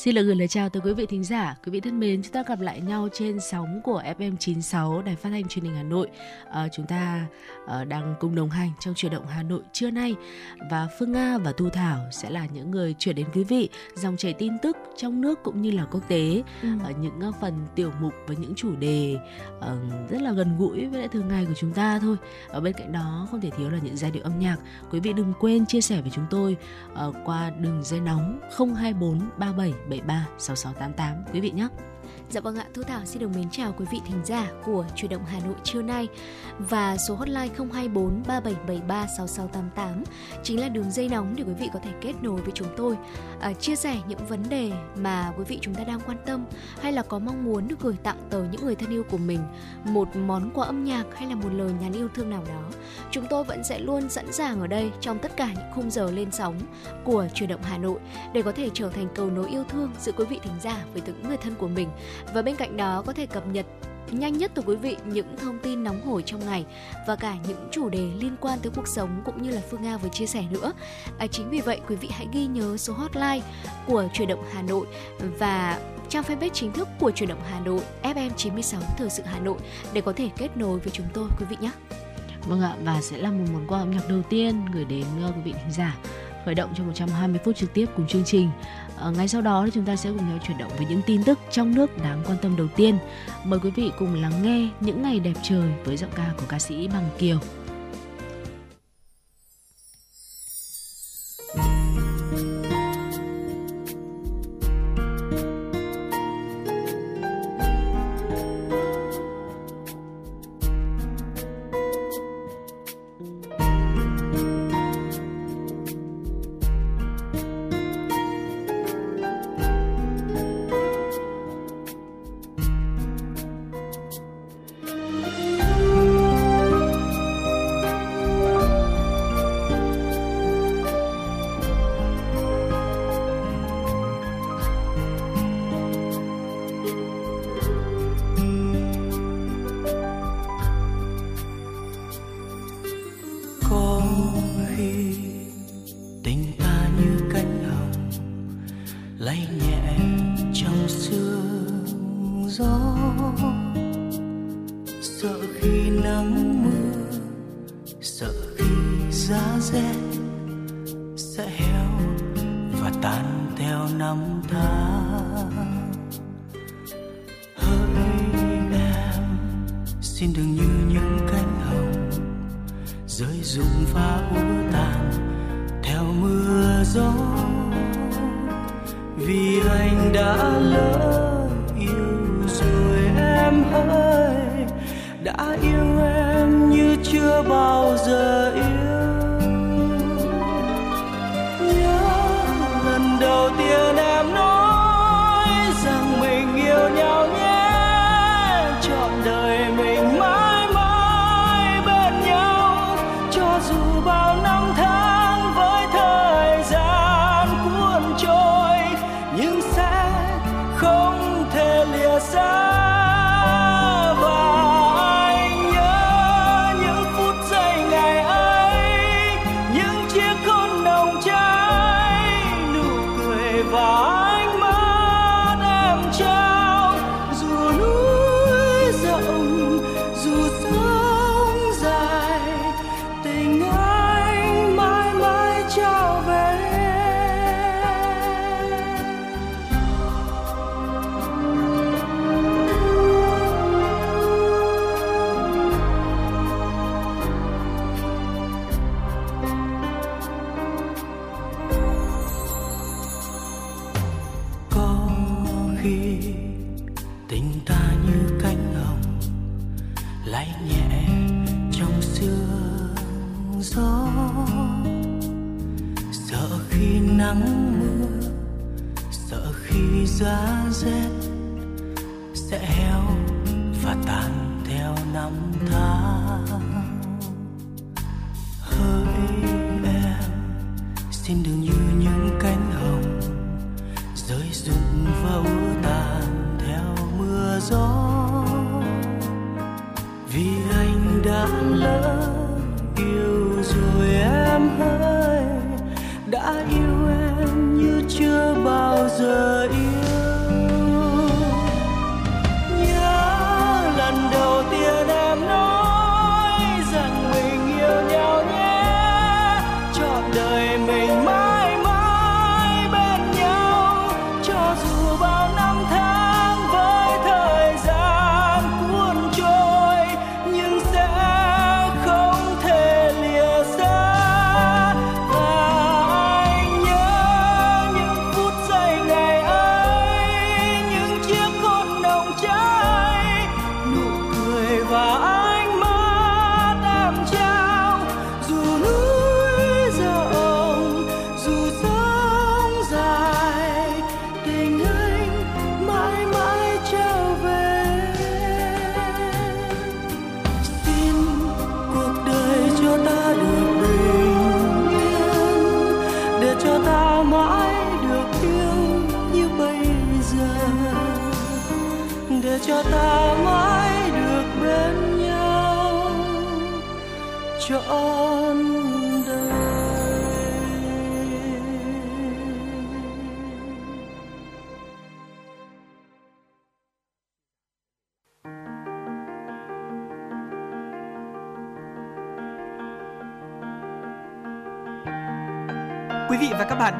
Xin được gửi lời chào tới quý vị thính giả, quý vị thân mến, chúng ta gặp lại nhau trên sóng của FM 96 Đài Phát thanh Truyền hình Hà Nội. À, chúng ta à, đang cùng đồng hành trong chuyển động Hà Nội trưa nay và Phương Nga và Thu Thảo sẽ là những người chuyển đến quý vị dòng chảy tin tức trong nước cũng như là quốc tế, ừ. à, những uh, phần tiểu mục và những chủ đề uh, rất là gần gũi với lại thường ngày của chúng ta thôi. Ở bên cạnh đó không thể thiếu là những giai điệu âm nhạc. Quý vị đừng quên chia sẻ với chúng tôi uh, qua đường dây nóng 024 37 73 6688 quý vị nhé. Dạ vâng ạ, Thu Thảo xin được mến chào quý vị thính giả của Chuyển động Hà Nội trưa nay và số hotline 024 3773 6688 chính là đường dây nóng để quý vị có thể kết nối với chúng tôi, à, chia sẻ những vấn đề mà quý vị chúng ta đang quan tâm hay là có mong muốn được gửi tặng tới những người thân yêu của mình một món quà âm nhạc hay là một lời nhắn yêu thương nào đó. Chúng tôi vẫn sẽ luôn sẵn sàng ở đây trong tất cả những khung giờ lên sóng của Chuyển động Hà Nội để có thể trở thành cầu nối yêu thương giữa quý vị thính giả với những người thân của mình và bên cạnh đó có thể cập nhật nhanh nhất từ quý vị những thông tin nóng hổi trong ngày và cả những chủ đề liên quan tới cuộc sống cũng như là Phương Nga vừa chia sẻ nữa. À, chính vì vậy quý vị hãy ghi nhớ số hotline của Truyền động Hà Nội và trang fanpage chính thức của Truyền động Hà Nội FM96 Thời sự Hà Nội để có thể kết nối với chúng tôi quý vị nhé. Vâng ạ và sẽ là một món quà âm nhạc đầu tiên gửi đến ờ, quý vị thính giả khởi động cho 120 phút trực tiếp cùng chương trình. À, ngay sau đó thì chúng ta sẽ cùng nhau chuyển động với những tin tức trong nước đáng quan tâm đầu tiên. Mời quý vị cùng lắng nghe những ngày đẹp trời với giọng ca của ca sĩ Bằng Kiều.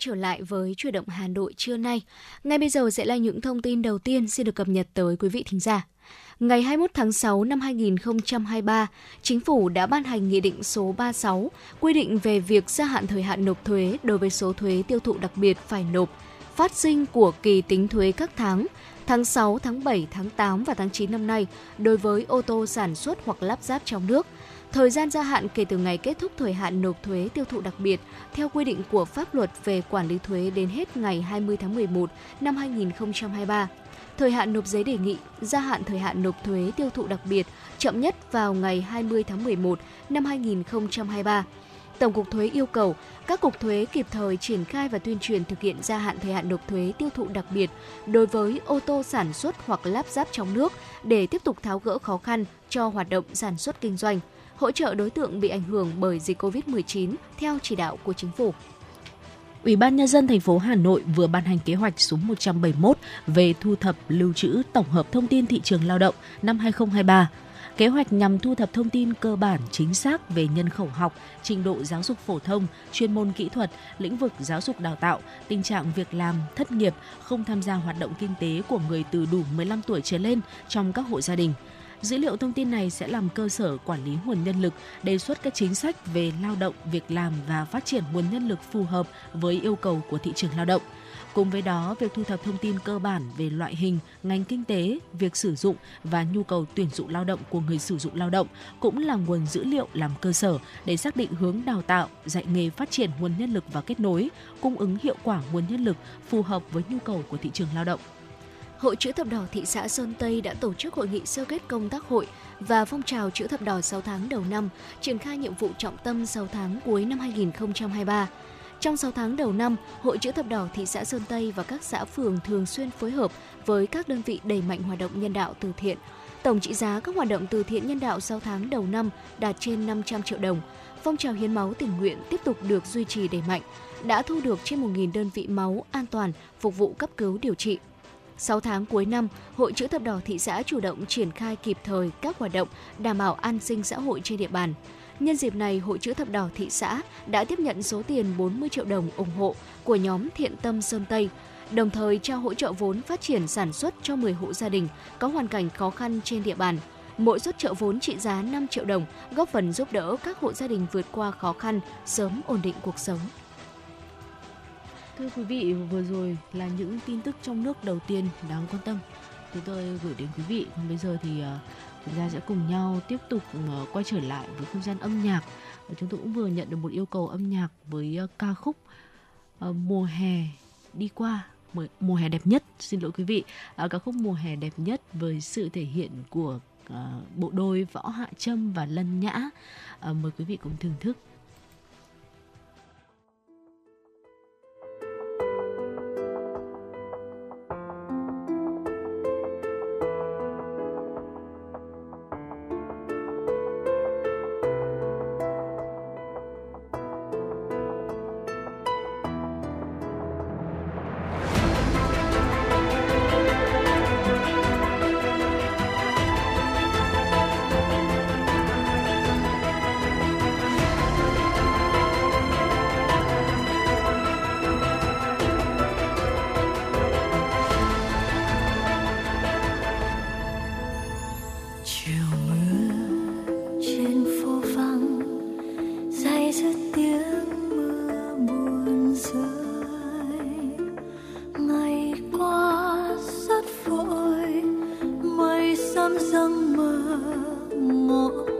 trở lại với chuyển động Hà Nội trưa nay. Ngay bây giờ sẽ là những thông tin đầu tiên xin được cập nhật tới quý vị thính giả. Ngày 21 tháng 6 năm 2023, Chính phủ đã ban hành Nghị định số 36 quy định về việc gia hạn thời hạn nộp thuế đối với số thuế tiêu thụ đặc biệt phải nộp phát sinh của kỳ tính thuế các tháng tháng 6, tháng 7, tháng 8 và tháng 9 năm nay đối với ô tô sản xuất hoặc lắp ráp trong nước. Thời gian gia hạn kể từ ngày kết thúc thời hạn nộp thuế tiêu thụ đặc biệt theo quy định của pháp luật về quản lý thuế đến hết ngày 20 tháng 11 năm 2023. Thời hạn nộp giấy đề nghị gia hạn thời hạn nộp thuế tiêu thụ đặc biệt chậm nhất vào ngày 20 tháng 11 năm 2023. Tổng cục Thuế yêu cầu các cục thuế kịp thời triển khai và tuyên truyền thực hiện gia hạn thời hạn nộp thuế tiêu thụ đặc biệt đối với ô tô sản xuất hoặc lắp ráp trong nước để tiếp tục tháo gỡ khó khăn cho hoạt động sản xuất kinh doanh, hỗ trợ đối tượng bị ảnh hưởng bởi dịch COVID-19 theo chỉ đạo của chính phủ. Ủy ban nhân dân thành phố Hà Nội vừa ban hành kế hoạch số 171 về thu thập lưu trữ tổng hợp thông tin thị trường lao động năm 2023. Kế hoạch nhằm thu thập thông tin cơ bản chính xác về nhân khẩu học, trình độ giáo dục phổ thông, chuyên môn kỹ thuật, lĩnh vực giáo dục đào tạo, tình trạng việc làm, thất nghiệp, không tham gia hoạt động kinh tế của người từ đủ 15 tuổi trở lên trong các hộ gia đình. Dữ liệu thông tin này sẽ làm cơ sở quản lý nguồn nhân lực, đề xuất các chính sách về lao động, việc làm và phát triển nguồn nhân lực phù hợp với yêu cầu của thị trường lao động. Cùng với đó, việc thu thập thông tin cơ bản về loại hình, ngành kinh tế, việc sử dụng và nhu cầu tuyển dụng lao động của người sử dụng lao động cũng là nguồn dữ liệu làm cơ sở để xác định hướng đào tạo, dạy nghề phát triển nguồn nhân lực và kết nối, cung ứng hiệu quả nguồn nhân lực phù hợp với nhu cầu của thị trường lao động. Hội chữ thập đỏ thị xã Sơn Tây đã tổ chức hội nghị sơ kết công tác hội và phong trào chữ thập đỏ 6 tháng đầu năm, triển khai nhiệm vụ trọng tâm 6 tháng cuối năm 2023. Trong 6 tháng đầu năm, Hội chữ thập đỏ thị xã Sơn Tây và các xã phường thường xuyên phối hợp với các đơn vị đẩy mạnh hoạt động nhân đạo từ thiện. Tổng trị giá các hoạt động từ thiện nhân đạo 6 tháng đầu năm đạt trên 500 triệu đồng. Phong trào hiến máu tình nguyện tiếp tục được duy trì đẩy mạnh, đã thu được trên 1.000 đơn vị máu an toàn phục vụ cấp cứu điều trị. 6 tháng cuối năm, Hội chữ thập đỏ thị xã chủ động triển khai kịp thời các hoạt động đảm bảo an sinh xã hội trên địa bàn. Nhân dịp này, Hội chữ thập đỏ thị xã đã tiếp nhận số tiền 40 triệu đồng ủng hộ của nhóm Thiện Tâm Sơn Tây, đồng thời trao hỗ trợ vốn phát triển sản xuất cho 10 hộ gia đình có hoàn cảnh khó khăn trên địa bàn. Mỗi suất trợ vốn trị giá 5 triệu đồng, góp phần giúp đỡ các hộ gia đình vượt qua khó khăn, sớm ổn định cuộc sống. Thưa quý vị, vừa rồi là những tin tức trong nước đầu tiên đáng quan tâm chúng tôi gửi đến quý vị. Còn bây giờ thì à, chúng ta sẽ cùng nhau tiếp tục à, quay trở lại với không gian âm nhạc. Chúng tôi cũng vừa nhận được một yêu cầu âm nhạc với à, ca khúc Mùa hè đi qua mùa hè đẹp nhất xin lỗi quý vị à, ca khúc mùa hè đẹp nhất với sự thể hiện của à, bộ đôi võ hạ trâm và lân nhã à, mời quý vị cùng thưởng thức mơ. mưa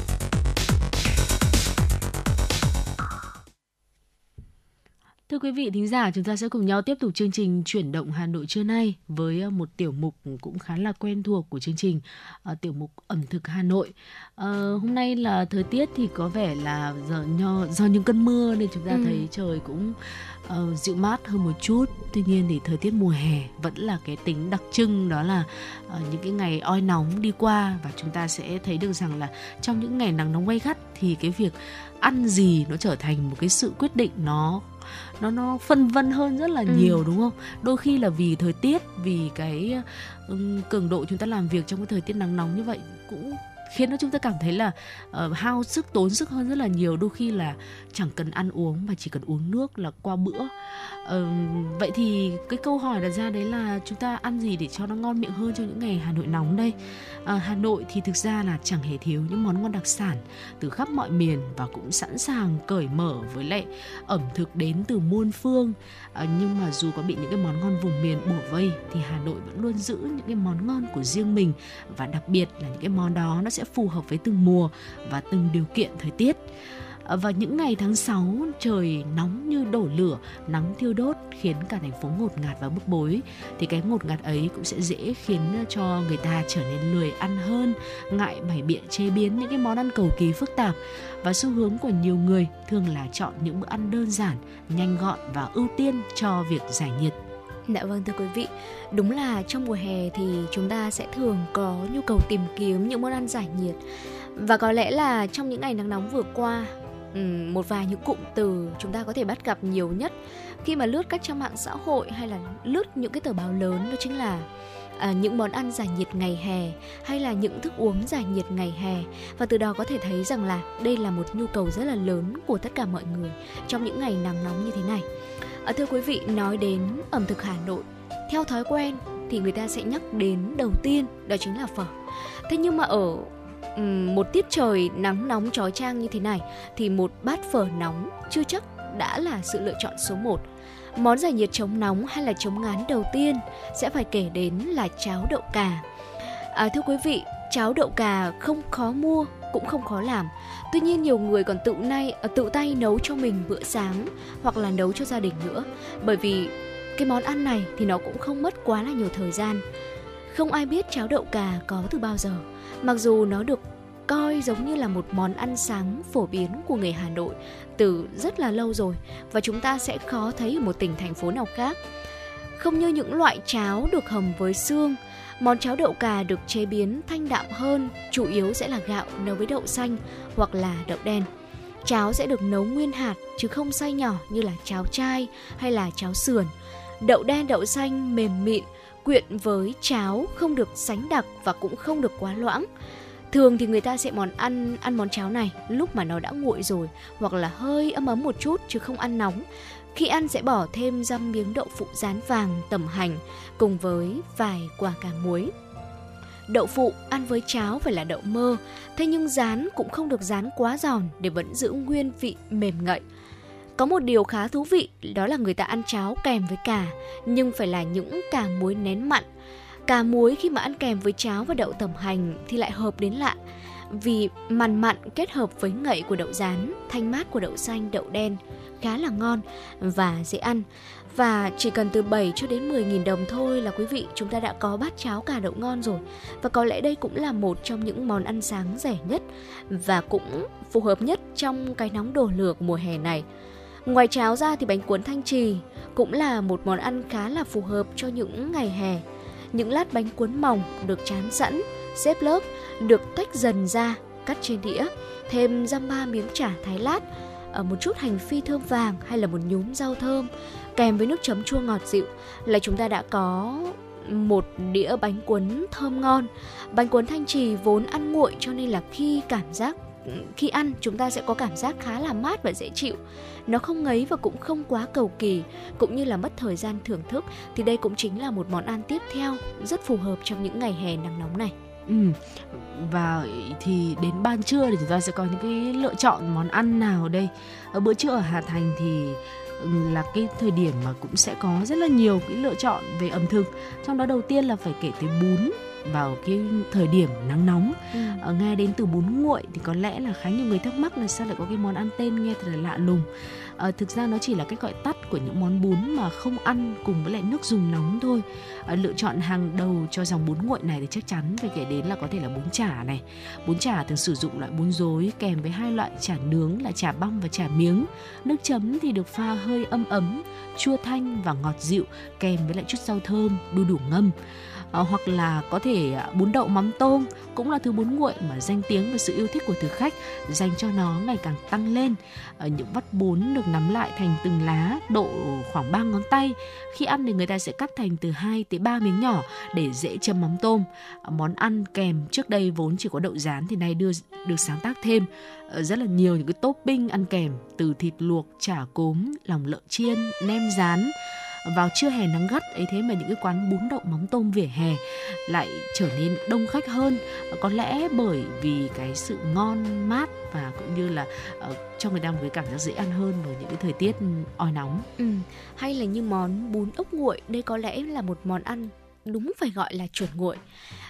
Quý vị thính giả, chúng ta sẽ cùng nhau tiếp tục chương trình chuyển động Hà Nội trưa nay với ờ, một tiểu mục cũng khá là quen thuộc của chương trình, uh, tiểu mục ẩm thực Hà Nội. Uh, hôm nay là thời tiết thì có vẻ là giờ do, do những cơn mưa nên chúng ta ừ. thấy trời cũng uh, dịu mát hơn một chút. Tuy nhiên thì thời tiết mùa hè vẫn là cái tính đặc trưng đó là uh, những cái ngày oi nóng đi qua và chúng ta sẽ thấy được rằng là trong những ngày nắng nóng gay gắt thì cái việc ăn gì nó trở thành một cái sự quyết định nó nó nó phân vân hơn rất là ừ. nhiều đúng không đôi khi là vì thời tiết vì cái cường độ chúng ta làm việc trong cái thời tiết nắng nóng như vậy cũng khiến cho chúng ta cảm thấy là uh, hao sức tốn sức hơn rất là nhiều. Đôi khi là chẳng cần ăn uống mà chỉ cần uống nước là qua bữa. Uh, vậy thì cái câu hỏi đặt ra đấy là chúng ta ăn gì để cho nó ngon miệng hơn cho những ngày Hà Nội nóng đây? Uh, Hà Nội thì thực ra là chẳng hề thiếu những món ngon đặc sản từ khắp mọi miền và cũng sẵn sàng cởi mở với lại ẩm thực đến từ muôn phương. Uh, nhưng mà dù có bị những cái món ngon vùng miền bổ vây thì Hà Nội vẫn luôn giữ những cái món ngon của riêng mình. Và đặc biệt là những cái món đó nó sẽ sẽ phù hợp với từng mùa và từng điều kiện thời tiết. Và những ngày tháng 6 trời nóng như đổ lửa, nắng thiêu đốt khiến cả thành phố ngột ngạt và bức bối. Thì cái ngột ngạt ấy cũng sẽ dễ khiến cho người ta trở nên lười ăn hơn, ngại bày biện chế biến những cái món ăn cầu kỳ phức tạp. Và xu hướng của nhiều người thường là chọn những bữa ăn đơn giản, nhanh gọn và ưu tiên cho việc giải nhiệt. Dạ vâng thưa quý vị, đúng là trong mùa hè thì chúng ta sẽ thường có nhu cầu tìm kiếm những món ăn giải nhiệt. Và có lẽ là trong những ngày nắng nóng vừa qua một vài những cụm từ chúng ta có thể bắt gặp nhiều nhất khi mà lướt các trang mạng xã hội hay là lướt những cái tờ báo lớn đó chính là à, những món ăn giải nhiệt ngày hè hay là những thức uống giải nhiệt ngày hè. Và từ đó có thể thấy rằng là đây là một nhu cầu rất là lớn của tất cả mọi người trong những ngày nắng nóng như thế này à, thưa quý vị nói đến ẩm thực Hà Nội theo thói quen thì người ta sẽ nhắc đến đầu tiên đó chính là phở thế nhưng mà ở một tiết trời nắng nóng trói trang như thế này thì một bát phở nóng chưa chắc đã là sự lựa chọn số 1. Món giải nhiệt chống nóng hay là chống ngán đầu tiên sẽ phải kể đến là cháo đậu cà. À, thưa quý vị, cháo đậu cà không khó mua cũng không khó làm. Tuy nhiên nhiều người còn tự nay à, tự tay nấu cho mình bữa sáng hoặc là nấu cho gia đình nữa. Bởi vì cái món ăn này thì nó cũng không mất quá là nhiều thời gian. Không ai biết cháo đậu cà có từ bao giờ Mặc dù nó được coi giống như là một món ăn sáng phổ biến của người Hà Nội từ rất là lâu rồi và chúng ta sẽ khó thấy ở một tỉnh thành phố nào khác. Không như những loại cháo được hầm với xương, món cháo đậu cà được chế biến thanh đạm hơn, chủ yếu sẽ là gạo nấu với đậu xanh hoặc là đậu đen. Cháo sẽ được nấu nguyên hạt chứ không xay nhỏ như là cháo chai hay là cháo sườn. Đậu đen đậu xanh mềm mịn, quyện với cháo không được sánh đặc và cũng không được quá loãng. Thường thì người ta sẽ món ăn ăn món cháo này lúc mà nó đã nguội rồi hoặc là hơi ấm ấm một chút chứ không ăn nóng. Khi ăn sẽ bỏ thêm răm miếng đậu phụ rán vàng tẩm hành cùng với vài quả cà muối. Đậu phụ ăn với cháo phải là đậu mơ, thế nhưng rán cũng không được rán quá giòn để vẫn giữ nguyên vị mềm ngậy. Có một điều khá thú vị đó là người ta ăn cháo kèm với cà, nhưng phải là những cà muối nén mặn. Cà muối khi mà ăn kèm với cháo và đậu tẩm hành thì lại hợp đến lạ. Vì mặn mặn kết hợp với ngậy của đậu rán, thanh mát của đậu xanh, đậu đen khá là ngon và dễ ăn. Và chỉ cần từ 7 cho đến 10 nghìn đồng thôi là quý vị chúng ta đã có bát cháo cà đậu ngon rồi. Và có lẽ đây cũng là một trong những món ăn sáng rẻ nhất và cũng phù hợp nhất trong cái nóng đổ lửa của mùa hè này. Ngoài cháo ra thì bánh cuốn thanh trì cũng là một món ăn khá là phù hợp cho những ngày hè. Những lát bánh cuốn mỏng được chán sẵn, xếp lớp, được tách dần ra, cắt trên đĩa, thêm răm ba miếng chả thái lát, một chút hành phi thơm vàng hay là một nhúm rau thơm, kèm với nước chấm chua ngọt dịu là chúng ta đã có một đĩa bánh cuốn thơm ngon. Bánh cuốn thanh trì vốn ăn nguội cho nên là khi cảm giác khi ăn chúng ta sẽ có cảm giác khá là mát và dễ chịu nó không ngấy và cũng không quá cầu kỳ cũng như là mất thời gian thưởng thức thì đây cũng chính là một món ăn tiếp theo rất phù hợp trong những ngày hè nắng nóng này Ừ, Và thì đến ban trưa thì chúng ta sẽ có những cái lựa chọn món ăn nào đây? Ở bữa trưa ở Hà Thành thì ừ, là cái thời điểm mà cũng sẽ có rất là nhiều cái lựa chọn về ẩm thực. Trong đó đầu tiên là phải kể tới bún vào cái thời điểm nắng nóng. Ừ. Ờ, nghe đến từ bún nguội thì có lẽ là khá nhiều người thắc mắc là sao lại có cái món ăn tên nghe thật là lạ lùng. À, thực ra nó chỉ là cái gọi tắt của những món bún mà không ăn cùng với lại nước dùng nóng thôi. À, lựa chọn hàng đầu cho dòng bún nguội này thì chắc chắn phải kể đến là có thể là bún chả này. Bún chả thường sử dụng loại bún rối kèm với hai loại chả nướng là chả băm và chả miếng. Nước chấm thì được pha hơi âm ấm chua thanh và ngọt dịu kèm với lại chút rau thơm đu đủ ngâm à, hoặc là có thể à, bún đậu mắm tôm cũng là thứ bún nguội mà danh tiếng và sự yêu thích của thực khách dành cho nó ngày càng tăng lên. Ờ, những vắt bún được nắm lại thành từng lá độ khoảng 3 ngón tay. Khi ăn thì người ta sẽ cắt thành từ 2 tới 3 miếng nhỏ để dễ chấm mắm tôm. Ờ, món ăn kèm trước đây vốn chỉ có đậu rán thì nay đưa được sáng tác thêm. Rất là nhiều những cái topping ăn kèm từ thịt luộc chả cốm lòng lợn chiên nem rán vào trưa hè nắng gắt ấy thế mà những cái quán bún đậu mắm tôm vỉa hè lại trở nên đông khách hơn. Có lẽ bởi vì cái sự ngon mát và cũng như là uh, cho người ta một cái cảm giác dễ ăn hơn với những cái thời tiết oi nóng. Ừ. hay là như món bún ốc nguội đây có lẽ là một món ăn đúng phải gọi là chuẩn nguội.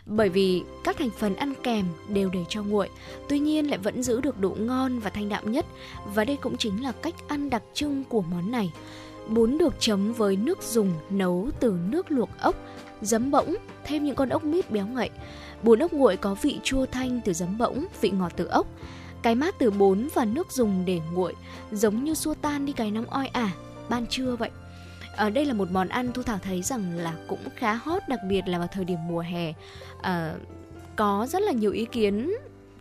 Bởi vì các thành phần ăn kèm đều để cho nguội tuy nhiên lại vẫn giữ được độ ngon và thanh đạm nhất. Và đây cũng chính là cách ăn đặc trưng của món này. Bún được chấm với nước dùng nấu từ nước luộc ốc, giấm bỗng, thêm những con ốc mít béo ngậy. Bún ốc nguội có vị chua thanh từ giấm bỗng, vị ngọt từ ốc. Cái mát từ bún và nước dùng để nguội, giống như xua tan đi cái nóng oi ả, ban trưa vậy. Ở đây là một món ăn Thu Thảo thấy rằng là cũng khá hot, đặc biệt là vào thời điểm mùa hè. À, có rất là nhiều ý kiến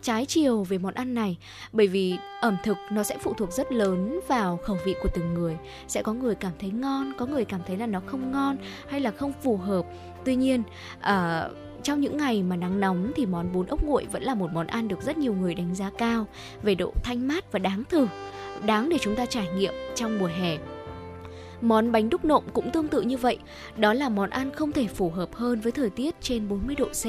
trái chiều về món ăn này bởi vì ẩm thực nó sẽ phụ thuộc rất lớn vào khẩu vị của từng người. Sẽ có người cảm thấy ngon có người cảm thấy là nó không ngon hay là không phù hợp. Tuy nhiên uh, trong những ngày mà nắng nóng thì món bún ốc nguội vẫn là một món ăn được rất nhiều người đánh giá cao về độ thanh mát và đáng thử đáng để chúng ta trải nghiệm trong mùa hè. Món bánh đúc nộm cũng tương tự như vậy, đó là món ăn không thể phù hợp hơn với thời tiết trên 40 độ C.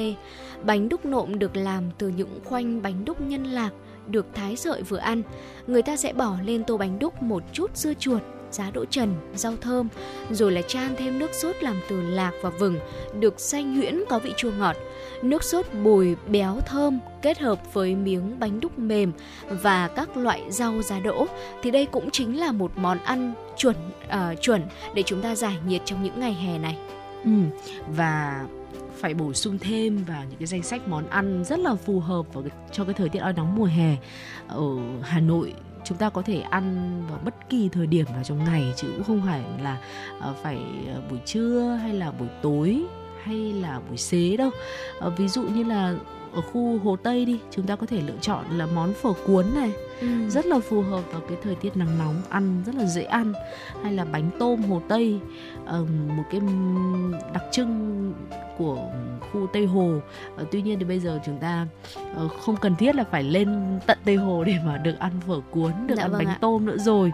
Bánh đúc nộm được làm từ những khoanh bánh đúc nhân lạc, được thái sợi vừa ăn. Người ta sẽ bỏ lên tô bánh đúc một chút dưa chuột, giá đỗ trần, rau thơm, rồi là chan thêm nước sốt làm từ lạc và vừng, được xay nhuyễn có vị chua ngọt. Nước sốt bùi béo thơm kết hợp với miếng bánh đúc mềm và các loại rau giá đỗ thì đây cũng chính là một món ăn chuẩn uh, chuẩn để chúng ta giải nhiệt trong những ngày hè này. Ừ, và phải bổ sung thêm vào những cái danh sách món ăn rất là phù hợp vào cái, cho cái thời tiết oi nóng mùa hè ở Hà Nội chúng ta có thể ăn vào bất kỳ thời điểm nào trong ngày, chứ cũng không phải là ờ, phải ờ, buổi trưa hay là buổi tối hay là buổi xế đâu. Ờ, ví dụ như là ở khu hồ tây đi, chúng ta có thể lựa chọn là món phở cuốn này ừ. rất là phù hợp vào cái thời tiết nắng nóng ăn rất là dễ ăn hay là bánh tôm hồ tây một cái đặc trưng của khu tây hồ uh, tuy nhiên thì bây giờ chúng ta uh, không cần thiết là phải lên tận tây hồ để mà được ăn phở cuốn được dạ ăn vâng bánh ạ. tôm nữa rồi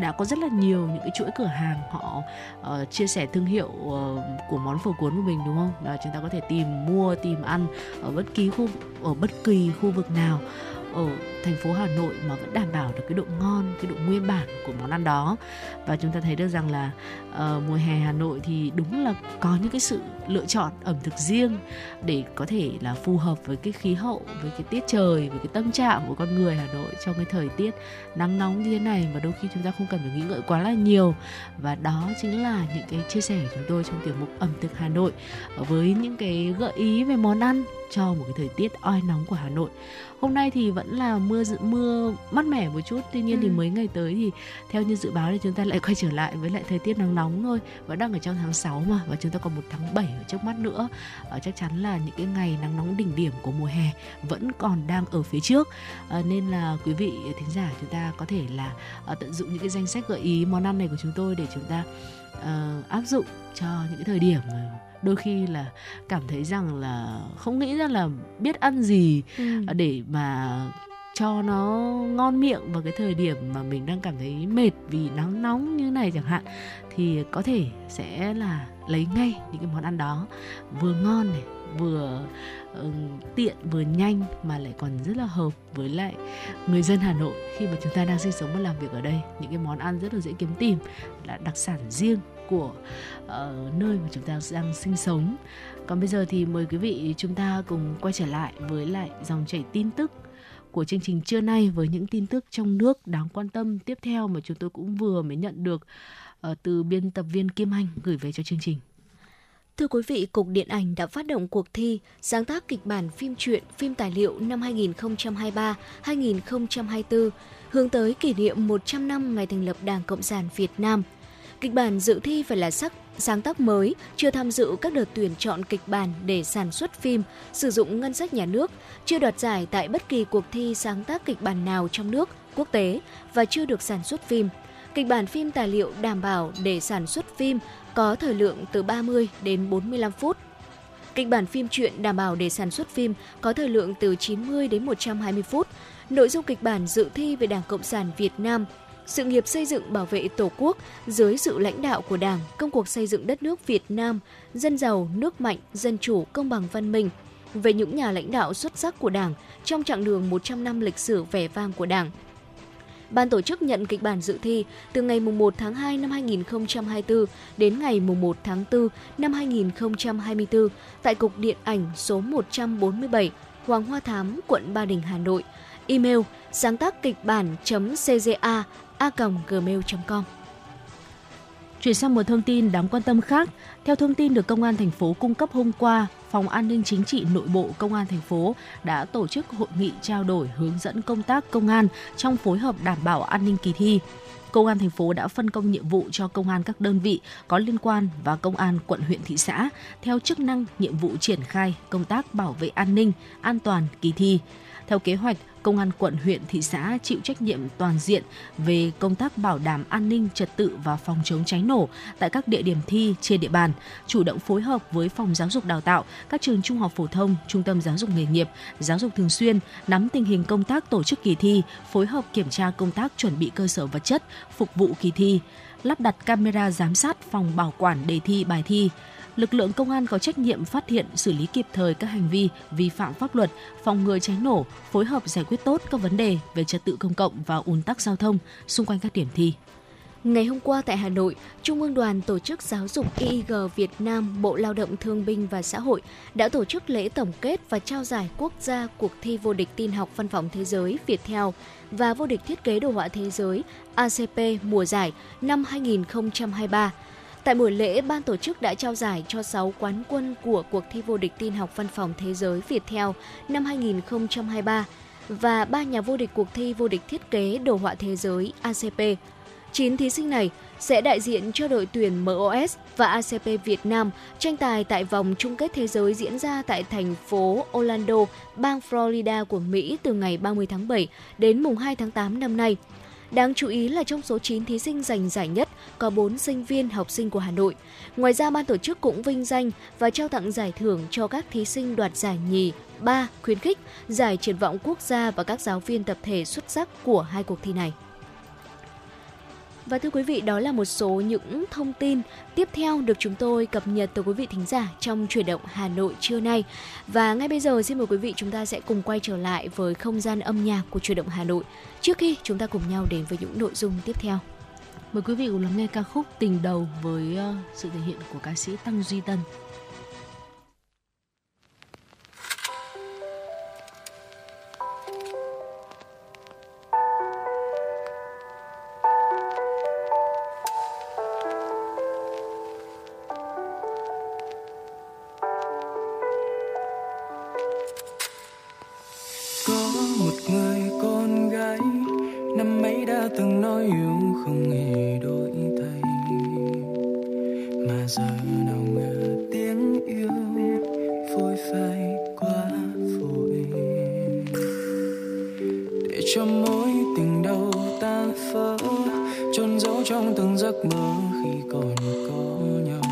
đã có rất là nhiều những cái chuỗi cửa hàng họ uh, chia sẻ thương hiệu uh, của món phở cuốn của mình đúng không? Là chúng ta có thể tìm mua tìm ăn ở bất kỳ khu ở bất kỳ khu vực nào ở thành phố Hà Nội mà vẫn đảm bảo được cái độ ngon, cái độ nguyên bản của món ăn đó. Và chúng ta thấy được rằng là uh, mùa hè Hà Nội thì đúng là có những cái sự lựa chọn ẩm thực riêng để có thể là phù hợp với cái khí hậu, với cái tiết trời, với cái tâm trạng của con người Hà Nội trong cái thời tiết nắng nóng như thế này. Và đôi khi chúng ta không cần phải nghĩ ngợi quá là nhiều. Và đó chính là những cái chia sẻ của chúng tôi trong tiểu mục ẩm thực Hà Nội với những cái gợi ý về món ăn cho một cái thời tiết oi nóng của Hà Nội hôm nay thì vẫn là mưa mưa mát mẻ một chút tuy nhiên ừ. thì mấy ngày tới thì theo như dự báo thì chúng ta lại quay trở lại với lại thời tiết nắng nóng thôi. Vẫn đang ở trong tháng 6 mà và chúng ta còn một tháng 7 ở trước mắt nữa. À, chắc chắn là những cái ngày nắng nóng đỉnh điểm của mùa hè vẫn còn đang ở phía trước. À, nên là quý vị thính giả chúng ta có thể là à, tận dụng những cái danh sách gợi ý món ăn này của chúng tôi để chúng ta uh, áp dụng cho những cái thời điểm đôi khi là cảm thấy rằng là không nghĩ ra là biết ăn gì ừ. để mà cho nó ngon miệng vào cái thời điểm mà mình đang cảm thấy mệt vì nắng nóng như này chẳng hạn thì có thể sẽ là lấy ngay những cái món ăn đó vừa ngon này vừa uh, tiện vừa nhanh mà lại còn rất là hợp với lại người dân Hà Nội khi mà chúng ta đang sinh sống và làm việc ở đây những cái món ăn rất là dễ kiếm tìm là đặc sản riêng của uh, nơi mà chúng ta đang sinh sống còn bây giờ thì mời quý vị chúng ta cùng quay trở lại với lại dòng chảy tin tức của chương trình trưa nay với những tin tức trong nước đáng quan tâm tiếp theo mà chúng tôi cũng vừa mới nhận được uh, từ biên tập viên Kim Anh gửi về cho chương trình. Thưa quý vị, Cục Điện ảnh đã phát động cuộc thi sáng tác kịch bản phim truyện, phim tài liệu năm 2023-2024 hướng tới kỷ niệm 100 năm ngày thành lập Đảng Cộng sản Việt Nam. Kịch bản dự thi phải là sắc sáng tác mới, chưa tham dự các đợt tuyển chọn kịch bản để sản xuất phim, sử dụng ngân sách nhà nước, chưa đoạt giải tại bất kỳ cuộc thi sáng tác kịch bản nào trong nước, quốc tế và chưa được sản xuất phim. Kịch bản phim tài liệu đảm bảo để sản xuất phim có thời lượng từ 30 đến 45 phút. Kịch bản phim truyện đảm bảo để sản xuất phim có thời lượng từ 90 đến 120 phút. Nội dung kịch bản dự thi về Đảng Cộng sản Việt Nam sự nghiệp xây dựng bảo vệ Tổ quốc dưới sự lãnh đạo của Đảng, công cuộc xây dựng đất nước Việt Nam, dân giàu, nước mạnh, dân chủ, công bằng văn minh, về những nhà lãnh đạo xuất sắc của Đảng trong chặng đường 100 năm lịch sử vẻ vang của Đảng. Ban tổ chức nhận kịch bản dự thi từ ngày 1 tháng 2 năm 2024 đến ngày 1 tháng 4 năm 2024 tại Cục Điện ảnh số 147 Hoàng Hoa Thám, quận Ba Đình, Hà Nội. Email sáng tác kịch bản.cga a.gmail.com Chuyển sang một thông tin đáng quan tâm khác, theo thông tin được Công an thành phố cung cấp hôm qua, Phòng An ninh Chính trị Nội bộ Công an thành phố đã tổ chức hội nghị trao đổi hướng dẫn công tác công an trong phối hợp đảm bảo an ninh kỳ thi. Công an thành phố đã phân công nhiệm vụ cho công an các đơn vị có liên quan và công an quận huyện thị xã theo chức năng nhiệm vụ triển khai công tác bảo vệ an ninh, an toàn kỳ thi. Theo kế hoạch, công an quận, huyện, thị xã chịu trách nhiệm toàn diện về công tác bảo đảm an ninh trật tự và phòng chống cháy nổ tại các địa điểm thi trên địa bàn, chủ động phối hợp với phòng giáo dục đào tạo, các trường trung học phổ thông, trung tâm giáo dục nghề nghiệp, giáo dục thường xuyên, nắm tình hình công tác tổ chức kỳ thi, phối hợp kiểm tra công tác chuẩn bị cơ sở vật chất phục vụ kỳ thi, lắp đặt camera giám sát phòng bảo quản đề thi bài thi, lực lượng công an có trách nhiệm phát hiện, xử lý kịp thời các hành vi vi phạm pháp luật, phòng ngừa cháy nổ, phối hợp giải quyết tốt các vấn đề về trật tự công cộng và ùn tắc giao thông xung quanh các điểm thi. Ngày hôm qua tại Hà Nội, Trung ương Đoàn Tổ chức Giáo dục IIG Việt Nam, Bộ Lao động Thương binh và Xã hội đã tổ chức lễ tổng kết và trao giải quốc gia cuộc thi vô địch tin học văn phòng thế giới Việt Theo và vô địch thiết kế đồ họa thế giới ACP mùa giải năm 2023 Tại buổi lễ, ban tổ chức đã trao giải cho 6 quán quân của cuộc thi vô địch tin học văn phòng thế giới Việt Theo năm 2023 và ba nhà vô địch cuộc thi vô địch thiết kế đồ họa thế giới ACP. 9 thí sinh này sẽ đại diện cho đội tuyển MOS và ACP Việt Nam tranh tài tại vòng chung kết thế giới diễn ra tại thành phố Orlando, bang Florida của Mỹ từ ngày 30 tháng 7 đến mùng 2 tháng 8 năm nay. Đáng chú ý là trong số 9 thí sinh giành giải nhất có 4 sinh viên học sinh của Hà Nội. Ngoài ra ban tổ chức cũng vinh danh và trao tặng giải thưởng cho các thí sinh đoạt giải nhì, ba khuyến khích, giải triển vọng quốc gia và các giáo viên tập thể xuất sắc của hai cuộc thi này. Và thưa quý vị, đó là một số những thông tin tiếp theo được chúng tôi cập nhật tới quý vị thính giả trong chuyển động Hà Nội trưa nay. Và ngay bây giờ xin mời quý vị chúng ta sẽ cùng quay trở lại với không gian âm nhạc của chuyển động Hà Nội trước khi chúng ta cùng nhau đến với những nội dung tiếp theo. Mời quý vị cùng lắng nghe ca khúc Tình đầu với ờ, sự thể hiện của ca sĩ Tăng Duy Tân. Chôn giấu trong từng giấc mơ khi còn có nhau.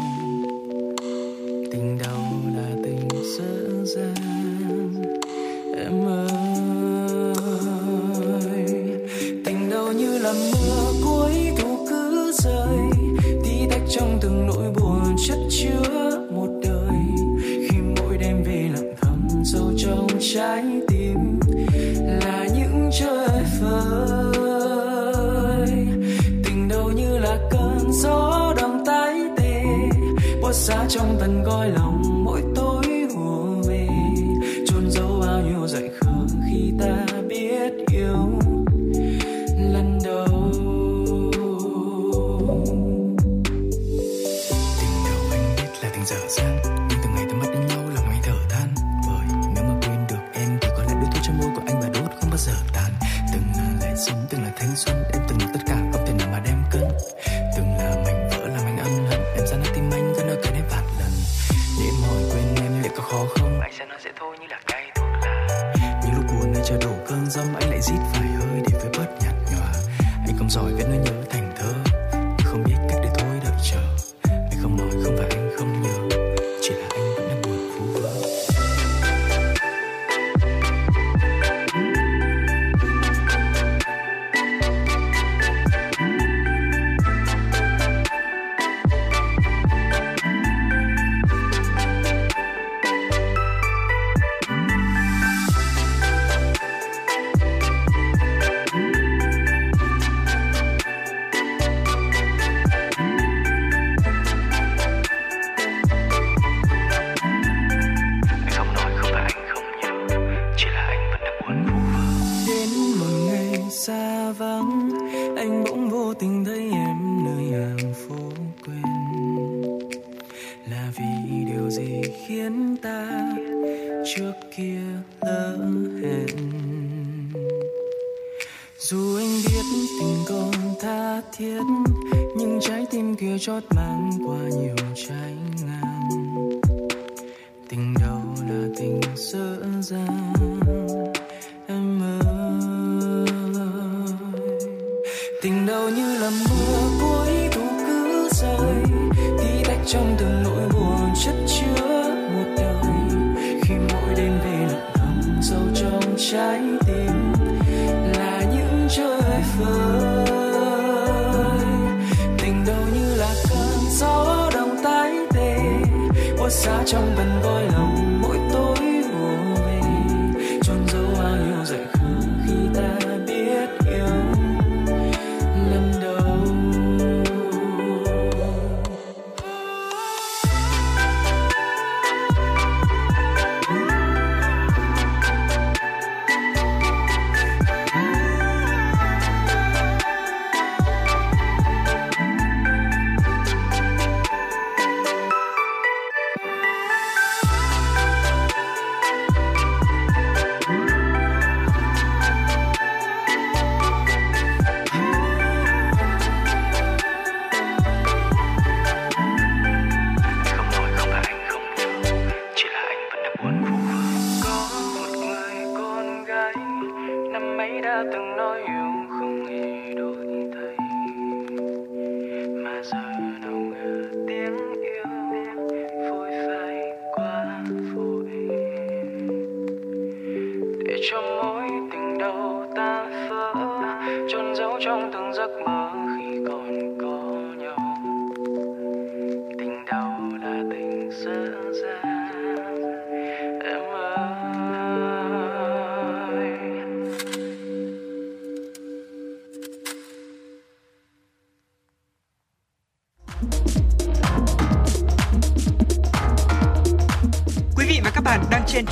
Tình đầu là tình dở dàng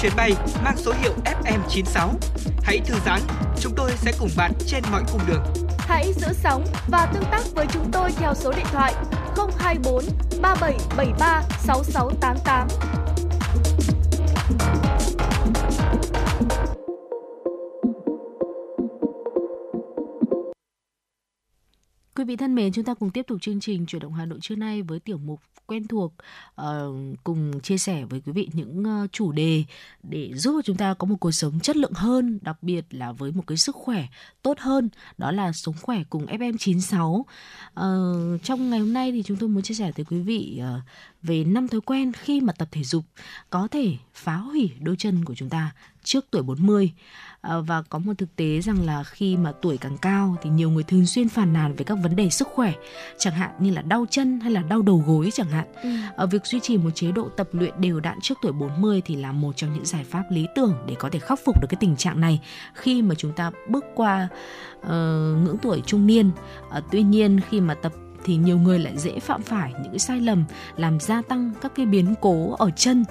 chuyến bay mang số hiệu FM96. Hãy thư giãn, chúng tôi sẽ cùng bạn trên mọi cung đường. Hãy giữ sóng và tương tác với chúng tôi theo số điện thoại 024 3773 6688. Quý vị thân mến, chúng ta cùng tiếp tục chương trình chuyển động Hà Nội trưa nay với tiểu mục quen thuộc uh, cùng chia sẻ với quý vị những uh, chủ đề để giúp cho chúng ta có một cuộc sống chất lượng hơn, đặc biệt là với một cái sức khỏe tốt hơn, đó là sống khỏe cùng FM96. Uh, ờ, trong ngày hôm nay thì chúng tôi muốn chia sẻ tới quý vị uh, về năm thói quen khi mà tập thể dục có thể phá hủy đôi chân của chúng ta trước tuổi 40. À, và có một thực tế rằng là khi mà tuổi càng cao thì nhiều người thường xuyên phàn nàn về các vấn đề sức khỏe chẳng hạn như là đau chân hay là đau đầu gối chẳng hạn. Ừ. Ở việc duy trì một chế độ tập luyện đều đặn trước tuổi 40 thì là một trong những giải pháp lý tưởng để có thể khắc phục được cái tình trạng này khi mà chúng ta bước qua ờ, ngưỡng tuổi trung niên. Ờ, tuy nhiên khi mà tập thì nhiều người lại dễ phạm phải những cái sai lầm làm gia tăng các cái biến cố ở chân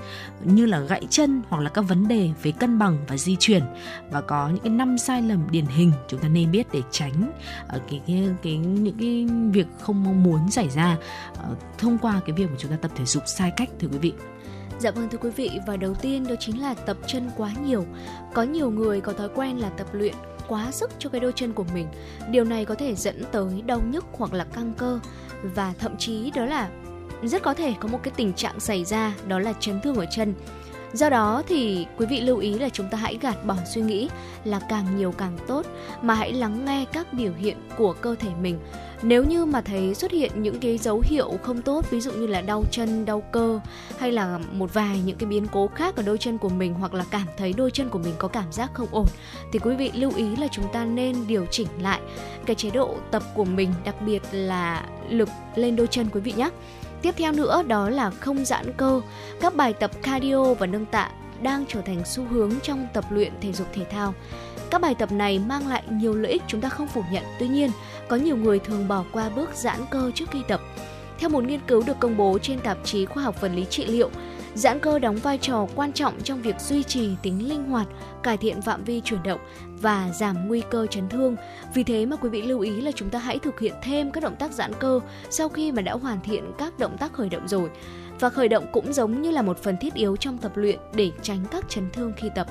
như là gãy chân hoặc là các vấn đề về cân bằng và di chuyển và có những cái năm sai lầm điển hình chúng ta nên biết để tránh ở cái, cái cái những cái việc không mong muốn xảy ra ờ, thông qua cái việc mà chúng ta tập thể dục sai cách thưa quý vị. Dạ vâng thưa quý vị và đầu tiên đó chính là tập chân quá nhiều. Có nhiều người có thói quen là tập luyện quá sức cho cái đôi chân của mình. Điều này có thể dẫn tới đau nhức hoặc là căng cơ và thậm chí đó là rất có thể có một cái tình trạng xảy ra, đó là chấn thương ở chân. Do đó thì quý vị lưu ý là chúng ta hãy gạt bỏ suy nghĩ là càng nhiều càng tốt, mà hãy lắng nghe các biểu hiện của cơ thể mình nếu như mà thấy xuất hiện những cái dấu hiệu không tốt, ví dụ như là đau chân, đau cơ, hay là một vài những cái biến cố khác ở đôi chân của mình, hoặc là cảm thấy đôi chân của mình có cảm giác không ổn, thì quý vị lưu ý là chúng ta nên điều chỉnh lại cái chế độ tập của mình, đặc biệt là lực lên đôi chân quý vị nhé. Tiếp theo nữa, đó là không giãn cơ. Các bài tập cardio và nâng tạ đang trở thành xu hướng trong tập luyện thể dục thể thao. Các bài tập này mang lại nhiều lợi ích chúng ta không phủ nhận. Tuy nhiên có nhiều người thường bỏ qua bước giãn cơ trước khi tập. Theo một nghiên cứu được công bố trên tạp chí Khoa học vật lý trị liệu, giãn cơ đóng vai trò quan trọng trong việc duy trì tính linh hoạt, cải thiện phạm vi chuyển động và giảm nguy cơ chấn thương. Vì thế mà quý vị lưu ý là chúng ta hãy thực hiện thêm các động tác giãn cơ sau khi mà đã hoàn thiện các động tác khởi động rồi. Và khởi động cũng giống như là một phần thiết yếu trong tập luyện để tránh các chấn thương khi tập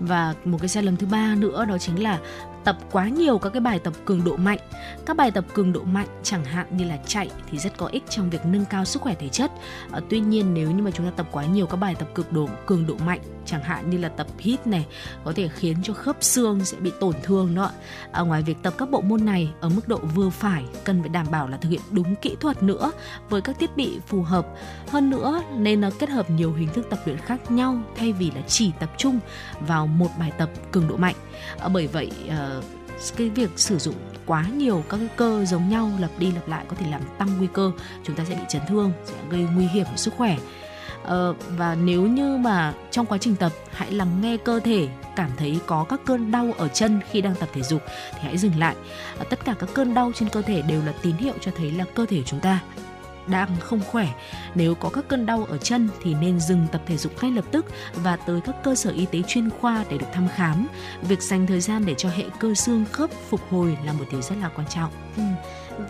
và một cái sai lầm thứ ba nữa đó chính là tập quá nhiều các cái bài tập cường độ mạnh. Các bài tập cường độ mạnh chẳng hạn như là chạy thì rất có ích trong việc nâng cao sức khỏe thể chất. À, tuy nhiên nếu như mà chúng ta tập quá nhiều các bài tập cực độ cường độ mạnh chẳng hạn như là tập hít này có thể khiến cho khớp xương sẽ bị tổn thương đó. À, ngoài việc tập các bộ môn này ở mức độ vừa phải cần phải đảm bảo là thực hiện đúng kỹ thuật nữa với các thiết bị phù hợp. Hơn nữa nên à, kết hợp nhiều hình thức tập luyện khác nhau thay vì là chỉ tập trung vào một bài tập cường độ mạnh. À, bởi vậy à, cái việc sử dụng quá nhiều các cái cơ giống nhau lặp đi lặp lại có thể làm tăng nguy cơ chúng ta sẽ bị chấn thương sẽ gây nguy hiểm sức khỏe ờ, và nếu như mà trong quá trình tập hãy lắng nghe cơ thể cảm thấy có các cơn đau ở chân khi đang tập thể dục thì hãy dừng lại ờ, tất cả các cơn đau trên cơ thể đều là tín hiệu cho thấy là cơ thể chúng ta đang không khỏe. Nếu có các cơn đau ở chân thì nên dừng tập thể dục ngay lập tức và tới các cơ sở y tế chuyên khoa để được thăm khám. Việc dành thời gian để cho hệ cơ xương khớp phục hồi là một điều rất là quan trọng. Ừ.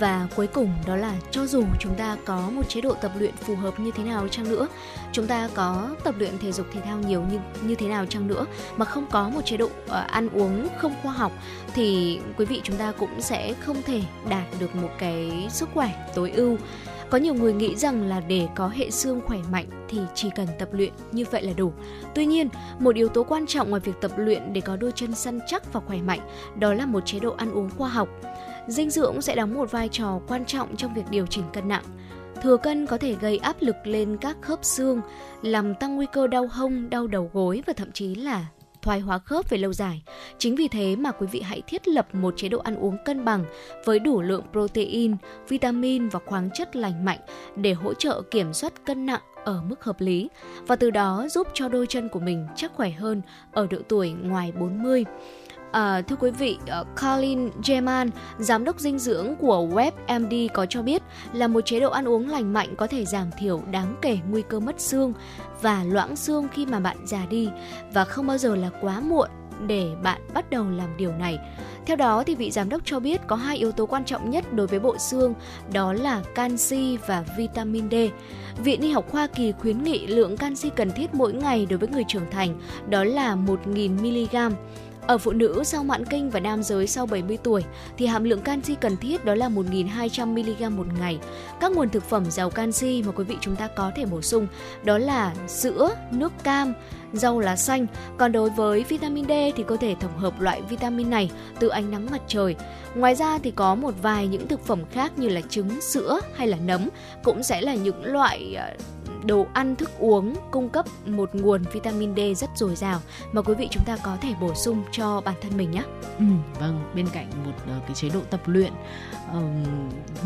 Và cuối cùng đó là cho dù chúng ta có một chế độ tập luyện phù hợp như thế nào chăng nữa, chúng ta có tập luyện thể dục thể thao nhiều như như thế nào chăng nữa mà không có một chế độ uh, ăn uống không khoa học thì quý vị chúng ta cũng sẽ không thể đạt được một cái sức khỏe tối ưu có nhiều người nghĩ rằng là để có hệ xương khỏe mạnh thì chỉ cần tập luyện như vậy là đủ. Tuy nhiên, một yếu tố quan trọng ngoài việc tập luyện để có đôi chân săn chắc và khỏe mạnh, đó là một chế độ ăn uống khoa học. Dinh dưỡng sẽ đóng một vai trò quan trọng trong việc điều chỉnh cân nặng. Thừa cân có thể gây áp lực lên các khớp xương, làm tăng nguy cơ đau hông, đau đầu gối và thậm chí là thoái hóa khớp về lâu dài. Chính vì thế mà quý vị hãy thiết lập một chế độ ăn uống cân bằng với đủ lượng protein, vitamin và khoáng chất lành mạnh để hỗ trợ kiểm soát cân nặng ở mức hợp lý và từ đó giúp cho đôi chân của mình chắc khỏe hơn ở độ tuổi ngoài 40. À, thưa quý vị, ờ, Colin Jeman, giám đốc dinh dưỡng của WebMD có cho biết là một chế độ ăn uống lành mạnh có thể giảm thiểu đáng kể nguy cơ mất xương và loãng xương khi mà bạn già đi và không bao giờ là quá muộn để bạn bắt đầu làm điều này. Theo đó thì vị giám đốc cho biết có hai yếu tố quan trọng nhất đối với bộ xương, đó là canxi và vitamin D. Viện Y học Hoa Kỳ khuyến nghị lượng canxi cần thiết mỗi ngày đối với người trưởng thành đó là 1.000 mg ở phụ nữ sau mãn kinh và nam giới sau 70 tuổi thì hàm lượng canxi cần thiết đó là 1.200 mg một ngày. Các nguồn thực phẩm giàu canxi mà quý vị chúng ta có thể bổ sung đó là sữa, nước cam, rau lá xanh. Còn đối với vitamin D thì có thể tổng hợp loại vitamin này từ ánh nắng mặt trời. Ngoài ra thì có một vài những thực phẩm khác như là trứng, sữa hay là nấm cũng sẽ là những loại à, đồ ăn thức uống cung cấp một nguồn vitamin D rất dồi dào mà quý vị chúng ta có thể bổ sung cho bản thân mình nhé. Ừ, vâng, bên cạnh một uh, cái chế độ tập luyện um,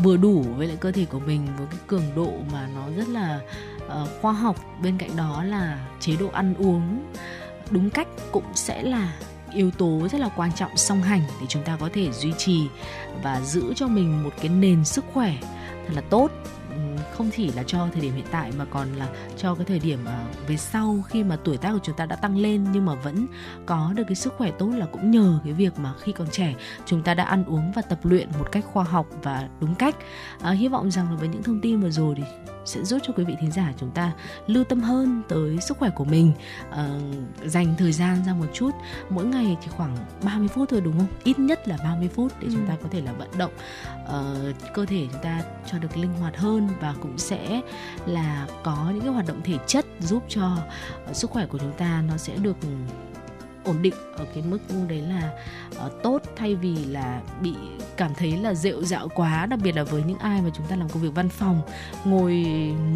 vừa đủ với lại cơ thể của mình với cái cường độ mà nó rất là uh, khoa học bên cạnh đó là chế độ ăn uống đúng cách cũng sẽ là yếu tố rất là quan trọng song hành để chúng ta có thể duy trì và giữ cho mình một cái nền sức khỏe thật là tốt không chỉ là cho thời điểm hiện tại mà còn là cho cái thời điểm à, về sau khi mà tuổi tác của chúng ta đã tăng lên nhưng mà vẫn có được cái sức khỏe tốt là cũng nhờ cái việc mà khi còn trẻ chúng ta đã ăn uống và tập luyện một cách khoa học và đúng cách. À, hy vọng rằng là với những thông tin vừa rồi thì sẽ giúp cho quý vị thính giả chúng ta lưu tâm hơn tới sức khỏe của mình. Uh, dành thời gian ra một chút mỗi ngày chỉ khoảng 30 phút thôi đúng không? Ít nhất là 30 phút để ừ. chúng ta có thể là vận động. Uh, cơ thể chúng ta cho được linh hoạt hơn và cũng sẽ là có những cái hoạt động thể chất giúp cho uh, sức khỏe của chúng ta nó sẽ được ổn định ở cái mức đấy là uh, tốt thay vì là bị cảm thấy là rệu dạo quá đặc biệt là với những ai mà chúng ta làm công việc văn phòng ngồi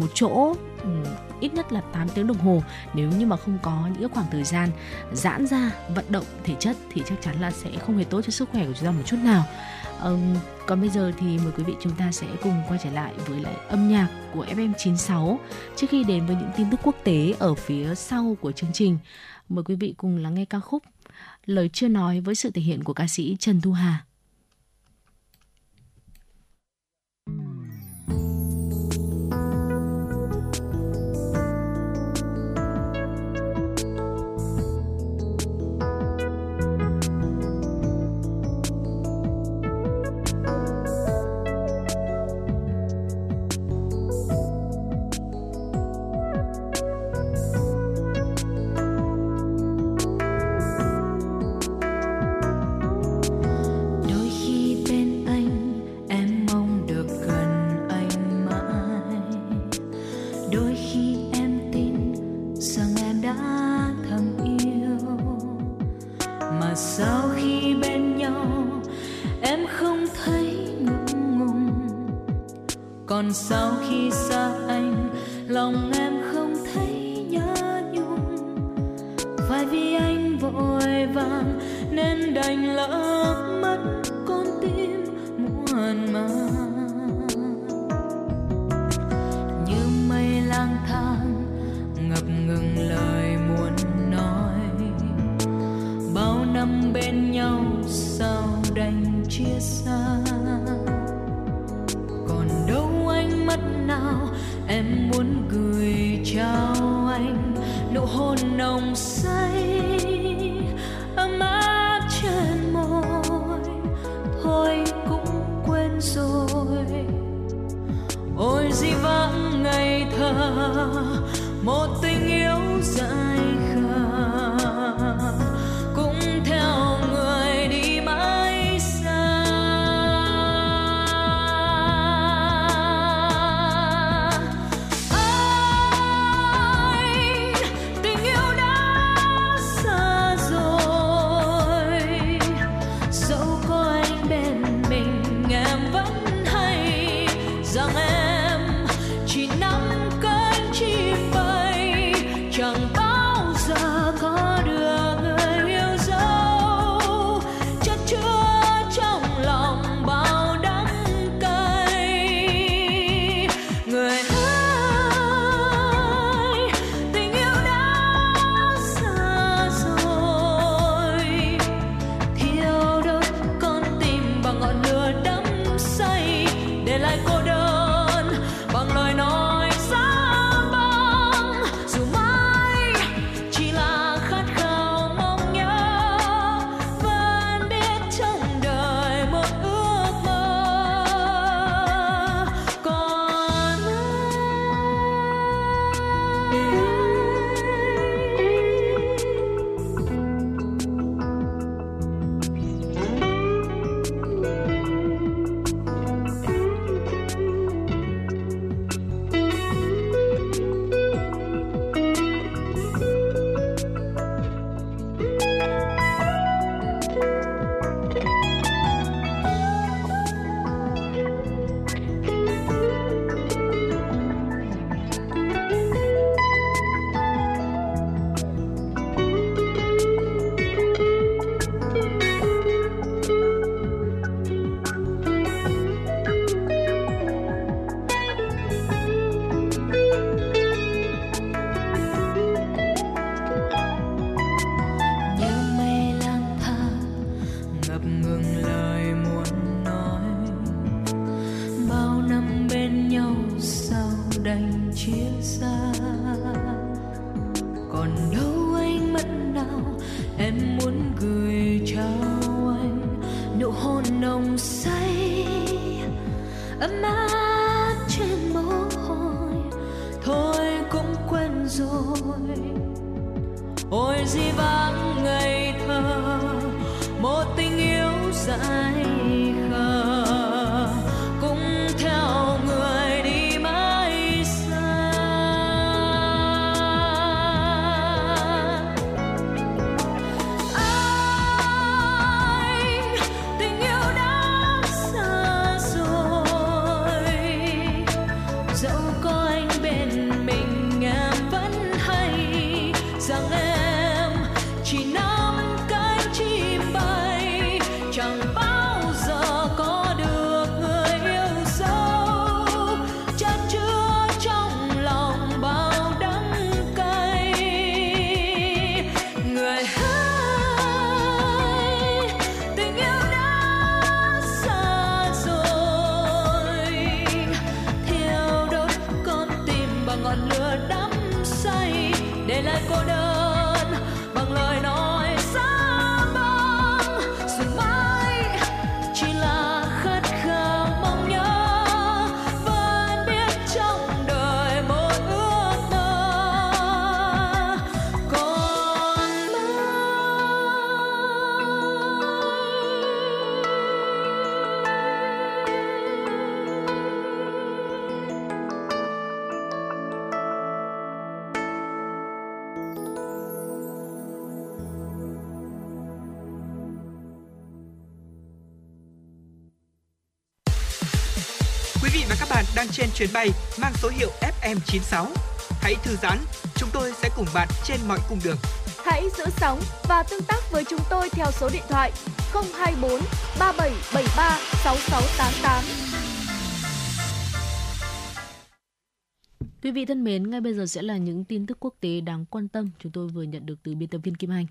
một chỗ um, ít nhất là 8 tiếng đồng hồ. Nếu như mà không có những cái khoảng thời gian giãn ra vận động thể chất thì chắc chắn là sẽ không hề tốt cho sức khỏe của chúng ta một chút nào. Um, còn bây giờ thì mời quý vị chúng ta sẽ cùng quay trở lại với lại âm nhạc của FM96 trước khi đến với những tin tức quốc tế ở phía sau của chương trình Mời quý vị cùng lắng nghe ca khúc Lời chưa nói với sự thể hiện của ca sĩ Trần Thu Hà. Còn sao khi xa chuyến bay mang số hiệu FM96. Hãy thư giãn, chúng tôi sẽ cùng bạn trên mọi cung đường. Hãy giữ sóng và tương tác với chúng tôi theo số điện thoại 024 3773 6688. Quý vị thân mến, ngay bây giờ sẽ là những tin tức quốc tế đáng quan tâm chúng tôi vừa nhận được từ biên tập viên Kim Anh.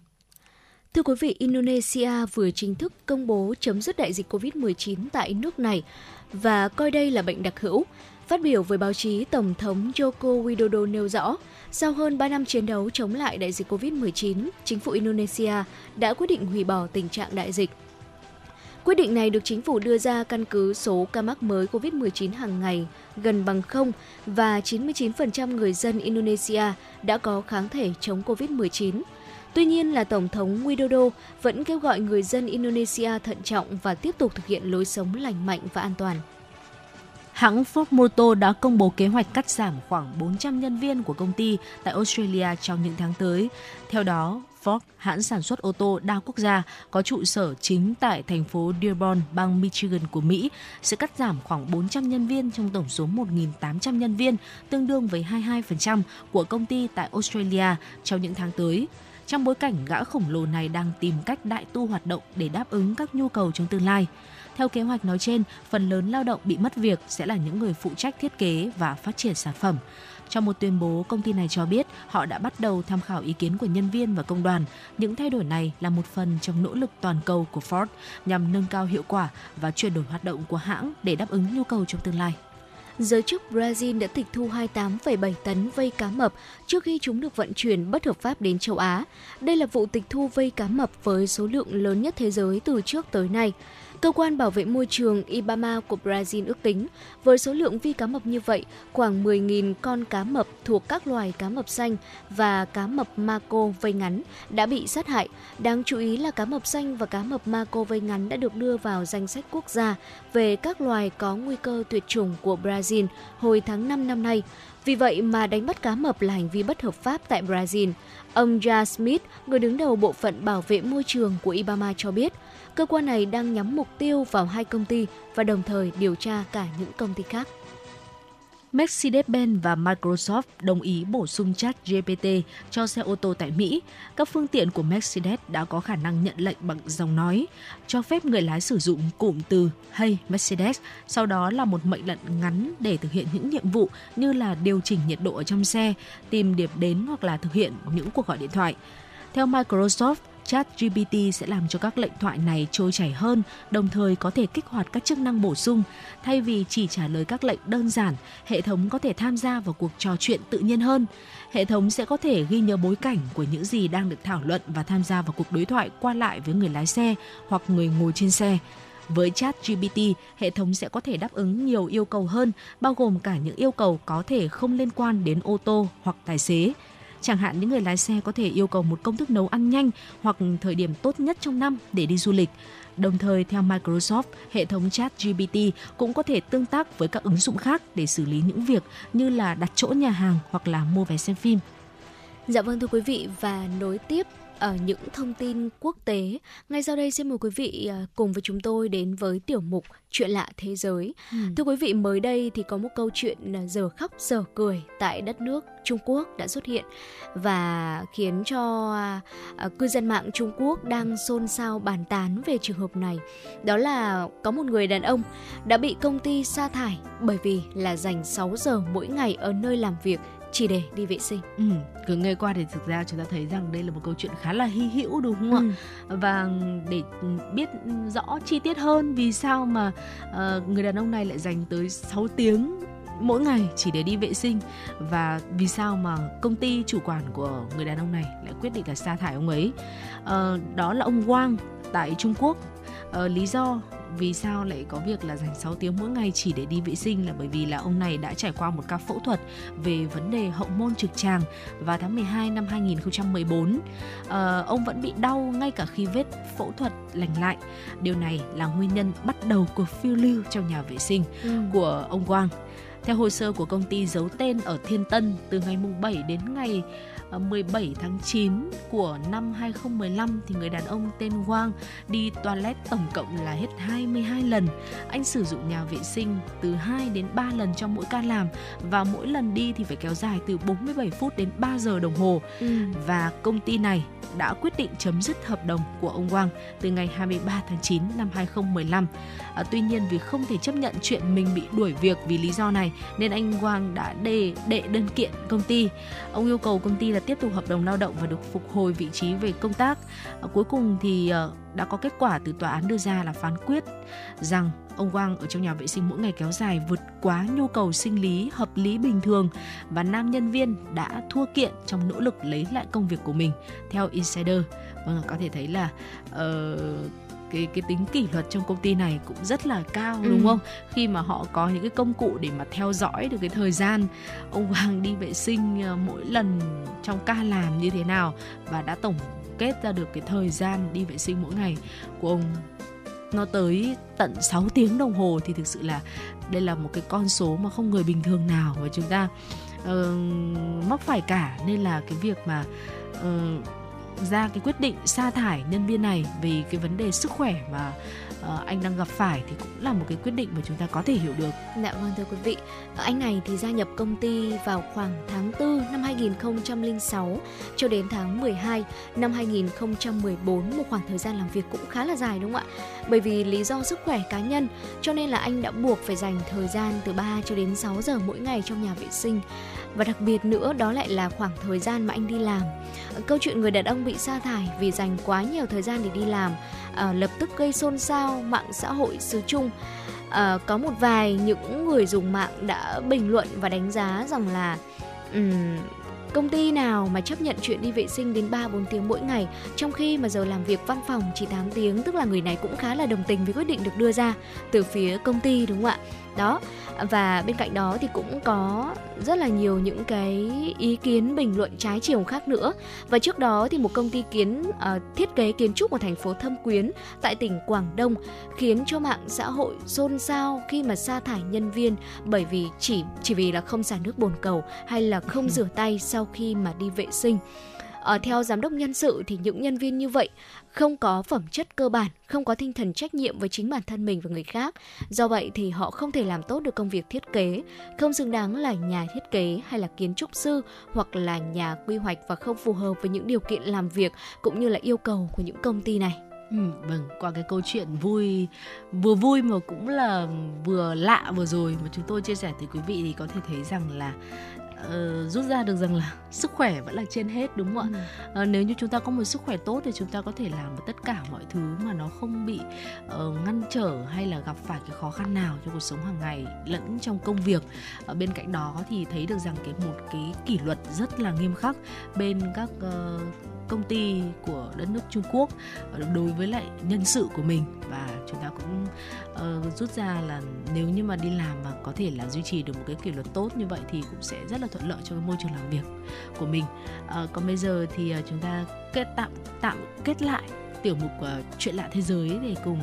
Thưa quý vị, Indonesia vừa chính thức công bố chấm dứt đại dịch COVID-19 tại nước này và coi đây là bệnh đặc hữu. Phát biểu với báo chí, Tổng thống Joko Widodo nêu rõ, sau hơn 3 năm chiến đấu chống lại đại dịch COVID-19, chính phủ Indonesia đã quyết định hủy bỏ tình trạng đại dịch. Quyết định này được chính phủ đưa ra căn cứ số ca mắc mới COVID-19 hàng ngày gần bằng không và 99% người dân Indonesia đã có kháng thể chống COVID-19. Tuy nhiên là Tổng thống Widodo vẫn kêu gọi người dân Indonesia thận trọng và tiếp tục thực hiện lối sống lành mạnh và an toàn. Hãng Ford Motor đã công bố kế hoạch cắt giảm khoảng 400 nhân viên của công ty tại Australia trong những tháng tới. Theo đó, Ford, hãng sản xuất ô tô đa quốc gia có trụ sở chính tại thành phố Dearborn, bang Michigan của Mỹ, sẽ cắt giảm khoảng 400 nhân viên trong tổng số 1.800 nhân viên, tương đương với 22% của công ty tại Australia trong những tháng tới. Trong bối cảnh gã khổng lồ này đang tìm cách đại tu hoạt động để đáp ứng các nhu cầu trong tương lai. Theo kế hoạch nói trên, phần lớn lao động bị mất việc sẽ là những người phụ trách thiết kế và phát triển sản phẩm. Trong một tuyên bố, công ty này cho biết họ đã bắt đầu tham khảo ý kiến của nhân viên và công đoàn. Những thay đổi này là một phần trong nỗ lực toàn cầu của Ford nhằm nâng cao hiệu quả và chuyển đổi hoạt động của hãng để đáp ứng nhu cầu trong tương lai. Giới chức Brazil đã tịch thu 28,7 tấn vây cá mập trước khi chúng được vận chuyển bất hợp pháp đến châu Á. Đây là vụ tịch thu vây cá mập với số lượng lớn nhất thế giới từ trước tới nay. Cơ quan bảo vệ môi trường Ibama của Brazil ước tính, với số lượng vi cá mập như vậy, khoảng 10.000 con cá mập thuộc các loài cá mập xanh và cá mập mako vây ngắn đã bị sát hại. Đáng chú ý là cá mập xanh và cá mập mako vây ngắn đã được đưa vào danh sách quốc gia về các loài có nguy cơ tuyệt chủng của Brazil hồi tháng 5 năm nay. Vì vậy mà đánh bắt cá mập là hành vi bất hợp pháp tại Brazil. Ông Ja Smith, người đứng đầu bộ phận bảo vệ môi trường của Ibama cho biết, cơ quan này đang nhắm mục tiêu vào hai công ty và đồng thời điều tra cả những công ty khác. Mercedes-Benz và Microsoft đồng ý bổ sung chat GPT cho xe ô tô tại Mỹ. Các phương tiện của Mercedes đã có khả năng nhận lệnh bằng giọng nói, cho phép người lái sử dụng cụm từ Hey Mercedes, sau đó là một mệnh lệnh ngắn để thực hiện những nhiệm vụ như là điều chỉnh nhiệt độ ở trong xe, tìm điểm đến hoặc là thực hiện những cuộc gọi điện thoại. Theo Microsoft, ChatGPT sẽ làm cho các lệnh thoại này trôi chảy hơn, đồng thời có thể kích hoạt các chức năng bổ sung. Thay vì chỉ trả lời các lệnh đơn giản, hệ thống có thể tham gia vào cuộc trò chuyện tự nhiên hơn. Hệ thống sẽ có thể ghi nhớ bối cảnh của những gì đang được thảo luận và tham gia vào cuộc đối thoại qua lại với người lái xe hoặc người ngồi trên xe. Với ChatGPT, hệ thống sẽ có thể đáp ứng nhiều yêu cầu hơn, bao gồm cả những yêu cầu có thể không liên quan đến ô tô hoặc tài xế. Chẳng hạn những người lái xe có thể yêu cầu một công thức nấu ăn nhanh hoặc thời điểm tốt nhất trong năm để đi du lịch. Đồng thời, theo Microsoft, hệ thống chat GPT cũng có thể tương tác với các ứng dụng khác để xử lý những việc như là đặt chỗ nhà hàng hoặc là mua vé xem phim. Dạ vâng thưa quý vị và nối tiếp ở những thông tin quốc tế. Ngay sau đây xin mời quý vị à, cùng với chúng tôi đến với tiểu mục Chuyện lạ thế giới. Ừ. Thưa quý vị, mới đây thì có một câu chuyện giờ khóc giờ cười tại đất nước Trung Quốc đã xuất hiện và khiến cho à, cư dân mạng Trung Quốc đang xôn xao bàn tán về trường hợp này. Đó là có một người đàn ông đã bị công ty sa thải bởi vì là dành 6 giờ mỗi ngày ở nơi làm việc chỉ để đi vệ sinh. Ừ, cứ nghe qua thì thực ra chúng ta thấy rằng đây là một câu chuyện khá là hy hữu đúng không ừ. ạ? Và để biết rõ chi tiết hơn vì sao mà uh, người đàn ông này lại dành tới 6 tiếng mỗi ngày chỉ để đi vệ sinh và vì sao mà công ty chủ quản của người đàn ông này lại quyết định là sa thải ông ấy. Uh, đó là ông Wang tại Trung Quốc. Uh, lý do vì sao lại có việc là dành 6 tiếng mỗi ngày chỉ để đi vệ sinh là bởi vì là ông này đã trải qua một ca phẫu thuật về vấn đề hậu môn trực tràng vào tháng 12 năm 2014. À, ông vẫn bị đau ngay cả khi vết phẫu thuật lành lại. Điều này là nguyên nhân bắt đầu cuộc phiêu lưu trong nhà vệ sinh ừ. của ông Quang. Theo hồ sơ của công ty giấu tên ở Thiên Tân từ ngày mùng 7 đến ngày 17 tháng 9 của năm 2015 thì người đàn ông tên Wang đi toilet tổng cộng là hết 22 lần. Anh sử dụng nhà vệ sinh từ 2 đến 3 lần trong mỗi ca làm và mỗi lần đi thì phải kéo dài từ 47 phút đến 3 giờ đồng hồ. Ừ. Và công ty này đã quyết định chấm dứt hợp đồng của ông Wang từ ngày 23 tháng 9 năm 2015. À, tuy nhiên vì không thể chấp nhận chuyện mình bị đuổi việc vì lý do này nên anh Wang đã đề đệ đơn kiện công ty. Ông yêu cầu công ty là tiếp tục hợp đồng lao động và được phục hồi vị trí về công tác. À, cuối cùng thì à, đã có kết quả từ tòa án đưa ra là phán quyết rằng ông Wang ở trong nhà vệ sinh mỗi ngày kéo dài vượt quá nhu cầu sinh lý hợp lý bình thường và nam nhân viên đã thua kiện trong nỗ lực lấy lại công việc của mình theo Insider. Vâng, có thể thấy là uh, cái cái tính kỷ luật trong công ty này cũng rất là cao ừ. đúng không? Khi mà họ có những cái công cụ để mà theo dõi được cái thời gian ông Hoàng đi vệ sinh ờ, mỗi lần trong ca làm như thế nào và đã tổng kết ra được cái thời gian đi vệ sinh mỗi ngày của ông nó tới tận 6 tiếng đồng hồ thì thực sự là đây là một cái con số mà không người bình thường nào và chúng ta uh, mắc phải cả. Nên là cái việc mà uh, ra cái quyết định sa thải nhân viên này vì cái vấn đề sức khỏe mà uh, anh đang gặp phải thì cũng là một cái quyết định mà chúng ta có thể hiểu được. Dạ vâng thưa quý vị, ờ, anh này thì gia nhập công ty vào khoảng tháng 4 năm 2006 cho đến tháng 12 năm 2014 một khoảng thời gian làm việc cũng khá là dài đúng không ạ? Bởi vì lý do sức khỏe cá nhân cho nên là anh đã buộc phải dành thời gian từ 3 cho đến 6 giờ mỗi ngày trong nhà vệ sinh và đặc biệt nữa đó lại là khoảng thời gian mà anh đi làm ờ, câu chuyện người đàn ông bị sa thải vì dành quá nhiều thời gian để đi làm à, lập tức gây xôn xao mạng xã hội xứ chung à, ờ, có một vài những người dùng mạng đã bình luận và đánh giá rằng là um, công ty nào mà chấp nhận chuyện đi vệ sinh đến 3 4 tiếng mỗi ngày trong khi mà giờ làm việc văn phòng chỉ 8 tiếng tức là người này cũng khá là đồng tình với quyết định được đưa ra từ phía công ty đúng không ạ? Đó và bên cạnh đó thì cũng có rất là nhiều những cái ý kiến bình luận trái chiều khác nữa và trước đó thì một công ty kiến uh, thiết kế kiến trúc ở thành phố Thâm Quyến tại tỉnh Quảng Đông khiến cho mạng xã hội xôn xao khi mà sa thải nhân viên bởi vì chỉ chỉ vì là không xả nước bồn cầu hay là không rửa tay sau khi mà đi vệ sinh. Ở theo giám đốc nhân sự thì những nhân viên như vậy không có phẩm chất cơ bản, không có tinh thần trách nhiệm với chính bản thân mình và người khác. Do vậy thì họ không thể làm tốt được công việc thiết kế, không xứng đáng là nhà thiết kế hay là kiến trúc sư hoặc là nhà quy hoạch và không phù hợp với những điều kiện làm việc cũng như là yêu cầu của những công ty này. Ừ, vâng, qua cái câu chuyện vui vừa vui mà cũng là vừa lạ vừa rồi mà chúng tôi chia sẻ tới quý vị thì có thể thấy rằng là uh, rút ra được rằng là sức khỏe vẫn là trên hết đúng không ạ? Ừ. Uh, nếu như chúng ta có một sức khỏe tốt thì chúng ta có thể làm được tất cả mọi thứ mà nó không bị uh, ngăn trở hay là gặp phải cái khó khăn nào trong cuộc sống hàng ngày lẫn trong công việc. Ở bên cạnh đó thì thấy được rằng cái một cái kỷ luật rất là nghiêm khắc bên các uh, công ty của đất nước Trung Quốc ờ, đối với lại nhân sự của mình và chúng ta cũng uh, rút ra là nếu như mà đi làm mà có thể là duy trì được một cái kỷ luật tốt như vậy thì cũng sẽ rất là thuận lợi cho cái môi trường làm việc của mình. Uh, còn bây giờ thì uh, chúng ta kết tạm tạm kết lại tiểu mục uh, chuyện lạ thế giới để cùng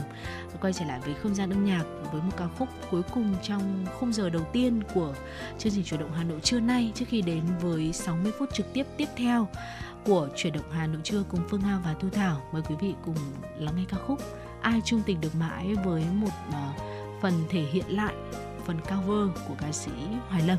quay trở lại với không gian âm nhạc với một ca khúc cuối cùng trong khung giờ đầu tiên của chương trình chủ động Hà Nội trưa nay trước khi đến với 60 phút trực tiếp tiếp theo của chuyển động Hà Nội trưa cùng Phương hào và Thu Thảo. Mời quý vị cùng lắng nghe ca khúc Ai chung tình được mãi với một ờ, phần thể hiện lại phần cover của ca sĩ Hoài Lâm.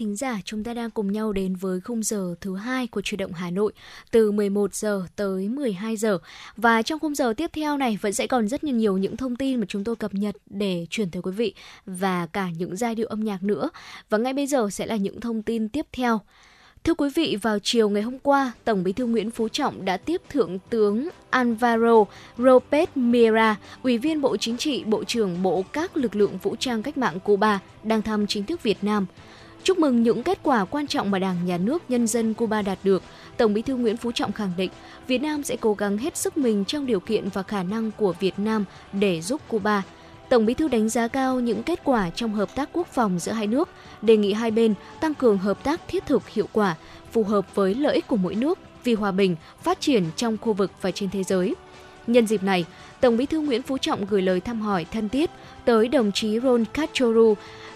thính giả, chúng ta đang cùng nhau đến với khung giờ thứ hai của chuyển động Hà Nội từ 11 giờ tới 12 giờ. Và trong khung giờ tiếp theo này vẫn sẽ còn rất nhiều, những thông tin mà chúng tôi cập nhật để truyền tới quý vị và cả những giai điệu âm nhạc nữa. Và ngay bây giờ sẽ là những thông tin tiếp theo. Thưa quý vị, vào chiều ngày hôm qua, Tổng Bí thư Nguyễn Phú Trọng đã tiếp Thượng tướng Alvaro Lopez Mira, Ủy viên Bộ Chính trị, Bộ trưởng Bộ các lực lượng vũ trang cách mạng Cuba, đang thăm chính thức Việt Nam. Chúc mừng những kết quả quan trọng mà Đảng, Nhà nước, nhân dân Cuba đạt được. Tổng Bí thư Nguyễn Phú Trọng khẳng định Việt Nam sẽ cố gắng hết sức mình trong điều kiện và khả năng của Việt Nam để giúp Cuba. Tổng Bí thư đánh giá cao những kết quả trong hợp tác quốc phòng giữa hai nước, đề nghị hai bên tăng cường hợp tác thiết thực hiệu quả, phù hợp với lợi ích của mỗi nước vì hòa bình, phát triển trong khu vực và trên thế giới. Nhân dịp này, Tổng Bí thư Nguyễn Phú Trọng gửi lời thăm hỏi thân thiết tới đồng chí Ron Castro,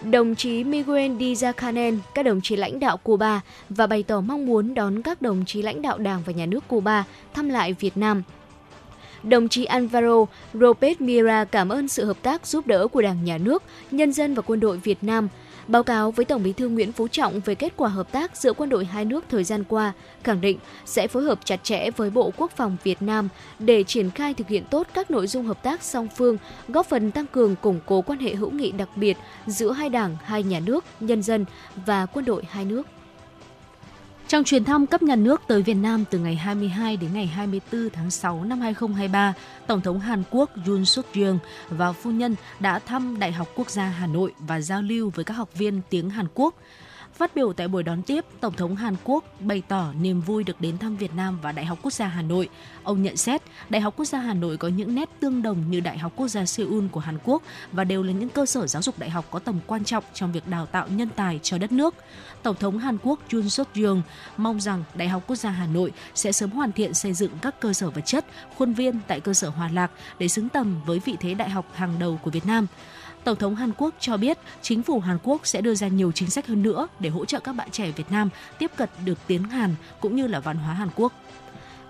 đồng chí Miguel Díaz-Canel, các đồng chí lãnh đạo Cuba và bày tỏ mong muốn đón các đồng chí lãnh đạo Đảng và Nhà nước Cuba thăm lại Việt Nam. Đồng chí Alvaro Lopez Mira cảm ơn sự hợp tác giúp đỡ của Đảng, Nhà nước, nhân dân và quân đội Việt Nam báo cáo với Tổng Bí thư Nguyễn Phú Trọng về kết quả hợp tác giữa quân đội hai nước thời gian qua, khẳng định sẽ phối hợp chặt chẽ với Bộ Quốc phòng Việt Nam để triển khai thực hiện tốt các nội dung hợp tác song phương, góp phần tăng cường củng cố quan hệ hữu nghị đặc biệt giữa hai đảng, hai nhà nước, nhân dân và quân đội hai nước. Trong chuyến thăm cấp nhà nước tới Việt Nam từ ngày 22 đến ngày 24 tháng 6 năm 2023, Tổng thống Hàn Quốc Yoon suk yeol và phu nhân đã thăm Đại học Quốc gia Hà Nội và giao lưu với các học viên tiếng Hàn Quốc. Phát biểu tại buổi đón tiếp, Tổng thống Hàn Quốc bày tỏ niềm vui được đến thăm Việt Nam và Đại học Quốc gia Hà Nội. Ông nhận xét, Đại học Quốc gia Hà Nội có những nét tương đồng như Đại học Quốc gia Seoul của Hàn Quốc và đều là những cơ sở giáo dục đại học có tầm quan trọng trong việc đào tạo nhân tài cho đất nước. Tổng thống Hàn Quốc Jun suk yeol mong rằng Đại học Quốc gia Hà Nội sẽ sớm hoàn thiện xây dựng các cơ sở vật chất, khuôn viên tại cơ sở Hòa Lạc để xứng tầm với vị thế đại học hàng đầu của Việt Nam. Tổng thống Hàn Quốc cho biết chính phủ Hàn Quốc sẽ đưa ra nhiều chính sách hơn nữa để hỗ trợ các bạn trẻ Việt Nam tiếp cận được tiếng Hàn cũng như là văn hóa Hàn Quốc.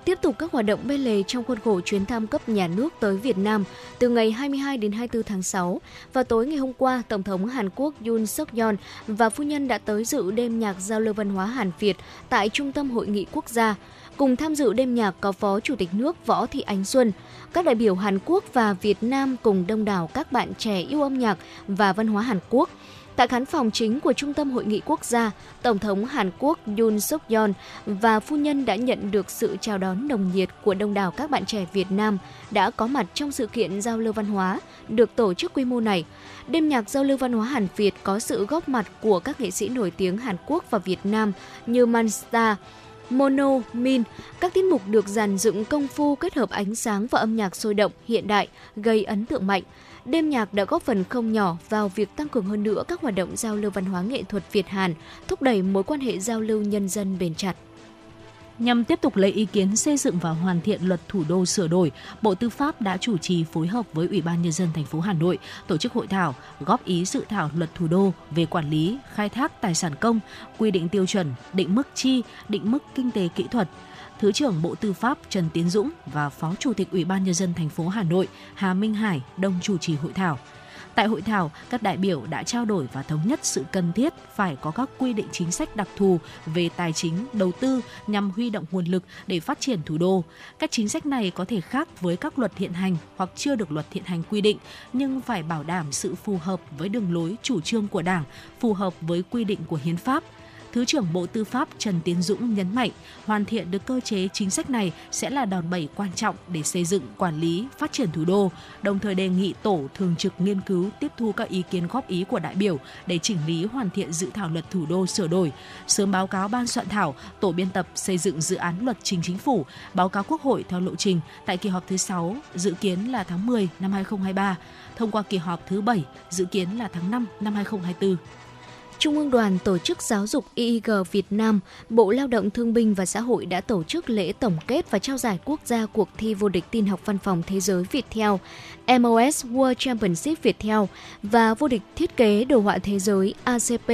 Tiếp tục các hoạt động bên lề trong khuôn khổ chuyến thăm cấp nhà nước tới Việt Nam từ ngày 22 đến 24 tháng 6. và tối ngày hôm qua, Tổng thống Hàn Quốc Yoon suk yeol và phu nhân đã tới dự đêm nhạc giao lưu văn hóa Hàn Việt tại Trung tâm Hội nghị Quốc gia. Cùng tham dự đêm nhạc có Phó Chủ tịch nước Võ Thị Ánh Xuân. Các đại biểu Hàn Quốc và Việt Nam cùng đông đảo các bạn trẻ yêu âm nhạc và văn hóa Hàn Quốc. Tại khán phòng chính của Trung tâm Hội nghị Quốc gia, Tổng thống Hàn Quốc Yoon suk yeol và phu nhân đã nhận được sự chào đón nồng nhiệt của đông đảo các bạn trẻ Việt Nam đã có mặt trong sự kiện giao lưu văn hóa được tổ chức quy mô này. Đêm nhạc giao lưu văn hóa Hàn Việt có sự góp mặt của các nghệ sĩ nổi tiếng Hàn Quốc và Việt Nam như Manstar, Mono, Min, các tiết mục được dàn dựng công phu kết hợp ánh sáng và âm nhạc sôi động, hiện đại, gây ấn tượng mạnh. Đêm nhạc đã góp phần không nhỏ vào việc tăng cường hơn nữa các hoạt động giao lưu văn hóa nghệ thuật Việt Hàn, thúc đẩy mối quan hệ giao lưu nhân dân bền chặt. Nhằm tiếp tục lấy ý kiến xây dựng và hoàn thiện luật thủ đô sửa đổi, Bộ Tư pháp đã chủ trì phối hợp với Ủy ban nhân dân thành phố Hà Nội tổ chức hội thảo góp ý dự thảo luật thủ đô về quản lý, khai thác tài sản công, quy định tiêu chuẩn, định mức chi, định mức kinh tế kỹ thuật. Thứ trưởng Bộ Tư pháp Trần Tiến Dũng và Phó Chủ tịch Ủy ban nhân dân thành phố Hà Nội Hà Minh Hải đồng chủ trì hội thảo. Tại hội thảo, các đại biểu đã trao đổi và thống nhất sự cần thiết phải có các quy định chính sách đặc thù về tài chính, đầu tư nhằm huy động nguồn lực để phát triển thủ đô. Các chính sách này có thể khác với các luật hiện hành hoặc chưa được luật hiện hành quy định, nhưng phải bảo đảm sự phù hợp với đường lối chủ trương của Đảng, phù hợp với quy định của hiến pháp, Thứ trưởng Bộ Tư pháp Trần Tiến Dũng nhấn mạnh, hoàn thiện được cơ chế chính sách này sẽ là đòn bẩy quan trọng để xây dựng, quản lý, phát triển thủ đô, đồng thời đề nghị tổ thường trực nghiên cứu tiếp thu các ý kiến góp ý của đại biểu để chỉnh lý hoàn thiện dự thảo luật thủ đô sửa đổi, sớm báo cáo ban soạn thảo, tổ biên tập xây dựng dự án luật trình chính phủ, báo cáo Quốc hội theo lộ trình tại kỳ họp thứ 6, dự kiến là tháng 10 năm 2023, thông qua kỳ họp thứ 7, dự kiến là tháng 5 năm 2024. Trung ương Đoàn Tổ chức Giáo dục IIG Việt Nam, Bộ Lao động Thương binh và Xã hội đã tổ chức lễ tổng kết và trao giải quốc gia cuộc thi vô địch tin học văn phòng thế giới Viettel, MOS World Championship Viettel và vô địch thiết kế đồ họa thế giới ACP,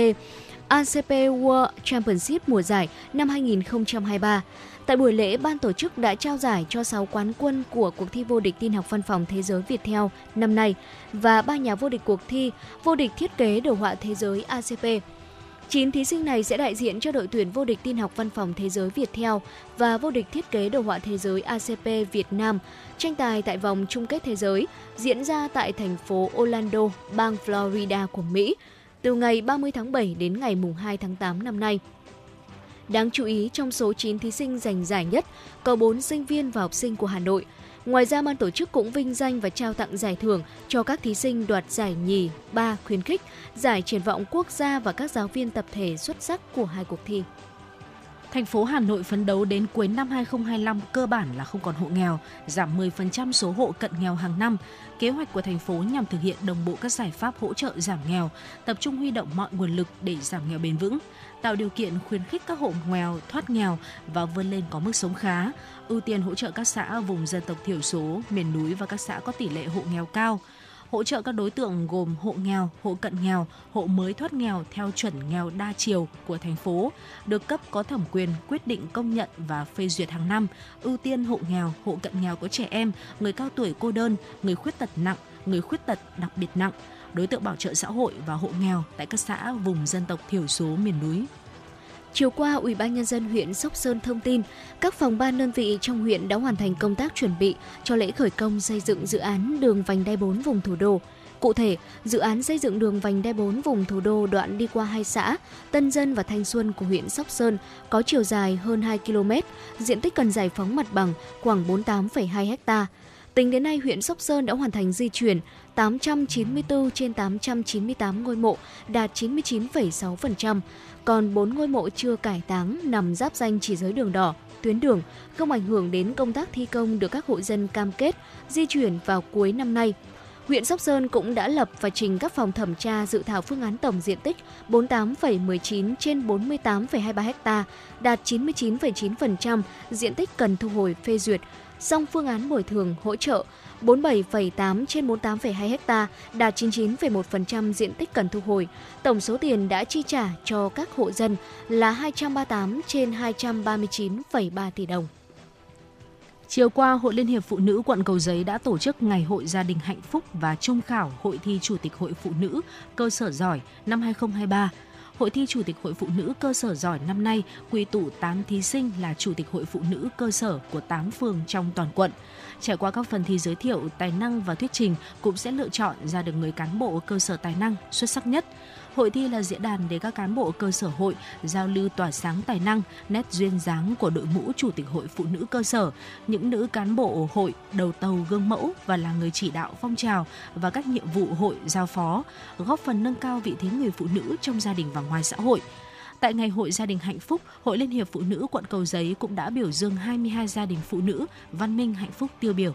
ACP World Championship mùa giải năm 2023. Tại buổi lễ, ban tổ chức đã trao giải cho 6 quán quân của cuộc thi vô địch tin học văn phòng thế giới Viettel năm nay và ba nhà vô địch cuộc thi vô địch thiết kế đồ họa thế giới ACP. 9 thí sinh này sẽ đại diện cho đội tuyển vô địch tin học văn phòng thế giới Viettel và vô địch thiết kế đồ họa thế giới ACP Việt Nam tranh tài tại vòng chung kết thế giới diễn ra tại thành phố Orlando, bang Florida của Mỹ từ ngày 30 tháng 7 đến ngày 2 tháng 8 năm nay. Đáng chú ý, trong số 9 thí sinh giành giải nhất, có 4 sinh viên và học sinh của Hà Nội. Ngoài ra, ban tổ chức cũng vinh danh và trao tặng giải thưởng cho các thí sinh đoạt giải nhì, ba khuyến khích, giải triển vọng quốc gia và các giáo viên tập thể xuất sắc của hai cuộc thi. Thành phố Hà Nội phấn đấu đến cuối năm 2025 cơ bản là không còn hộ nghèo, giảm 10% số hộ cận nghèo hàng năm. Kế hoạch của thành phố nhằm thực hiện đồng bộ các giải pháp hỗ trợ giảm nghèo, tập trung huy động mọi nguồn lực để giảm nghèo bền vững tạo điều kiện khuyến khích các hộ nghèo thoát nghèo và vươn lên có mức sống khá, ưu tiên hỗ trợ các xã vùng dân tộc thiểu số, miền núi và các xã có tỷ lệ hộ nghèo cao. Hỗ trợ các đối tượng gồm hộ nghèo, hộ cận nghèo, hộ mới thoát nghèo theo chuẩn nghèo đa chiều của thành phố, được cấp có thẩm quyền quyết định công nhận và phê duyệt hàng năm, ưu tiên hộ nghèo, hộ cận nghèo có trẻ em, người cao tuổi cô đơn, người khuyết tật nặng, người khuyết tật đặc biệt nặng, đối tượng bảo trợ xã hội và hộ nghèo tại các xã vùng dân tộc thiểu số miền núi. Chiều qua, Ủy ban nhân dân huyện Sóc Sơn thông tin, các phòng ban đơn vị trong huyện đã hoàn thành công tác chuẩn bị cho lễ khởi công xây dựng dự án đường vành đai 4 vùng thủ đô. Cụ thể, dự án xây dựng đường vành đai 4 vùng thủ đô đoạn đi qua hai xã Tân Dân và Thanh Xuân của huyện Sóc Sơn có chiều dài hơn 2 km, diện tích cần giải phóng mặt bằng khoảng 48,2 hectare Tính đến nay, huyện Sóc Sơn đã hoàn thành di chuyển 894 trên 898 ngôi mộ, đạt 99,6%, còn 4 ngôi mộ chưa cải táng nằm giáp danh chỉ giới đường đỏ, tuyến đường, không ảnh hưởng đến công tác thi công được các hộ dân cam kết di chuyển vào cuối năm nay. Huyện Sóc Sơn cũng đã lập và trình các phòng thẩm tra dự thảo phương án tổng diện tích 48,19 trên 48,23 ha, đạt 99,9% diện tích cần thu hồi phê duyệt, song phương án bồi thường hỗ trợ 47,8 trên 48,2 ha, đạt 99,1% diện tích cần thu hồi. Tổng số tiền đã chi trả cho các hộ dân là 238 trên 239,3 tỷ đồng. Chiều qua, Hội Liên hiệp Phụ nữ quận Cầu Giấy đã tổ chức Ngày hội gia đình hạnh phúc và trung khảo Hội thi Chủ tịch Hội Phụ nữ cơ sở giỏi năm 2023 Hội thi Chủ tịch Hội Phụ nữ cơ sở giỏi năm nay quy tụ 8 thí sinh là Chủ tịch Hội Phụ nữ cơ sở của 8 phường trong toàn quận. Trải qua các phần thi giới thiệu, tài năng và thuyết trình cũng sẽ lựa chọn ra được người cán bộ cơ sở tài năng xuất sắc nhất. Hội thi là diễn đàn để các cán bộ cơ sở hội giao lưu tỏa sáng tài năng, nét duyên dáng của đội ngũ chủ tịch hội phụ nữ cơ sở, những nữ cán bộ hội đầu tàu gương mẫu và là người chỉ đạo phong trào và các nhiệm vụ hội giao phó, góp phần nâng cao vị thế người phụ nữ trong gia đình và ngoài xã hội. Tại Ngày hội Gia đình Hạnh phúc, Hội Liên hiệp Phụ nữ quận Cầu Giấy cũng đã biểu dương 22 gia đình phụ nữ văn minh hạnh phúc tiêu biểu.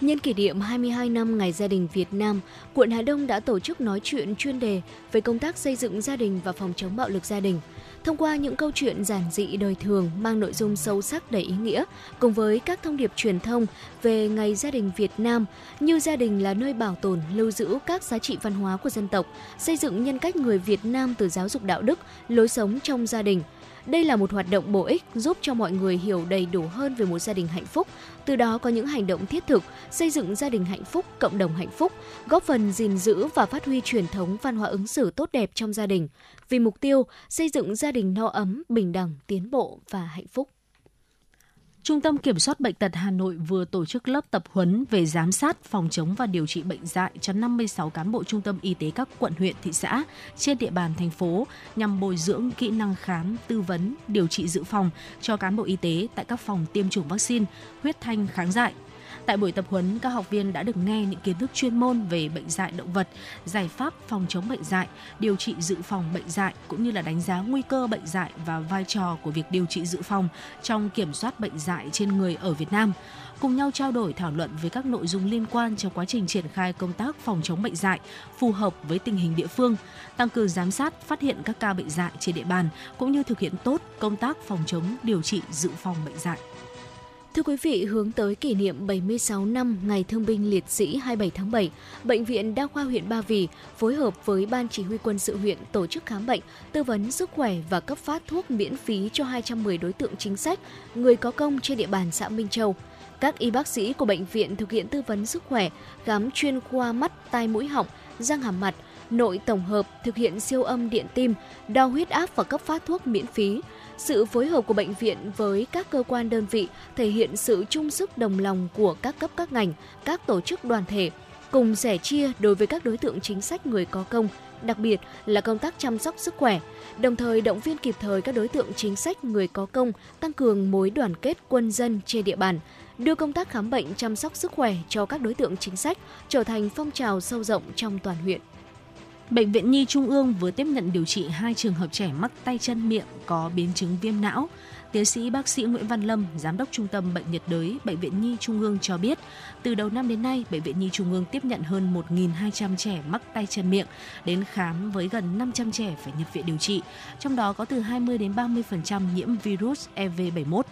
Nhân kỷ niệm 22 năm Ngày Gia đình Việt Nam, quận Hà Đông đã tổ chức nói chuyện chuyên đề về công tác xây dựng gia đình và phòng chống bạo lực gia đình. Thông qua những câu chuyện giản dị đời thường mang nội dung sâu sắc đầy ý nghĩa, cùng với các thông điệp truyền thông về Ngày Gia đình Việt Nam như gia đình là nơi bảo tồn, lưu giữ các giá trị văn hóa của dân tộc, xây dựng nhân cách người Việt Nam từ giáo dục đạo đức, lối sống trong gia đình – đây là một hoạt động bổ ích giúp cho mọi người hiểu đầy đủ hơn về một gia đình hạnh phúc, từ đó có những hành động thiết thực xây dựng gia đình hạnh phúc, cộng đồng hạnh phúc, góp phần gìn giữ và phát huy truyền thống văn hóa ứng xử tốt đẹp trong gia đình, vì mục tiêu xây dựng gia đình no ấm, bình đẳng, tiến bộ và hạnh phúc. Trung tâm Kiểm soát Bệnh tật Hà Nội vừa tổ chức lớp tập huấn về giám sát, phòng chống và điều trị bệnh dạy cho 56 cán bộ trung tâm y tế các quận huyện, thị xã trên địa bàn thành phố nhằm bồi dưỡng kỹ năng khám, tư vấn, điều trị dự phòng cho cán bộ y tế tại các phòng tiêm chủng vaccine, huyết thanh kháng dại, Tại buổi tập huấn, các học viên đã được nghe những kiến thức chuyên môn về bệnh dạy động vật, giải pháp phòng chống bệnh dạy, điều trị dự phòng bệnh dạy cũng như là đánh giá nguy cơ bệnh dạy và vai trò của việc điều trị dự phòng trong kiểm soát bệnh dạy trên người ở Việt Nam cùng nhau trao đổi thảo luận về các nội dung liên quan trong quá trình triển khai công tác phòng chống bệnh dạy phù hợp với tình hình địa phương, tăng cường giám sát, phát hiện các ca bệnh dạy trên địa bàn cũng như thực hiện tốt công tác phòng chống điều trị dự phòng bệnh dạy. Thưa quý vị, hướng tới kỷ niệm 76 năm Ngày Thương binh Liệt sĩ 27 tháng 7, Bệnh viện Đa khoa huyện Ba Vì phối hợp với Ban Chỉ huy quân sự huyện tổ chức khám bệnh, tư vấn sức khỏe và cấp phát thuốc miễn phí cho 210 đối tượng chính sách, người có công trên địa bàn xã Minh Châu. Các y bác sĩ của bệnh viện thực hiện tư vấn sức khỏe, khám chuyên khoa mắt, tai mũi họng, răng hàm mặt, nội tổng hợp, thực hiện siêu âm điện tim, đo huyết áp và cấp phát thuốc miễn phí sự phối hợp của bệnh viện với các cơ quan đơn vị thể hiện sự chung sức đồng lòng của các cấp các ngành, các tổ chức đoàn thể, cùng sẻ chia đối với các đối tượng chính sách người có công, đặc biệt là công tác chăm sóc sức khỏe, đồng thời động viên kịp thời các đối tượng chính sách người có công, tăng cường mối đoàn kết quân dân trên địa bàn, đưa công tác khám bệnh chăm sóc sức khỏe cho các đối tượng chính sách trở thành phong trào sâu rộng trong toàn huyện. Bệnh viện Nhi Trung ương vừa tiếp nhận điều trị hai trường hợp trẻ mắc tay chân miệng có biến chứng viêm não. Tiến sĩ bác sĩ Nguyễn Văn Lâm, Giám đốc Trung tâm Bệnh nhiệt đới Bệnh viện Nhi Trung ương cho biết, từ đầu năm đến nay, Bệnh viện Nhi Trung ương tiếp nhận hơn 1.200 trẻ mắc tay chân miệng đến khám với gần 500 trẻ phải nhập viện điều trị, trong đó có từ 20 đến 30% nhiễm virus EV71.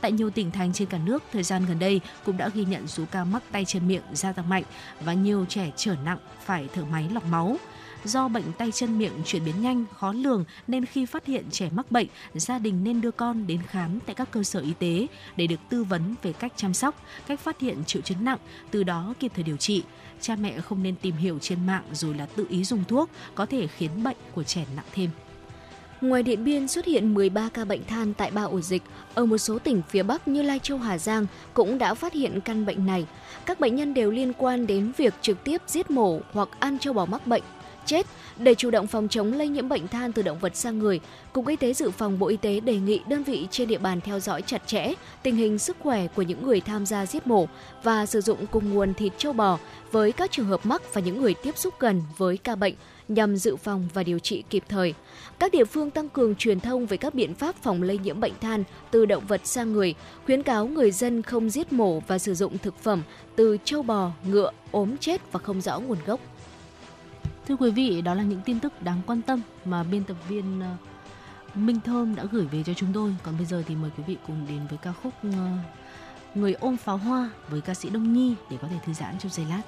Tại nhiều tỉnh thành trên cả nước, thời gian gần đây cũng đã ghi nhận số ca mắc tay chân miệng gia tăng mạnh và nhiều trẻ trở nặng phải thở máy lọc máu. Do bệnh tay chân miệng chuyển biến nhanh, khó lường nên khi phát hiện trẻ mắc bệnh, gia đình nên đưa con đến khám tại các cơ sở y tế để được tư vấn về cách chăm sóc, cách phát hiện triệu chứng nặng, từ đó kịp thời điều trị. Cha mẹ không nên tìm hiểu trên mạng rồi là tự ý dùng thuốc, có thể khiến bệnh của trẻ nặng thêm. Ngoài Điện Biên xuất hiện 13 ca bệnh than tại ba ổ dịch, ở một số tỉnh phía Bắc như Lai Châu, Hà Giang cũng đã phát hiện căn bệnh này. Các bệnh nhân đều liên quan đến việc trực tiếp giết mổ hoặc ăn châu bò mắc bệnh chết. Để chủ động phòng chống lây nhiễm bệnh than từ động vật sang người, Cục Y tế Dự phòng Bộ Y tế đề nghị đơn vị trên địa bàn theo dõi chặt chẽ tình hình sức khỏe của những người tham gia giết mổ và sử dụng cùng nguồn thịt châu bò với các trường hợp mắc và những người tiếp xúc gần với ca bệnh nhằm dự phòng và điều trị kịp thời. Các địa phương tăng cường truyền thông về các biện pháp phòng lây nhiễm bệnh than từ động vật sang người, khuyến cáo người dân không giết mổ và sử dụng thực phẩm từ châu bò, ngựa, ốm chết và không rõ nguồn gốc. Thưa quý vị, đó là những tin tức đáng quan tâm mà biên tập viên ờ, Minh Thơm đã gửi về cho chúng tôi. Còn bây giờ thì mời quý vị cùng đến với ca khúc ờ, Người ôm pháo hoa với ca sĩ Đông Nhi để có thể thư giãn trong giây lát.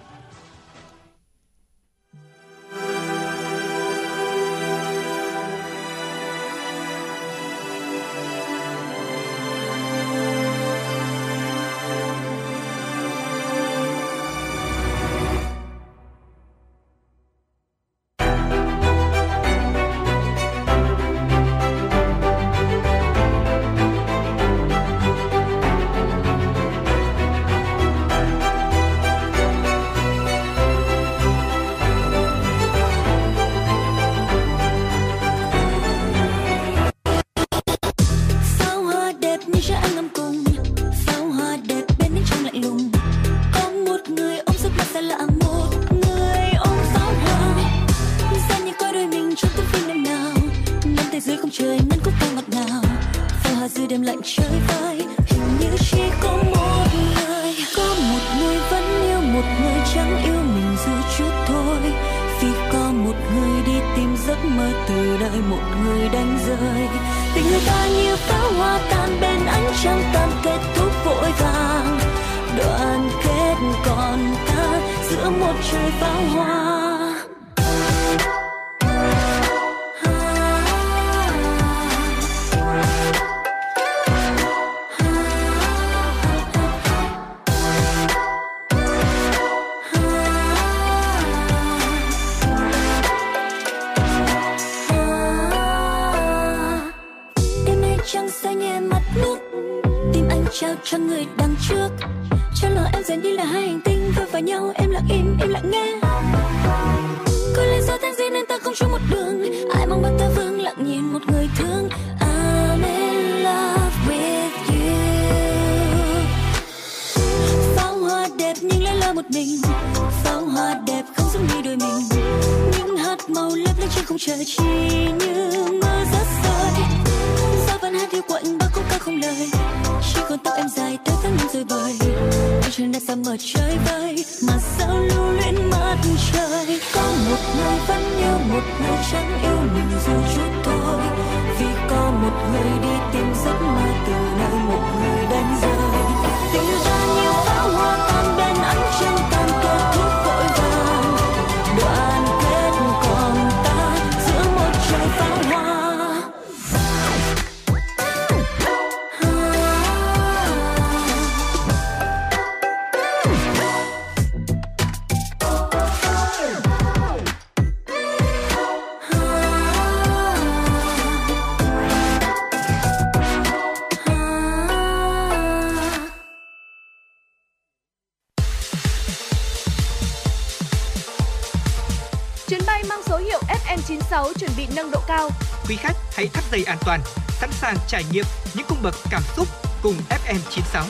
Toàn, sẵn sàng trải nghiệm những cung bậc cảm xúc cùng FM96.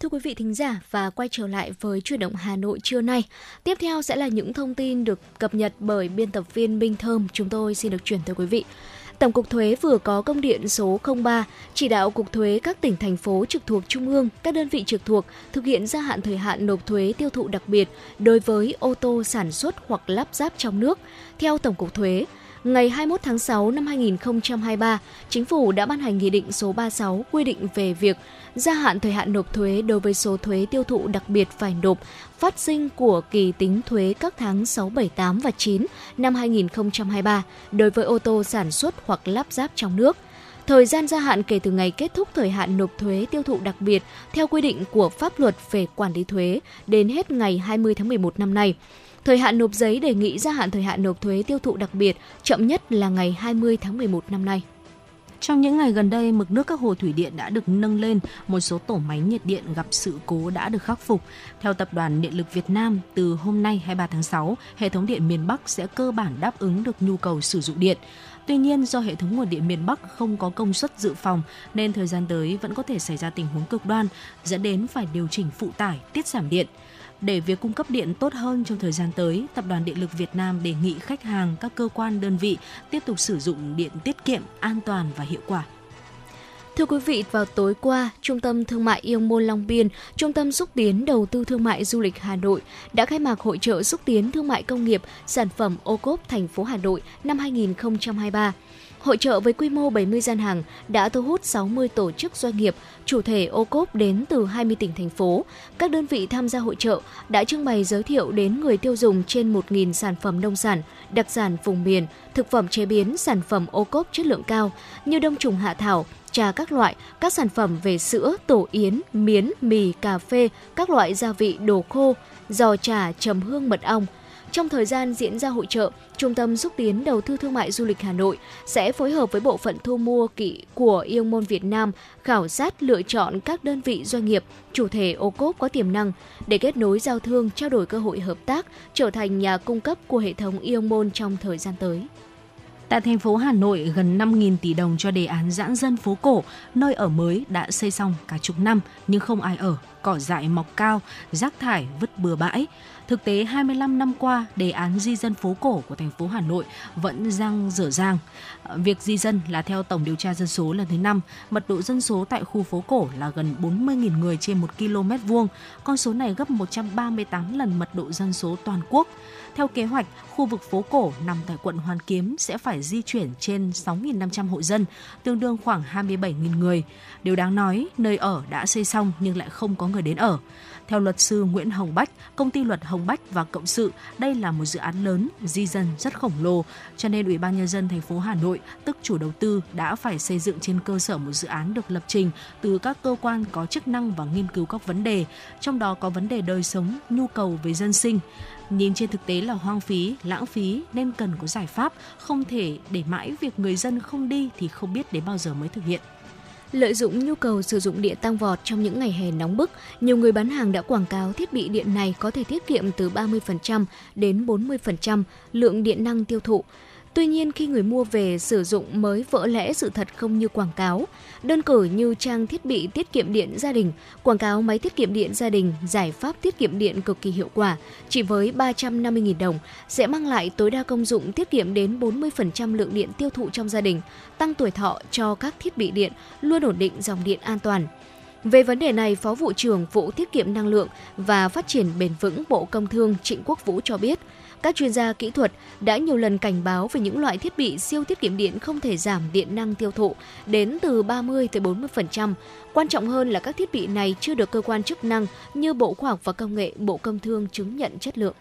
Thưa quý vị thính giả và quay trở lại với chuyển động Hà Nội trưa nay. Tiếp theo sẽ là những thông tin được cập nhật bởi biên tập viên Minh Thơm. Chúng tôi xin được chuyển tới quý vị. Tổng cục Thuế vừa có công điện số 03 chỉ đạo Cục Thuế các tỉnh, thành phố trực thuộc Trung ương, các đơn vị trực thuộc thực hiện gia hạn thời hạn nộp thuế tiêu thụ đặc biệt đối với ô tô sản xuất hoặc lắp ráp trong nước. Theo Tổng cục Thuế, ngày 21 tháng 6 năm 2023, Chính phủ đã ban hành Nghị định số 36 quy định về việc gia hạn thời hạn nộp thuế đối với số thuế tiêu thụ đặc biệt phải nộp phát sinh của kỳ tính thuế các tháng 6, 7, 8 và 9 năm 2023 đối với ô tô sản xuất hoặc lắp ráp trong nước. Thời gian gia hạn kể từ ngày kết thúc thời hạn nộp thuế tiêu thụ đặc biệt theo quy định của pháp luật về quản lý thuế đến hết ngày 20 tháng 11 năm nay. Thời hạn nộp giấy đề nghị gia hạn thời hạn nộp thuế tiêu thụ đặc biệt chậm nhất là ngày 20 tháng 11 năm nay. Trong những ngày gần đây, mực nước các hồ thủy điện đã được nâng lên, một số tổ máy nhiệt điện gặp sự cố đã được khắc phục. Theo Tập đoàn Điện lực Việt Nam, từ hôm nay 23 tháng 6, hệ thống điện miền Bắc sẽ cơ bản đáp ứng được nhu cầu sử dụng điện. Tuy nhiên, do hệ thống nguồn điện miền Bắc không có công suất dự phòng, nên thời gian tới vẫn có thể xảy ra tình huống cực đoan, dẫn đến phải điều chỉnh phụ tải, tiết giảm điện. Để việc cung cấp điện tốt hơn trong thời gian tới, Tập đoàn Điện lực Việt Nam đề nghị khách hàng, các cơ quan đơn vị tiếp tục sử dụng điện tiết kiệm, an toàn và hiệu quả. Thưa quý vị, vào tối qua, Trung tâm Thương mại Yêu Môn Long Biên, Trung tâm xúc tiến đầu tư thương mại du lịch Hà Nội đã khai mạc hội trợ xúc tiến thương mại công nghiệp sản phẩm ô cốp thành phố Hà Nội năm 2023. Hội trợ với quy mô 70 gian hàng đã thu hút 60 tổ chức doanh nghiệp, chủ thể ô cốp đến từ 20 tỉnh thành phố. Các đơn vị tham gia hội trợ đã trưng bày giới thiệu đến người tiêu dùng trên 1.000 sản phẩm nông sản, đặc sản vùng miền, thực phẩm chế biến, sản phẩm ô cốp chất lượng cao như đông trùng hạ thảo, trà các loại, các sản phẩm về sữa, tổ yến, miến, mì, cà phê, các loại gia vị đồ khô, giò trà, trầm hương mật ong. Trong thời gian diễn ra hội trợ, Trung tâm xúc tiến đầu tư thương mại du lịch Hà Nội sẽ phối hợp với bộ phận thu mua kỵ của Yêu Môn Việt Nam khảo sát lựa chọn các đơn vị doanh nghiệp, chủ thể ô cốp có tiềm năng để kết nối giao thương, trao đổi cơ hội hợp tác, trở thành nhà cung cấp của hệ thống Yêu Môn trong thời gian tới. Tại thành phố Hà Nội, gần 5.000 tỷ đồng cho đề án giãn dân phố cổ, nơi ở mới đã xây xong cả chục năm nhưng không ai ở. cỏ dại mọc cao, rác thải vứt bừa bãi. Thực tế 25 năm qua, đề án di dân phố cổ của thành phố Hà Nội vẫn răng dở dang. Việc di dân là theo tổng điều tra dân số lần thứ 5, mật độ dân số tại khu phố cổ là gần 40.000 người trên 1 km vuông. Con số này gấp 138 lần mật độ dân số toàn quốc. Theo kế hoạch, khu vực phố cổ nằm tại quận Hoàn Kiếm sẽ phải di chuyển trên 6.500 hộ dân, tương đương khoảng 27.000 người. Điều đáng nói, nơi ở đã xây xong nhưng lại không có người đến ở. Theo luật sư Nguyễn Hồng Bách, công ty luật Hồng Bách và Cộng sự, đây là một dự án lớn, di dân rất khổng lồ, cho nên Ủy ban nhân dân thành phố Hà Nội, tức chủ đầu tư đã phải xây dựng trên cơ sở một dự án được lập trình từ các cơ quan có chức năng và nghiên cứu các vấn đề, trong đó có vấn đề đời sống, nhu cầu về dân sinh. Nhìn trên thực tế là hoang phí, lãng phí nên cần có giải pháp, không thể để mãi việc người dân không đi thì không biết đến bao giờ mới thực hiện. Lợi dụng nhu cầu sử dụng điện tăng vọt trong những ngày hè nóng bức, nhiều người bán hàng đã quảng cáo thiết bị điện này có thể tiết kiệm từ 30% đến 40% lượng điện năng tiêu thụ. Tuy nhiên khi người mua về sử dụng mới vỡ lẽ sự thật không như quảng cáo. Đơn cử như trang thiết bị tiết kiệm điện gia đình, quảng cáo máy tiết kiệm điện gia đình, giải pháp tiết kiệm điện cực kỳ hiệu quả, chỉ với 350.000 đồng sẽ mang lại tối đa công dụng tiết kiệm đến 40% lượng điện tiêu thụ trong gia đình, tăng tuổi thọ cho các thiết bị điện, luôn ổn định dòng điện an toàn. Về vấn đề này, Phó vụ trưởng vụ tiết kiệm năng lượng và phát triển bền vững Bộ Công Thương Trịnh Quốc Vũ cho biết, các chuyên gia kỹ thuật đã nhiều lần cảnh báo về những loại thiết bị siêu tiết kiệm điện không thể giảm điện năng tiêu thụ đến từ 30 tới 40%. Quan trọng hơn là các thiết bị này chưa được cơ quan chức năng như Bộ Khoa học và Công nghệ, Bộ Công Thương chứng nhận chất lượng.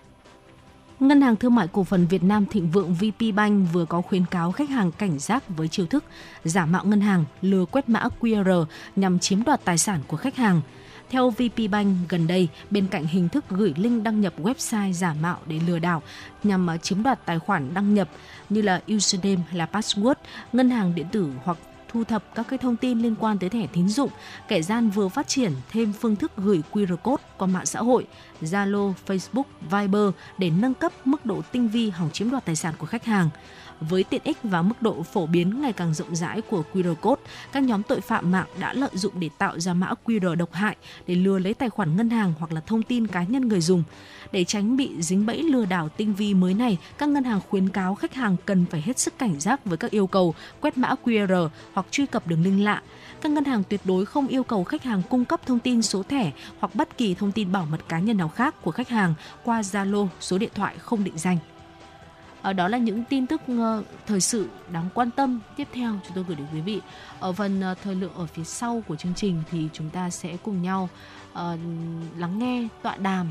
Ngân hàng Thương mại Cổ phần Việt Nam Thịnh Vượng VP Bank vừa có khuyến cáo khách hàng cảnh giác với chiêu thức giả mạo ngân hàng lừa quét mã QR nhằm chiếm đoạt tài sản của khách hàng. Theo VP Bank, gần đây, bên cạnh hình thức gửi link đăng nhập website giả mạo để lừa đảo nhằm à, chiếm đoạt tài khoản đăng nhập như là username hay là password, ngân hàng điện tử hoặc thu thập các cái thông tin liên quan tới thẻ tín dụng, kẻ gian vừa phát triển thêm phương thức gửi QR code qua mạng xã hội, Zalo, Facebook, Viber để nâng cấp mức độ tinh vi hòng chiếm đoạt tài sản của khách hàng. Với tiện ích và mức độ phổ biến ngày càng rộng rãi của QR code, các nhóm tội phạm mạng đã lợi dụng để tạo ra mã QR độc hại để lừa lấy tài khoản ngân hàng hoặc là thông tin cá nhân người dùng. Để tránh bị dính bẫy lừa đảo tinh vi mới này, các ngân hàng khuyến cáo khách hàng cần phải hết sức cảnh giác với các yêu cầu quét mã QR hoặc truy cập đường link lạ các ngân hàng tuyệt đối không yêu cầu khách hàng cung cấp thông tin số thẻ hoặc bất kỳ thông tin bảo mật cá nhân nào khác của khách hàng qua Zalo, số điện thoại không định danh. Ờ, đó là những tin tức ờ, thời sự đáng quan tâm tiếp theo chúng tôi gửi đến quý vị. Ở phần ờ, thời lượng ở phía sau của chương trình thì chúng ta sẽ cùng nhau lắng nghe tọa đàm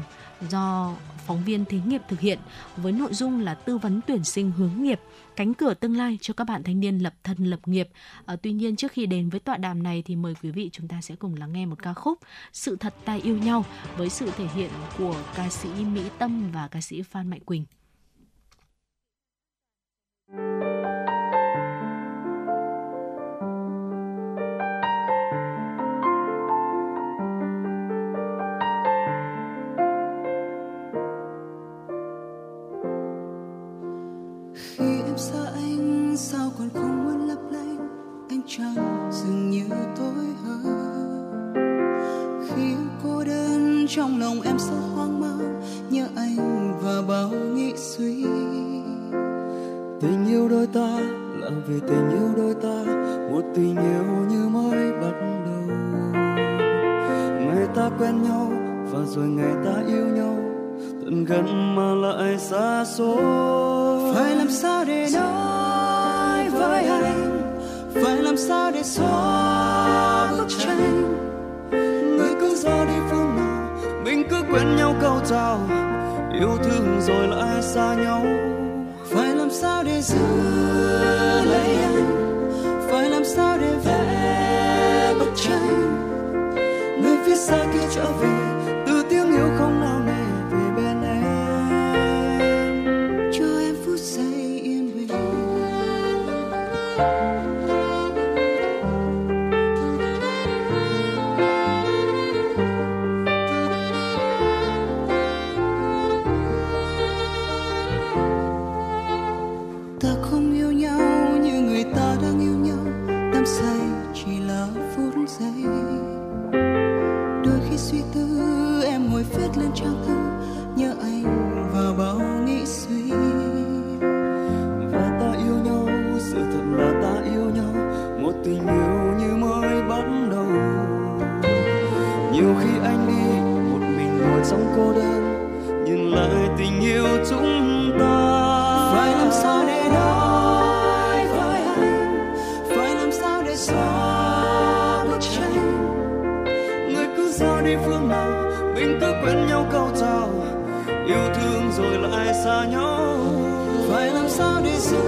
do phóng viên thí nghiệp thực hiện với nội dung là tư vấn tuyển sinh hướng nghiệp cánh cửa tương lai cho các bạn thanh niên lập thân lập nghiệp. À, tuy nhiên trước khi đến với tọa đàm này thì mời quý vị chúng ta sẽ cùng lắng nghe một ca khúc Sự thật ta yêu nhau với sự thể hiện của ca sĩ Mỹ Tâm và ca sĩ Phan Mạnh Quỳnh. Trăng dường như tối hơn. Khi cô đơn trong lòng em sẽ hoang mang nhớ anh và bao nghĩ suy. Tình yêu đôi ta là vì tình yêu đôi ta, một tình yêu như mới bắt đầu. Ngày ta quen nhau và rồi ngày ta yêu nhau, tận gần mà lại xa xôi. Phải làm sao để nói với anh? Phải làm sao để xóa bức tranh? Người cứ ra đi phương nào? Mình cứ quên nhau câu chào. Yêu thương rồi lại xa nhau? Phải làm sao để giữ lấy anh? Phải làm sao để vẽ bức tranh? Người phía xa kia trở về. Tình yêu chúng ta. Phải làm sao để nói với anh? Phải làm sao để xóa bức tranh? Người cứ ra đi phương nào mình cứ quên nhau câu chào. Yêu thương rồi lại xa nhau. Phải làm sao để giữ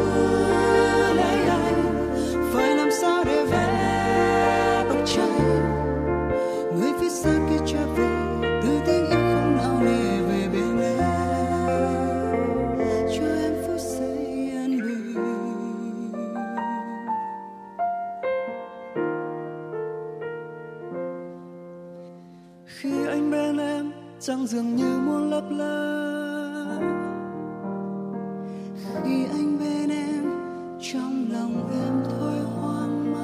trăng dường như muốn lấp lánh khi anh bên em trong lòng em thôi hoang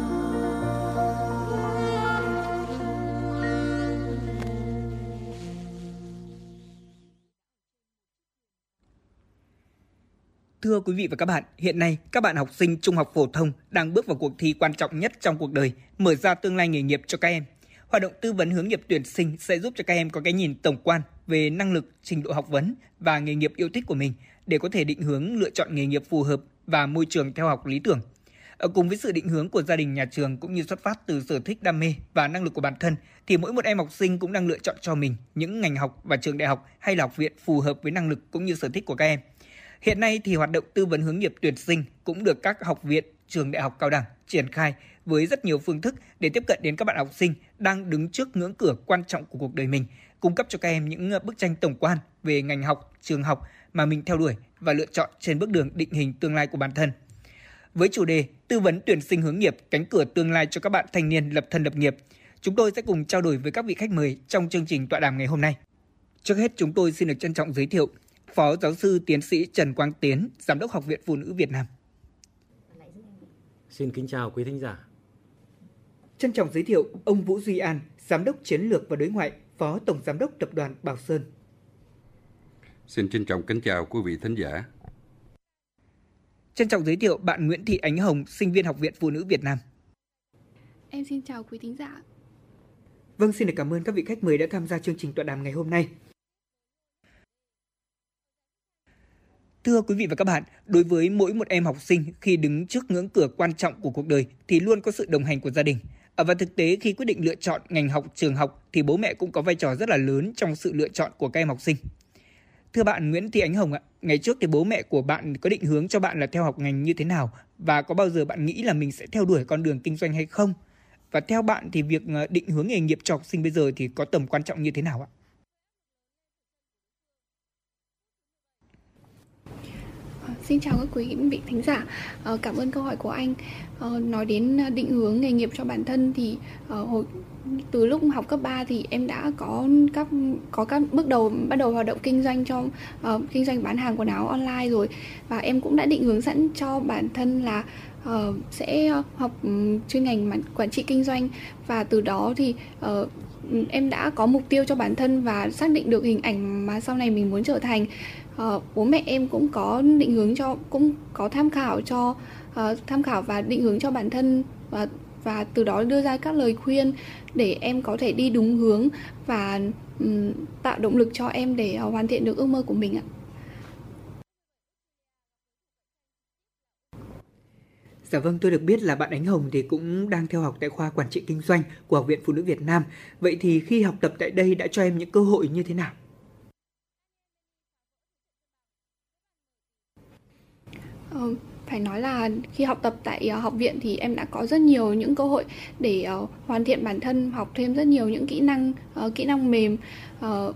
Thưa quý vị và các bạn, hiện nay các bạn học sinh trung học phổ thông đang bước vào cuộc thi quan trọng nhất trong cuộc đời, mở ra tương lai nghề nghiệp cho các em. Hoạt động tư vấn hướng nghiệp tuyển sinh sẽ giúp cho các em có cái nhìn tổng quan về năng lực, trình độ học vấn và nghề nghiệp yêu thích của mình để có thể định hướng lựa chọn nghề nghiệp phù hợp và môi trường theo học lý tưởng. Ở cùng với sự định hướng của gia đình nhà trường cũng như xuất phát từ sở thích đam mê và năng lực của bản thân thì mỗi một em học sinh cũng đang lựa chọn cho mình những ngành học và trường đại học hay là học viện phù hợp với năng lực cũng như sở thích của các em. Hiện nay thì hoạt động tư vấn hướng nghiệp tuyển sinh cũng được các học viện, trường đại học cao đẳng triển khai với rất nhiều phương thức để tiếp cận đến các bạn học sinh đang đứng trước ngưỡng cửa quan trọng của cuộc đời mình, cung cấp cho các em những ờ, bức tranh tổng quan về ngành học, trường học mà mình theo đuổi và lựa chọn trên bước đường định hình tương lai của bản thân. Với chủ đề tư vấn tuyển sinh hướng nghiệp cánh cửa tương lai cho các bạn thanh niên lập thân lập nghiệp, chúng tôi sẽ cùng trao đổi với các vị khách mời trong chương trình tọa đàm ngày hôm nay. Trước hết chúng tôi xin được trân trọng giới thiệu Phó giáo sư tiến sĩ Trần Quang Tiến, Giám đốc Học viện Phụ nữ Việt Nam. Xin kính chào quý thính giả. Trân trọng giới thiệu ông Vũ Duy An, Giám đốc Chiến lược và Đối ngoại, Phó Tổng Giám đốc Tập đoàn Bảo Sơn. Xin trân trọng kính chào quý vị thính giả. Trân trọng giới thiệu bạn Nguyễn Thị Ánh Hồng, sinh viên Học viện Phụ nữ Việt Nam. Em xin chào quý thính giả. Vâng, xin được cảm ơn các vị khách mời đã tham gia chương trình tọa đàm ngày hôm nay. Thưa quý vị và các bạn, đối với mỗi một em học sinh khi đứng trước ngưỡng cửa quan trọng của cuộc đời thì luôn có sự đồng hành của gia đình. Ờ, và thực tế khi quyết định lựa chọn ngành học, trường học thì bố mẹ cũng có vai trò rất là lớn trong sự lựa chọn của các em học sinh. Thưa bạn Nguyễn Thị Ánh Hồng ạ, ngày trước thì bố mẹ của bạn có định hướng cho bạn là theo học ngành như thế nào và có bao giờ bạn nghĩ là mình sẽ theo đuổi con đường kinh doanh hay không? Và theo bạn thì việc ờ, định hướng nghề nghiệp cho học sinh bây giờ thì có tầm quan trọng như thế nào ạ? Xin chào các quý vị thính giả. Ờ, cảm ơn câu hỏi của anh. Ờ, nói đến định hướng nghề nghiệp cho bản thân thì ờ, hồi từ lúc học cấp 3 thì em đã có các có các bước đầu bắt đầu hoạt động kinh doanh cho uh, kinh doanh bán hàng quần áo online rồi và em cũng đã định hướng sẵn cho bản thân là uh, sẽ học ừ, chuyên ngành quản trị kinh doanh và từ đó thì uh, em đã có mục tiêu cho bản thân và xác định được hình ảnh mà sau này mình muốn trở thành uh, bố mẹ em cũng có định hướng cho cũng có tham khảo cho uh, tham khảo và định hướng cho bản thân và và từ đó đưa ra các lời khuyên để em có thể đi đúng hướng và um, tạo động lực cho em để uh, hoàn thiện được ước mơ của mình ạ. Dạ vâng, tôi được biết là bạn Ánh Hồng thì cũng đang theo học tại khoa quản trị kinh doanh của Học viện Phụ nữ Việt Nam. Vậy thì khi học tập tại đây đã cho em những cơ hội như thế nào? Vâng, phải nói là khi học tập tại uh, học viện thì em đã có rất nhiều những cơ hội để uh, hoàn thiện bản thân, học thêm rất nhiều những kỹ năng uh, kỹ năng mềm. Uh,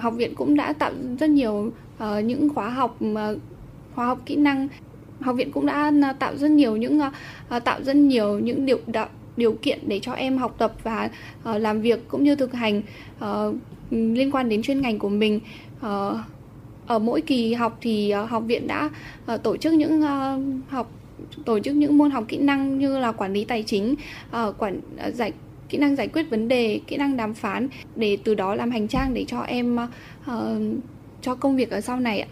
học viện cũng đã tạo rất nhiều uh, những khóa học uh, khóa học kỹ năng học viện cũng đã tạo rất nhiều những uh, tạo rất nhiều những điều đạo, điều kiện để cho em học tập và uh, làm việc cũng như thực hành uh, liên quan đến chuyên ngành của mình uh, ở mỗi kỳ học thì ờ, học viện đã ờ, tổ chức những ờ, học, tổ chức những môn học kỹ năng như là quản lý tài chính quản giải, kỹ năng giải quyết vấn đề, kỹ năng đàm phán, để từ đó làm hành trang để cho em cho công việc ở sau này ạ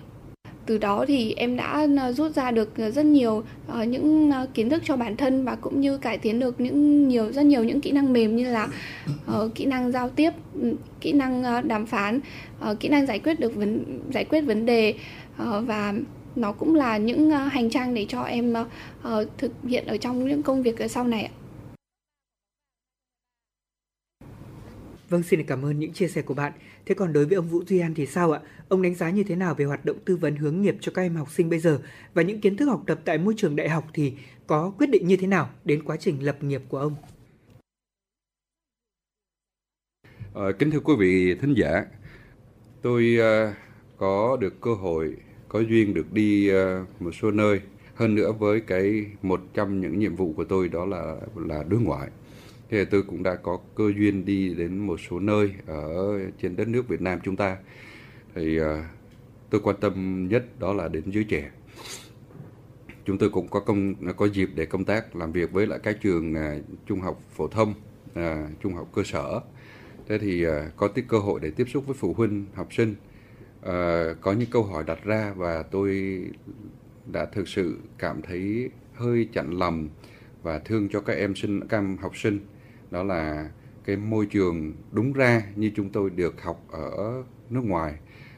từ đó thì em đã ờ, rút ra được rất nhiều ờ, những ờ, kiến thức cho bản thân và cũng như cải tiến được những nhiều rất nhiều những kỹ năng mềm như là kỹ năng giao tiếp, ừ, kỹ năng đàm phán, kỹ năng giải quyết được vấn giải quyết vấn đề và nó cũng là những hành trang để cho em thực hiện ở trong những công việc ở sau này ạ. Vâng, xin cảm ơn những chia sẻ của bạn. Thế còn đối với ông Vũ Duy An thì sao ạ? Ông đánh giá như thế nào về hoạt động tư vấn hướng nghiệp cho các em học sinh bây giờ và những kiến thức học tập tại môi trường đại học thì có quyết định như thế nào đến quá trình lập nghiệp của ông? À, kính thưa quý vị thính giả, tôi uh, có được cơ hội, có duyên được đi uh, một số nơi. Hơn nữa với cái một trong những nhiệm vụ của tôi đó là là đối ngoại. thì tôi cũng đã có cơ duyên đi đến một số nơi ở trên đất nước Việt Nam chúng ta. Thì à, tôi quan tâm nhất đó là đến giới trẻ. Chúng tôi cũng có công có dịp để công tác làm việc với lại các trường à, trung học phổ thông, à, trung học cơ sở. Thế thì à, có tiếp cơ hội để tiếp xúc với phụ huynh, học sinh. Có những câu hỏi đặt ra và tôi đã thực sự cảm thấy hơi chạnh lòng và thương cho các em sinh các em học sinh đó là cái môi trường đúng ra như chúng tôi được học ở nước ngoài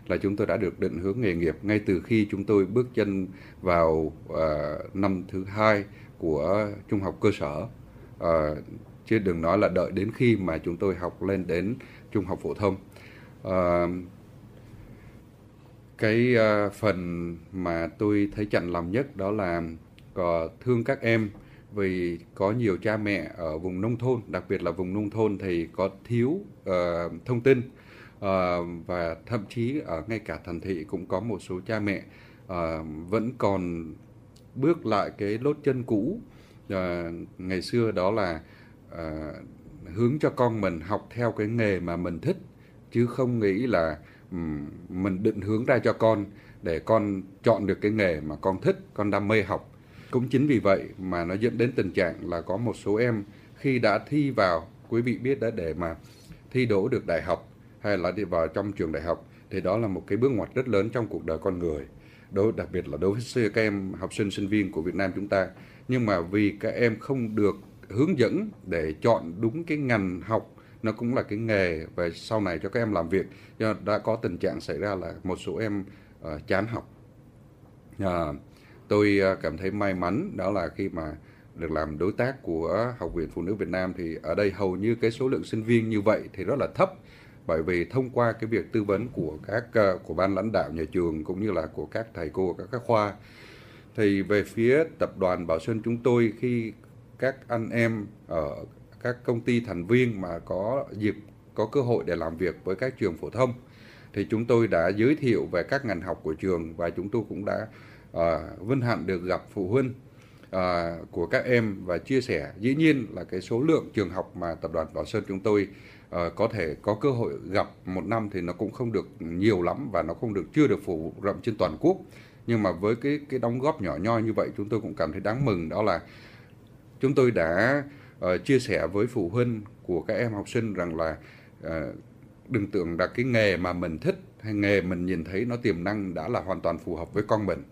là chúng tôi đã được định hướng nghề nghiệp ngay từ khi chúng tôi bước chân vào uh, năm thứ hai của trung học cơ sở. Uh, chứ đừng nói là đợi đến khi mà chúng tôi học lên đến trung học phổ thông. Uh, cái uh, phần mà tôi thấy chạnh lòng nhất đó là có thương các em vì có nhiều cha mẹ ở vùng nông thôn, đặc biệt là vùng nông thôn thì có thiếu uh, thông tin. Ờ, và thậm chí ở ngay cả thành thị cũng có một số cha mẹ ờ, vẫn còn bước lại cái lốt chân cũ ờ, ngày xưa đó là hướng cho con mình học theo cái nghề mà mình thích chứ không nghĩ là mình định hướng ra cho con để con chọn được cái nghề mà con thích, con đam mê học. Cũng chính vì vậy mà nó dẫn đến tình trạng là có một số em khi đã thi vào, quý vị biết đã để mà thi đỗ được đại học hay là đi vào trong trường đại học thì đó là một cái bước ngoặt rất lớn trong cuộc đời con người. Đối đặc biệt là đối với các em học sinh sinh viên của Việt Nam chúng ta. Nhưng mà vì các em không được hướng dẫn để chọn đúng cái ngành học nó cũng là cái nghề về sau này cho các em làm việc do đã có tình trạng xảy ra là một số em uh, chán học À, tôi uh, cảm thấy may mắn đó là khi mà được làm đối tác của Học viện Phụ nữ Việt Nam thì ở đây hầu như cái số lượng sinh viên như vậy thì rất là thấp bởi vì thông qua cái việc tư vấn của các ờ, của ban lãnh đạo nhà trường cũng như là của các thầy cô các các khoa thì về phía tập đoàn Bảo Sơn chúng tôi khi các anh em ở các công ty thành viên mà có dịp có cơ hội để làm việc với các trường phổ thông thì chúng tôi đã giới thiệu về các ngành học của trường và chúng tôi cũng đã ờ, uh, vinh hạnh được gặp phụ huynh uh, của các em và chia sẻ. Dĩ nhiên là cái số lượng trường học mà tập đoàn Bảo Sơn chúng tôi uh, có thể có cơ hội gặp một năm thì nó cũng không được nhiều lắm và nó không được chưa được phủ rộng trên toàn quốc. Nhưng mà với cái cái đóng góp nhỏ nhoi như vậy chúng tôi cũng cảm thấy đáng mừng. Đó là chúng tôi đã uh, chia sẻ với phụ huynh của các em học sinh rằng là uh, đừng tưởng là cái nghề mà mình thích hay nghề mình nhìn thấy nó tiềm năng đã là hoàn toàn phù hợp với con mình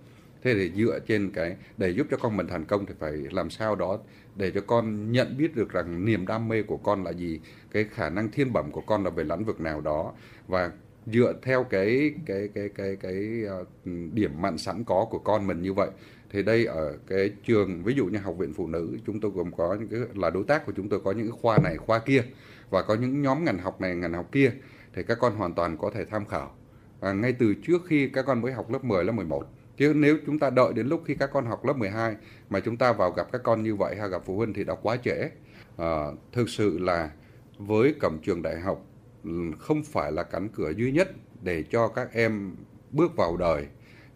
thế để dựa trên cái để giúp cho con mình thành công thì phải làm sao đó để cho con nhận biết được rằng niềm đam mê của con là gì cái khả năng thiên bẩm của con là về lĩnh vực nào đó. Và dựa theo cái cái cái cái cái ờ, điểm mạnh sẵn có của con mình như vậy thì đây ở cái trường ví dụ như học viện phụ nữ chúng tôi gồm có những cái là đối tác của chúng tôi có những khoa này khoa kia và có những nhóm ngành học này ngành học kia thì các con hoàn toàn có thể tham khảo. À, ngay từ trước khi các con mới học lớp 10 lớp 11 chứ nếu chúng ta đợi đến lúc khi các con học lớp 12 mà chúng ta vào gặp các con như vậy hay gặp phụ huynh thì đã quá trễ. À, thực sự là với cổng trường đại học ừ, không phải là cánh cửa duy nhất để cho các em bước vào đời.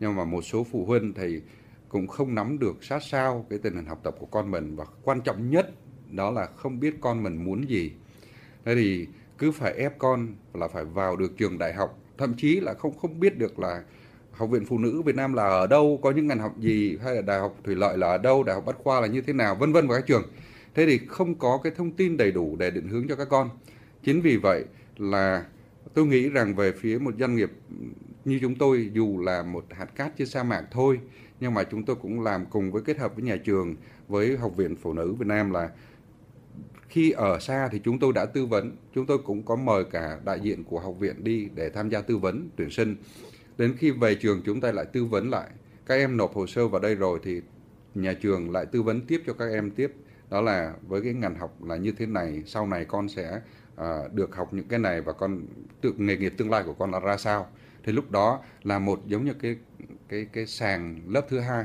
Nhưng mà một số phụ huynh thì cũng không nắm được sát sao cái tình hình học tập của con mình và quan trọng nhất đó là không biết con mình muốn gì. Thế thì cứ phải ép con là phải vào được trường đại học thậm chí là không không biết được là học viện phụ nữ Việt Nam là ở đâu, có những ngành học gì, hay là đại học thủy lợi là ở đâu, đại học bách khoa là như thế nào, vân vân và các trường. Thế thì không có cái thông tin đầy đủ để định hướng cho các con. Chính vì vậy là tôi nghĩ rằng về phía một doanh nghiệp như chúng tôi, dù là một hạt cát trên sa mạc thôi, nhưng mà chúng tôi cũng làm cùng với kết hợp với nhà trường, với học viện phụ nữ Việt Nam là khi ở xa thì chúng tôi đã tư vấn. Chúng tôi cũng có mời cả đại diện của học viện đi để tham gia tư vấn tuyển sinh đến khi về trường chúng ta lại tư vấn lại. Các em nộp hồ sơ vào đây rồi thì nhà trường lại tư vấn tiếp cho các em tiếp. Đó là với cái ngành học là như thế này sau này con sẽ à, được học những cái này và con tự nghề nghiệp tương lai của con là ra sao. Thì lúc đó là một giống như cái cái cái sàn lớp thứ hai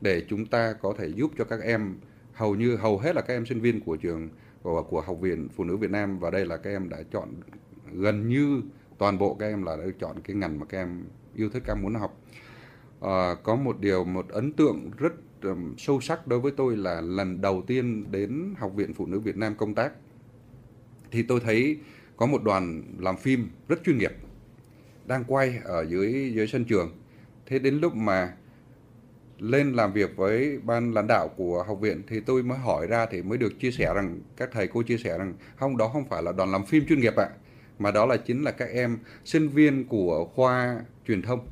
để chúng ta có thể giúp cho các em hầu như hầu hết là các em sinh viên của trường của, của học viện phụ nữ Việt Nam và đây là các em đã chọn gần như toàn bộ các em là đã chọn cái ngành mà các em yêu thích các muốn học à, có một điều một ấn tượng rất um, sâu sắc đối với tôi là lần đầu tiên đến học viện phụ nữ Việt Nam công tác thì tôi thấy có một đoàn làm phim rất chuyên nghiệp đang quay ở dưới dưới sân trường. Thế đến lúc mà lên làm việc với ban lãnh đạo của học viện thì tôi mới hỏi ra thì mới được chia sẻ rằng các thầy cô chia sẻ rằng không đó không phải là đoàn làm phim chuyên nghiệp ạ mà đó là chính là các em sinh viên của khoa truyền thông.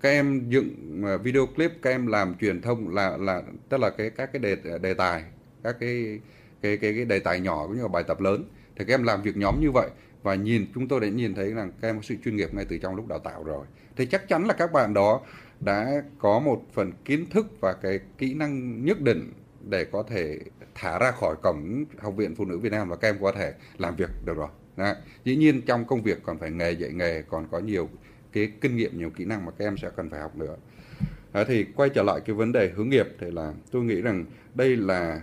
Các em dựng à, video clip, các em làm truyền thông là là, tức là cái, các cái đề đề tài, các cái cái cái cái đề tài nhỏ cũng như là bài tập lớn. Thì các em làm việc nhóm như vậy và nhìn, chúng tôi đã nhìn thấy rằng các em có sự chuyên nghiệp ngay từ trong lúc đào tạo rồi. Thì chắc chắn là các bạn đó đã có một phần kiến thức và cái kỹ năng nhất định để có thể thả ra khỏi cổng học viện phụ nữ Việt Nam và các em có thể làm việc được rồi. Đấy. Dĩ nhiên trong công việc còn phải nghề dạy nghề còn có nhiều cái kinh nghiệm nhiều kỹ năng mà các em sẽ cần phải học nữa. Đấy, thì quay trở lại cái vấn đề hướng nghiệp thì là tôi nghĩ rằng đây là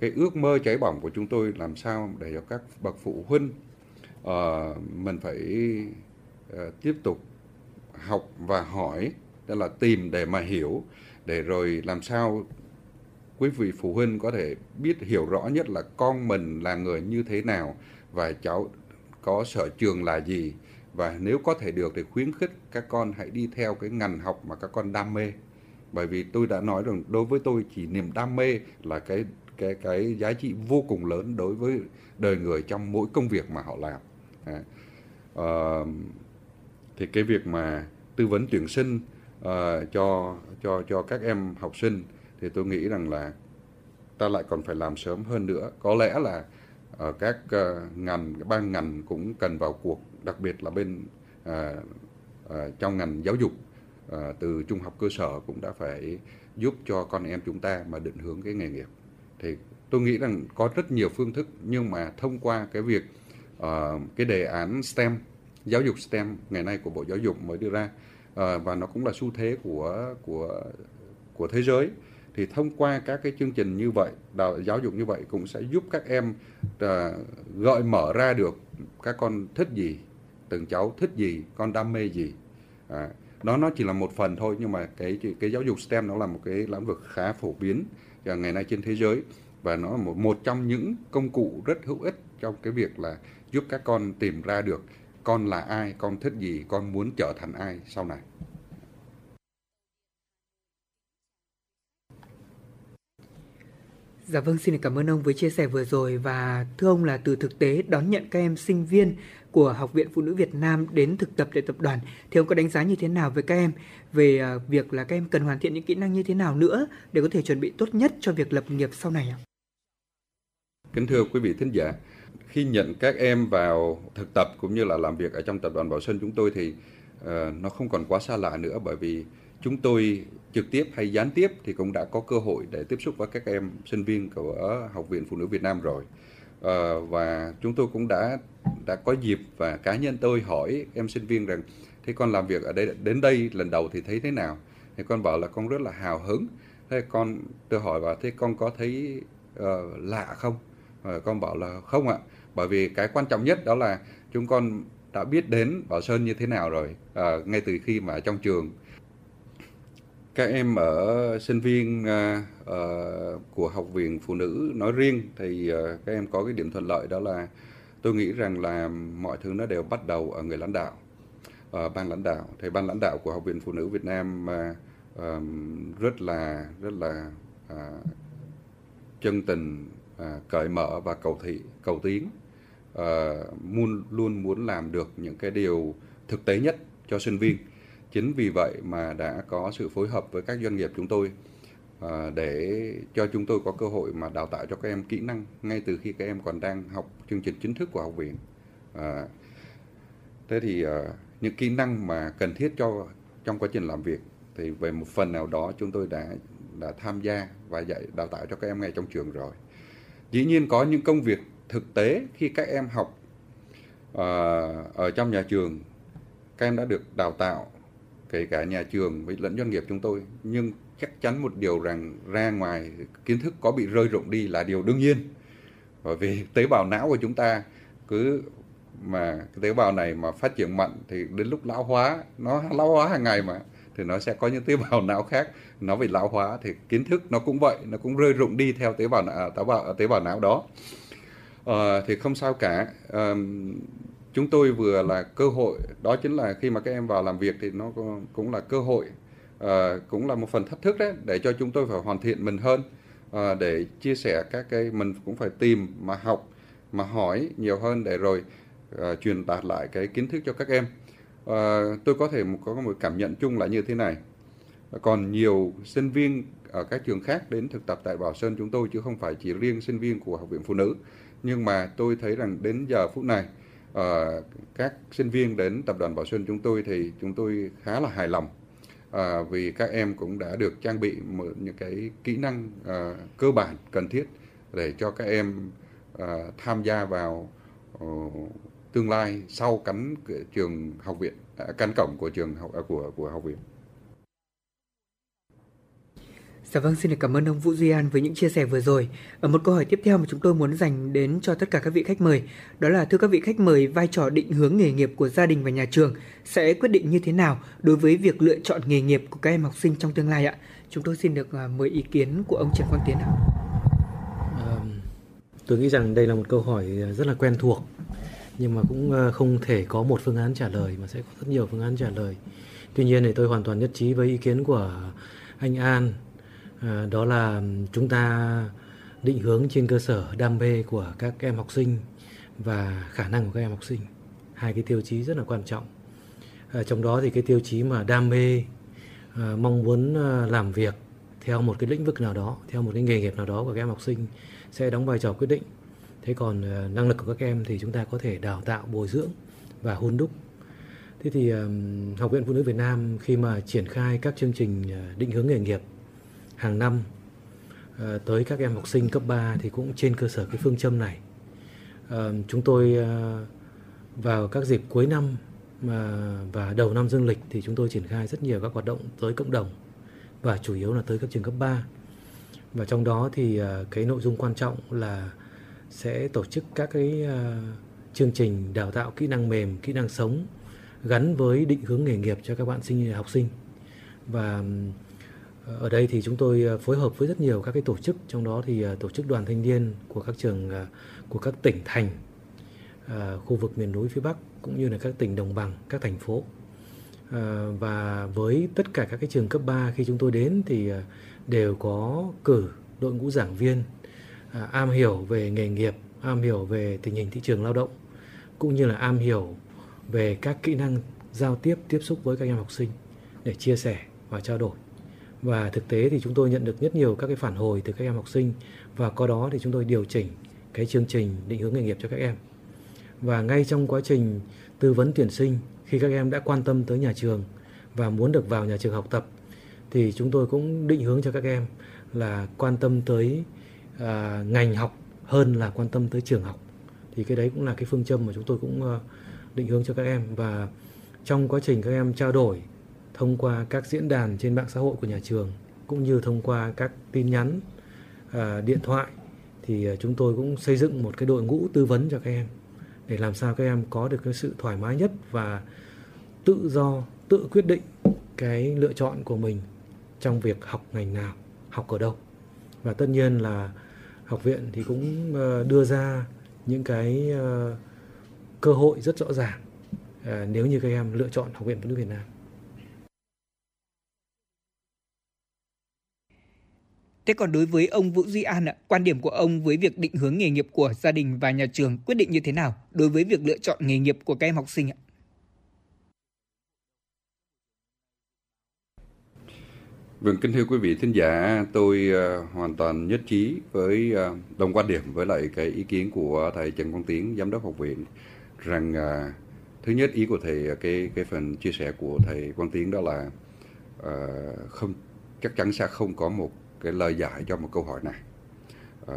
cái ước mơ cháy bỏng của chúng tôi làm sao để cho các bậc phụ huynh uh, mình phải uh, tiếp tục học và hỏi tức là tìm để mà hiểu để rồi làm sao quý vị phụ huynh có thể biết hiểu rõ nhất là con mình là người như thế nào và cháu có sở trường là gì. Và nếu có thể được thì khuyến khích các con hãy đi theo cái ngành học mà các con đam mê. Bởi vì tôi đã nói rằng đối với tôi chỉ niềm đam mê là cái cái cái giá trị vô cùng lớn đối với đời người trong mỗi công việc mà họ làm. À, uh, thì cái việc mà tư vấn tuyển sinh uh, cho cho cho các em học sinh thì tôi nghĩ rằng là ta lại còn phải làm sớm hơn nữa. Có lẽ là ở các ờ, ngành, ngành ban ngành cũng cần vào cuộc đặc biệt là bên à, à, trong ngành giáo dục. À, từ trung học cơ sở cũng đã phải giúp cho con em chúng ta mà định hướng cái nghề nghiệp. Thì tôi nghĩ rằng có rất nhiều phương thức nhưng mà thông qua cái việc uh, cái đề án STEM giáo dục STEM ngày nay của Bộ Giáo dục mới đưa ra uh, và nó cũng là xu thế của của của thế giới thì thông qua các cái chương trình như vậy đào, giáo dục như vậy cũng sẽ giúp các em uh, gợi mở ra được các con thích gì từng cháu thích gì con đam mê gì à, đó nó chỉ là một phần thôi nhưng mà cái cái giáo dục STEM nó là một cái lĩnh vực khá phổ biến à, ngày nay trên thế giới và nó là một một trong những công cụ rất hữu ích trong cái việc là giúp các con tìm ra được con là ai, con thích gì, con muốn trở thành ai sau này. Dạ vâng, xin cảm ơn ông với chia sẻ vừa rồi và thưa ông là từ thực tế đón nhận các em sinh viên của Học viện Phụ nữ Việt Nam đến thực tập tại tập đoàn thì ông có đánh giá như thế nào với các em về à, việc là các em cần hoàn thiện những kỹ năng như thế nào nữa để có thể chuẩn bị tốt nhất cho việc lập nghiệp sau này ạ? Kính thưa quý vị thính giả, khi nhận các em vào thực tập cũng như là làm việc ở trong tập đoàn Bảo Sơn chúng tôi thì uh, nó không còn quá xa lạ nữa bởi vì chúng tôi trực tiếp hay gián tiếp thì cũng đã có cơ hội để tiếp xúc với các em sinh viên của Học viện Phụ nữ Việt Nam rồi. À, và chúng tôi cũng đã đã có dịp và cá nhân tôi hỏi em sinh viên rằng thế con làm việc ở đây đến đây lần đầu thì thấy thế nào? Thì con bảo là con rất là hào hứng. Thế con tôi hỏi và thế con có thấy uh, lạ không? À, con bảo là không ạ bởi vì cái quan trọng nhất đó là chúng con đã biết đến Bảo Sơn như thế nào rồi à, ngay từ khi mà trong trường các em ở sinh viên uh, uh, của học viện phụ nữ nói riêng thì uh, các em có cái điểm thuận lợi đó là tôi nghĩ rằng là mọi thứ nó đều bắt đầu ở người lãnh đạo uh, ban lãnh đạo thì ban lãnh đạo của học viện phụ nữ Việt Nam uh, rất là rất là uh, chân tình uh, cởi mở và cầu thị cầu tiến uh, luôn luôn muốn làm được những cái điều thực tế nhất cho sinh viên. Chính vì vậy mà đã có sự phối hợp với các doanh nghiệp chúng tôi à, để cho chúng tôi có cơ hội mà đào tạo cho các em kỹ năng ngay từ khi các em còn đang học chương trình chính thức của học viện. À, thế thì à, những kỹ năng mà cần thiết cho trong quá trình làm việc thì về một phần nào đó chúng tôi đã đã tham gia và dạy đào tạo cho các em ngay trong trường rồi. Dĩ nhiên có những công việc thực tế khi các em học à, ở trong nhà trường các em đã được đào tạo kể cả nhà trường với lẫn doanh nghiệp chúng tôi nhưng chắc chắn một điều rằng ra ngoài kiến thức có bị rơi rụng đi là điều đương nhiên. Bởi vì tế bào não của chúng ta cứ mà cái tế bào này mà phát triển mạnh thì đến lúc lão hóa nó lão hóa hàng ngày mà thì nó sẽ có những tế bào não khác. Nó bị lão hóa thì kiến thức nó cũng vậy nó cũng rơi rụng đi theo tế bào à, tế bào à, tế bào não đó. À, thì không sao cả. À, chúng tôi vừa là cơ hội đó chính là khi mà các em vào làm việc thì nó cũng là cơ hội à, cũng là một phần thách thức đấy để cho chúng tôi phải hoàn thiện mình hơn à, để chia sẻ các cái mình cũng phải tìm mà học mà hỏi nhiều hơn để rồi à, truyền đạt lại cái kiến thức cho các em. À, tôi có thể có một cảm nhận chung là như thế này. Còn nhiều sinh viên ở các trường khác đến thực tập tại Bảo Sơn chúng tôi chứ không phải chỉ riêng sinh viên của Học viện Phụ nữ. Nhưng mà tôi thấy rằng đến giờ phút này uh, các sinh viên đến tập đoàn Bảo xuân chúng tôi thì chúng tôi khá là hài lòng uh, vì các em cũng đã được trang bị một những cái kỹ năng uh, cơ bản cần thiết để cho các em uh, tham gia vào uh, tương lai sau cánh trường học viện uh, cánh cổng của trường học uh, của của học viện. Dạ vâng, xin được cảm ơn ông Vũ Duy An với những chia sẻ vừa rồi. Ở một câu hỏi tiếp theo mà chúng tôi muốn dành đến cho tất cả các vị khách mời, đó là thưa các vị khách mời, vai trò định hướng nghề nghiệp của gia đình và nhà trường sẽ quyết định như thế nào đối với việc lựa chọn nghề nghiệp của các em học sinh trong tương lai ạ? Chúng tôi xin được à, mời ý kiến của ông Trần Quang Tiến ạ. À, tôi nghĩ rằng đây là một câu hỏi à, rất là quen thuộc, nhưng mà cũng à, không thể có một phương án trả lời mà sẽ có rất nhiều phương án trả lời. Tuy nhiên thì tôi hoàn toàn nhất trí với ý kiến của anh An À, đó là chúng ta định hướng trên cơ sở đam mê của các em học sinh và khả năng của các em học sinh. Hai cái tiêu chí rất là quan trọng. À, trong đó thì cái tiêu chí mà đam mê à, mong muốn à, làm việc theo một cái lĩnh vực nào đó theo một cái nghề nghiệp nào đó của các em học sinh sẽ đóng vai trò quyết định. Thế còn à, năng lực của các em thì chúng ta có thể đào tạo bồi dưỡng và hôn đúc. Thế thì học viện phụ nữ việt nam khi mà triển khai các chương trình à, định hướng nghề nghiệp hàng năm ờ, tới các em học sinh cấp 3 thì cũng trên cơ sở cái phương châm này. Ờ, chúng tôi ờ, vào các dịp cuối năm và đầu năm dương lịch thì chúng tôi triển khai rất nhiều các hoạt động tới cộng đồng và chủ yếu là tới các trường cấp 3 và trong đó thì cái nội dung quan trọng là sẽ tổ chức các cái chương trình đào tạo kỹ năng mềm, kỹ năng sống gắn với định hướng nghề nghiệp cho các bạn sinh, học sinh. Và ở đây thì chúng tôi ờ, phối hợp với rất nhiều các cái tổ chức trong đó thì ờ, tổ chức đoàn thanh niên của các trường ờ, của các tỉnh thành khu vực miền núi phía Bắc cũng như là các tỉnh đồng bằng, các thành phố. Và với tất cả các cái trường cấp 3 khi chúng tôi đến thì đều có cử đội ngũ giảng viên am hiểu về nghề nghiệp, am hiểu về tình hình thị trường lao động cũng như là am hiểu về các kỹ năng giao tiếp tiếp xúc với các em học sinh để chia sẻ và trao đổi và thực tế thì chúng tôi nhận được rất nhiều các cái phản hồi từ các em học sinh và có đó thì chúng tôi điều chỉnh cái chương trình định hướng nghề nghiệp cho các em. Và ngay trong quá trình tư vấn tuyển sinh khi các em đã quan tâm tới nhà trường và muốn được vào nhà trường học tập thì chúng tôi cũng định hướng cho các em là quan tâm tới à, ngành học hơn là quan tâm tới trường học. Thì cái đấy cũng là cái phương châm mà chúng tôi cũng uh, định hướng cho các em. Và trong quá trình các em trao đổi thông qua các diễn đàn trên mạng xã hội của nhà trường cũng như thông qua các tin nhắn à, điện thoại thì à, chúng tôi cũng xây dựng một cái đội ngũ tư vấn cho các em để làm sao các em có được cái sự thoải mái nhất và tự do tự quyết định cái lựa chọn của mình trong việc học ngành nào học ở đâu và tất nhiên là học viện thì cũng ờ, đưa ra những cái ờ, cơ hội rất rõ ràng à, nếu như các em lựa chọn học viện phụ nữ Việt Nam. Thế còn đối với ông Vũ Duy An ạ, quan điểm của ông với việc định hướng nghề nghiệp của gia đình và nhà trường quyết định như thế nào đối với việc lựa chọn nghề nghiệp của các em học sinh ạ? Vâng, kính thưa quý vị thính giả, tôi uh, hoàn toàn nhất trí với uh, đồng quan điểm với lại cái ý kiến của thầy Trần Quang Tiến, giám đốc học viện rằng uh, thứ nhất ý của thầy cái cái phần chia sẻ của thầy Quang Tiến đó là uh, không chắc chắn sẽ không có một cái lời giải cho một câu hỏi này. à,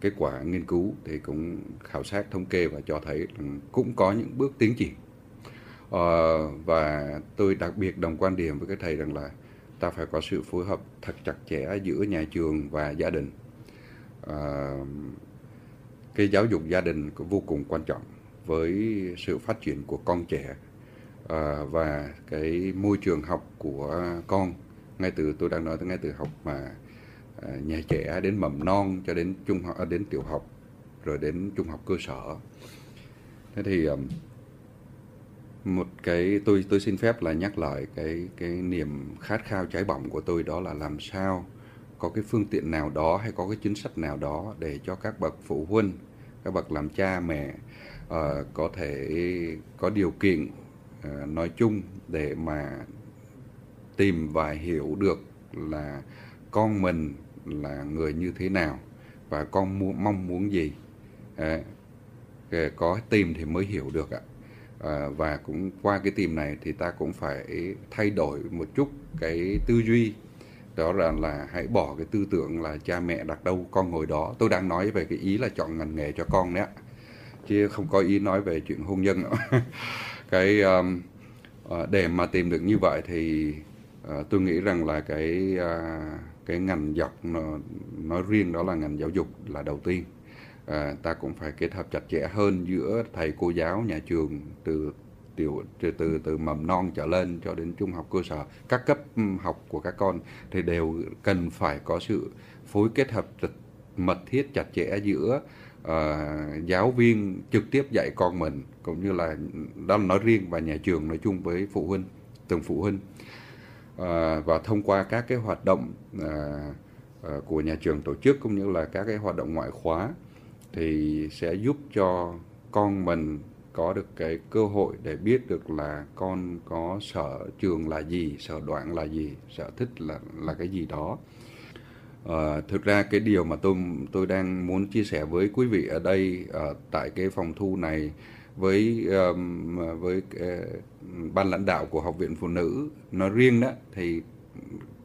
kết quả nghiên cứu thì cũng khảo sát thống kê và cho thấy cũng có những bước tiến triển. à, và tôi đặc biệt đồng quan điểm với cái thầy rằng là ta phải có sự phối hợp thật chặt chẽ giữa nhà trường và gia đình. À, cái giáo dục gia đình cũng vô cùng quan trọng với sự phát triển của con trẻ à, và cái môi trường học của con ngay từ tôi đang nói tới ngay từ học mà À, nhà trẻ đến mầm non cho đến trung học à, đến tiểu học rồi đến trung học cơ sở. Thế thì à, một cái tôi tôi xin phép là nhắc lại cái cái niềm khát khao cháy bỏng của tôi đó là làm sao có cái phương tiện nào đó hay có cái chính sách nào đó để cho các bậc phụ huynh các bậc làm cha mẹ uh, có thể có điều kiện uh, nói chung để mà tìm và hiểu được là con mình là người như thế nào và con muốn, mong muốn gì. À, có tìm thì mới hiểu được ạ. À, và cũng qua cái tìm này thì ta cũng phải thay đổi một chút cái tư duy. Đó là là hãy bỏ cái tư tưởng là cha mẹ đặt đâu con ngồi đó. Tôi đang nói về cái ý là chọn ngành nghề cho con đấy chứ không có ý nói về chuyện hôn nhân nữa. Cái um, để mà tìm được như vậy thì uh, tôi nghĩ rằng là cái uh, cái ngành dọc nó, nói riêng đó là ngành giáo dục là đầu tiên. À, ta cũng phải kết hợp chặt chẽ hơn giữa thầy cô giáo nhà trường từ tiểu từ từ từ mầm non trở lên cho đến trung học cơ sở. Các cấp học của các con thì đều cần phải có sự phối kết hợp mật thiết chặt chẽ giữa uh, giáo viên trực tiếp dạy con mình cũng như là đó là nói riêng và nhà trường nói chung với phụ huynh từng phụ huynh. À, và thông qua các cái hoạt động à, à, của nhà trường tổ chức cũng như là các cái hoạt động ngoại khóa thì sẽ giúp cho con mình có được cái cơ hội để biết được là con có sở trường là gì, sở đoạn là gì, sở thích là là cái gì đó. À, thực ra cái điều mà tôi tôi đang muốn chia sẻ với quý vị ở đây uh, tại cái phòng thu này với với ờ, ban lãnh đạo của học viện phụ nữ. Nói riêng đó thì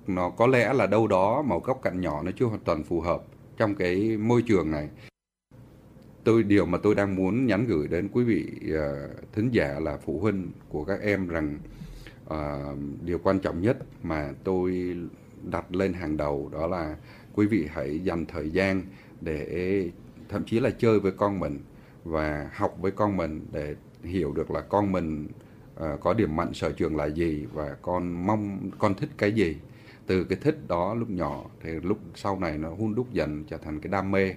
nó có lẽ là đâu đó màu góc cạnh nhỏ nó chưa hoàn toàn phù hợp trong cái môi trường này. Tôi điều mà tôi đang muốn nhắn gửi đến quý vị uh, thính giả là phụ huynh của các em rằng uh, điều quan trọng nhất mà tôi đặt lên hàng đầu đó là quý vị hãy dành thời gian để thậm chí là chơi với con mình và học với con mình để hiểu được là con mình uh, có điểm mạnh sở trường là gì và con mong con thích cái gì. Từ cái thích đó lúc nhỏ thì lúc sau này nó hun đúc dần trở thành cái đam mê.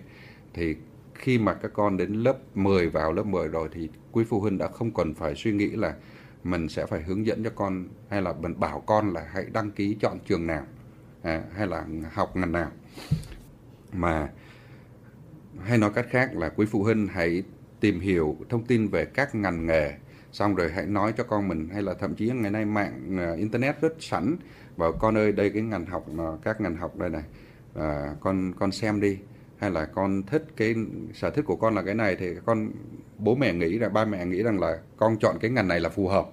Thì khi mà các con đến lớp 10 vào lớp 10 rồi thì quý phụ huynh đã không cần phải suy nghĩ là mình sẽ phải hướng dẫn cho con hay là mình bảo con là hãy đăng ký chọn trường nào à, hay là học ngành nào. Mà hay nói cách khác là quý phụ huynh hãy tìm hiểu thông tin về các ngành nghề. Xong rồi hãy nói cho con mình hay là thậm chí ngày nay mạng uh, internet rất sẵn. Và con ơi đây cái ngành học mà các ngành học đây này à con con xem đi. Hay là con thích cái sở thích của con là cái này thì con bố mẹ nghĩ là ba mẹ nghĩ rằng là con chọn cái ngành này là phù hợp.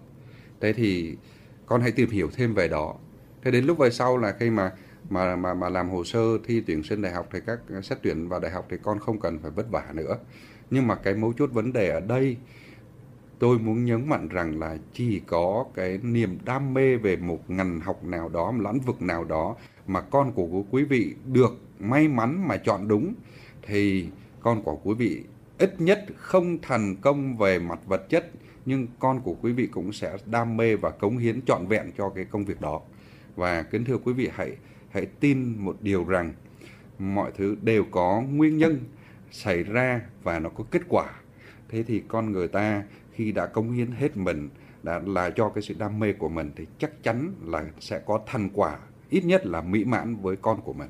Thế thì con hãy tìm hiểu thêm về đó. Thế đến lúc về sau là khi mà mà mà mà làm hồ sơ thi tuyển sinh đại học thì các xét tuyển vào đại học thì con không cần phải vất vả nữa nhưng mà cái mấu chốt vấn đề ở đây, tôi muốn nhấn mạnh rằng là chỉ có cái niềm đam mê về một ngành học nào đó, một lĩnh vực nào đó mà con của quý vị được may mắn mà chọn đúng, thì con của quý vị ít nhất không thành công về mặt vật chất, nhưng con của quý vị cũng sẽ đam mê và cống hiến trọn vẹn cho cái công việc đó. Và kính thưa quý vị, hãy hãy tin một điều rằng mọi thứ đều có nguyên nhân xảy ra và nó có kết quả. Thế thì con người ta khi đã cống hiến hết mình đã là cho cái sự đam mê của mình thì chắc chắn là sẽ có thành quả ít nhất là mỹ mãn với con của mình.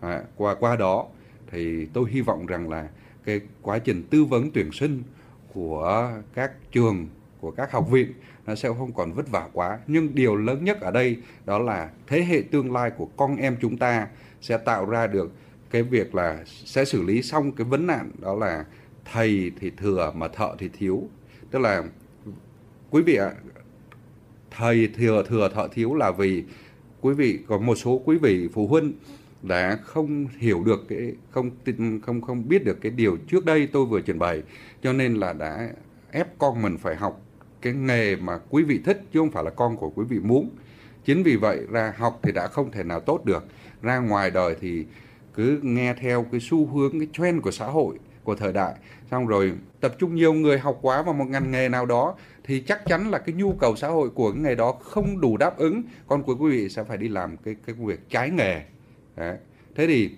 À, qua qua đó thì tôi hy vọng rằng là cái quá trình tư vấn tuyển sinh của các trường của các học viện nó sẽ không còn vất vả quá. Nhưng điều lớn nhất ở đây đó là thế hệ tương lai của con em chúng ta sẽ tạo ra được cái việc là sẽ xử lý xong cái vấn nạn đó là thầy thì thừa mà thợ thì thiếu. Tức là, quý vị ạ, thầy thừa thừa, thợ thiếu là vì quý vị, có một số quý vị phụ huynh đã không hiểu được cái, không không không biết được cái điều trước đây tôi vừa trình bày. Cho nên là đã ép con mình phải học cái nghề mà quý vị thích, chứ không phải là con của quý vị muốn. Chính vì vậy ra học thì đã không thể nào tốt được. Ra ngoài đời thì cứ nghe theo cái xu hướng, cái trend của xã hội, của thời đại. Xong rồi tập trung nhiều người học quá vào một ngành nghề nào đó thì chắc chắn là cái nhu cầu xã hội của cái nghề đó không đủ đáp ứng. Con của quý vị sẽ phải đi làm cái cái công việc trái nghề. Đấy. thế thì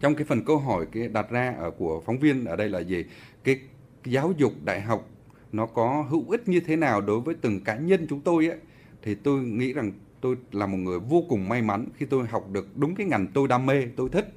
trong cái phần câu hỏi cái đặt ra ở của phóng viên ở đây là gì? Cái giáo dục đại học nó có hữu ích như thế nào đối với từng cá nhân chúng tôi ấy? Thì tôi nghĩ rằng tôi là một người vô cùng may mắn khi tôi học được đúng cái ngành tôi đam mê, tôi thích.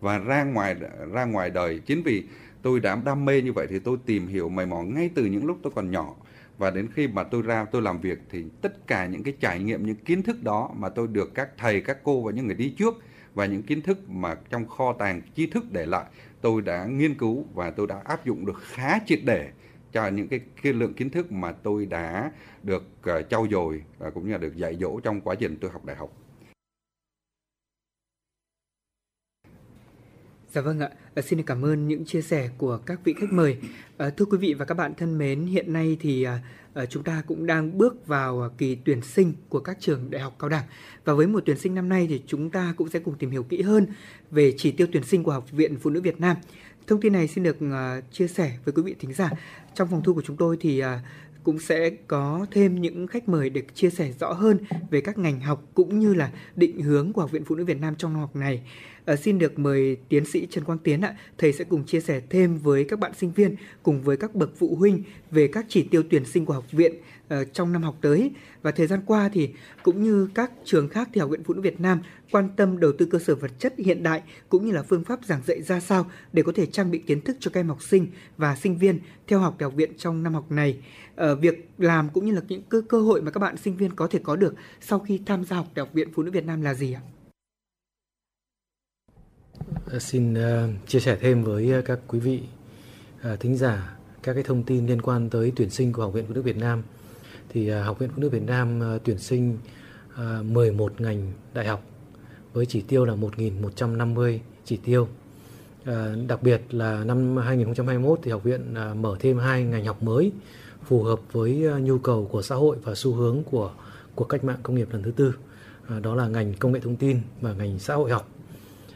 Và ra ngoài ra ngoài đời chính vì tôi đã đam mê như vậy thì tôi tìm hiểu mày mò ngay từ những lúc tôi còn nhỏ. Và đến khi mà tôi ra tôi làm việc thì tất cả những cái trải nghiệm, những kiến thức đó mà tôi được các thầy, các cô và những người đi trước và những kiến thức mà trong kho tàng tri thức để lại, tôi đã nghiên cứu và tôi đã áp dụng được khá triệt để cho những cái, cái lượng kiến thức mà tôi đã được uh, trau dồi uh, cũng như là được dạy dỗ trong quá trình tôi học đại học. Dạ vâng ạ, à, xin cảm ơn những chia sẻ của các vị khách mời. À, thưa quý vị và các bạn thân mến, hiện nay thì à, chúng ta cũng đang bước vào kỳ tuyển sinh của các trường đại học cao đẳng. Và với mùa tuyển sinh năm nay thì chúng ta cũng sẽ cùng tìm hiểu kỹ hơn về chỉ tiêu tuyển sinh của Học viện Phụ nữ Việt Nam. Thông tin này xin được uh, chia sẻ với quý vị thính giả. Trong phòng thu của chúng tôi thì uh, cũng sẽ có thêm những khách mời để chia sẻ rõ hơn về các ngành học cũng như là định hướng của Học viện Phụ nữ Việt Nam trong năm học này. À, xin được mời tiến sĩ Trần Quang Tiến ạ. Thầy sẽ cùng chia sẻ thêm với các bạn sinh viên cùng với các bậc phụ huynh về các chỉ tiêu tuyển sinh của học viện Ờ, trong năm học tới. Và thời gian qua thì cũng như các trường khác thì Học viện Phụ nữ Việt Nam quan tâm đầu tư cơ sở vật chất hiện đại cũng như là phương pháp giảng dạy ra sao để có thể trang bị kiến thức cho các em học sinh và sinh viên theo học học viện trong năm học này. Ở việc làm cũng như là những cơ cơ hội mà các bạn sinh viên có thể có được sau khi tham gia học Học viện Phụ nữ Việt Nam là gì ạ? Ờ, xin uh, chia sẻ thêm với các quý vị uh, thính giả các cái thông tin liên quan tới tuyển sinh của Học viện Phụ nữ Việt Nam. Thì à, Học viện Phụ nữ Việt Nam à, tuyển sinh à, 11 ngành đại học với chỉ tiêu là 1.150 chỉ tiêu. Đặc biệt là năm 2021 thì học viện mở thêm hai ngành học mới phù hợp với nhu cầu của xã hội và xu hướng của của cách mạng công nghiệp lần thứ tư. Đó là ngành công nghệ thông tin và ngành xã hội học.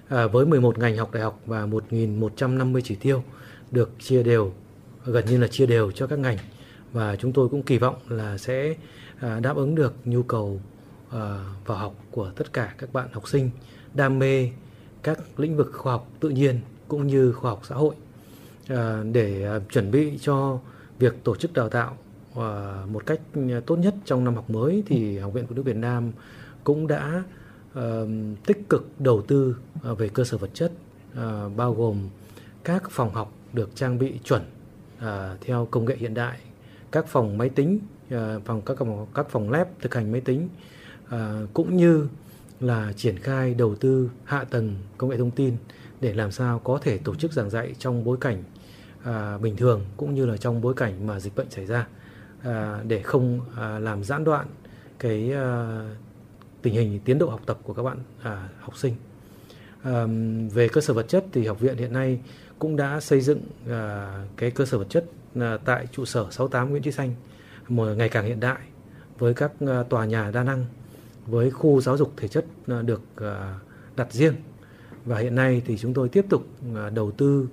Với 11 ngành học đại học và 1.150 chỉ tiêu được chia đều, gần như là chia đều cho các ngành và chúng tôi cũng kỳ vọng là sẽ à, đáp ứng được nhu cầu à, vào học của tất cả các bạn học sinh đam mê các lĩnh vực khoa học tự nhiên cũng như khoa học xã hội. À, để chuẩn bị cho việc tổ chức đào tạo một cách tốt nhất trong năm học mới thì Học viện Phụ nữ Việt Nam cũng đã tích cực đầu tư về cơ sở vật chất bao gồm các phòng học được trang bị chuẩn theo công nghệ hiện đại, các phòng máy tính, ờ, phòng các phòng các phòng lab thực hành máy tính ờ, cũng như là triển khai đầu tư hạ tầng công nghệ thông tin để làm sao có thể tổ chức giảng dạy trong bối cảnh à, bình thường cũng như là trong bối cảnh mà dịch bệnh xảy ra à, để không à, làm gián đoạn cái à, tình hình tiến độ học tập của các bạn à, học sinh. À, về cơ sở vật chất thì học viện hiện nay cũng đã xây dựng à, cái cơ sở vật chất À, tại trụ sở 68 Nguyễn Chí Xanh một ngày càng hiện đại với các à, tòa nhà đa năng với khu giáo dục thể chất à, được đặt riêng và hiện nay thì chúng tôi tiếp tục đầu tư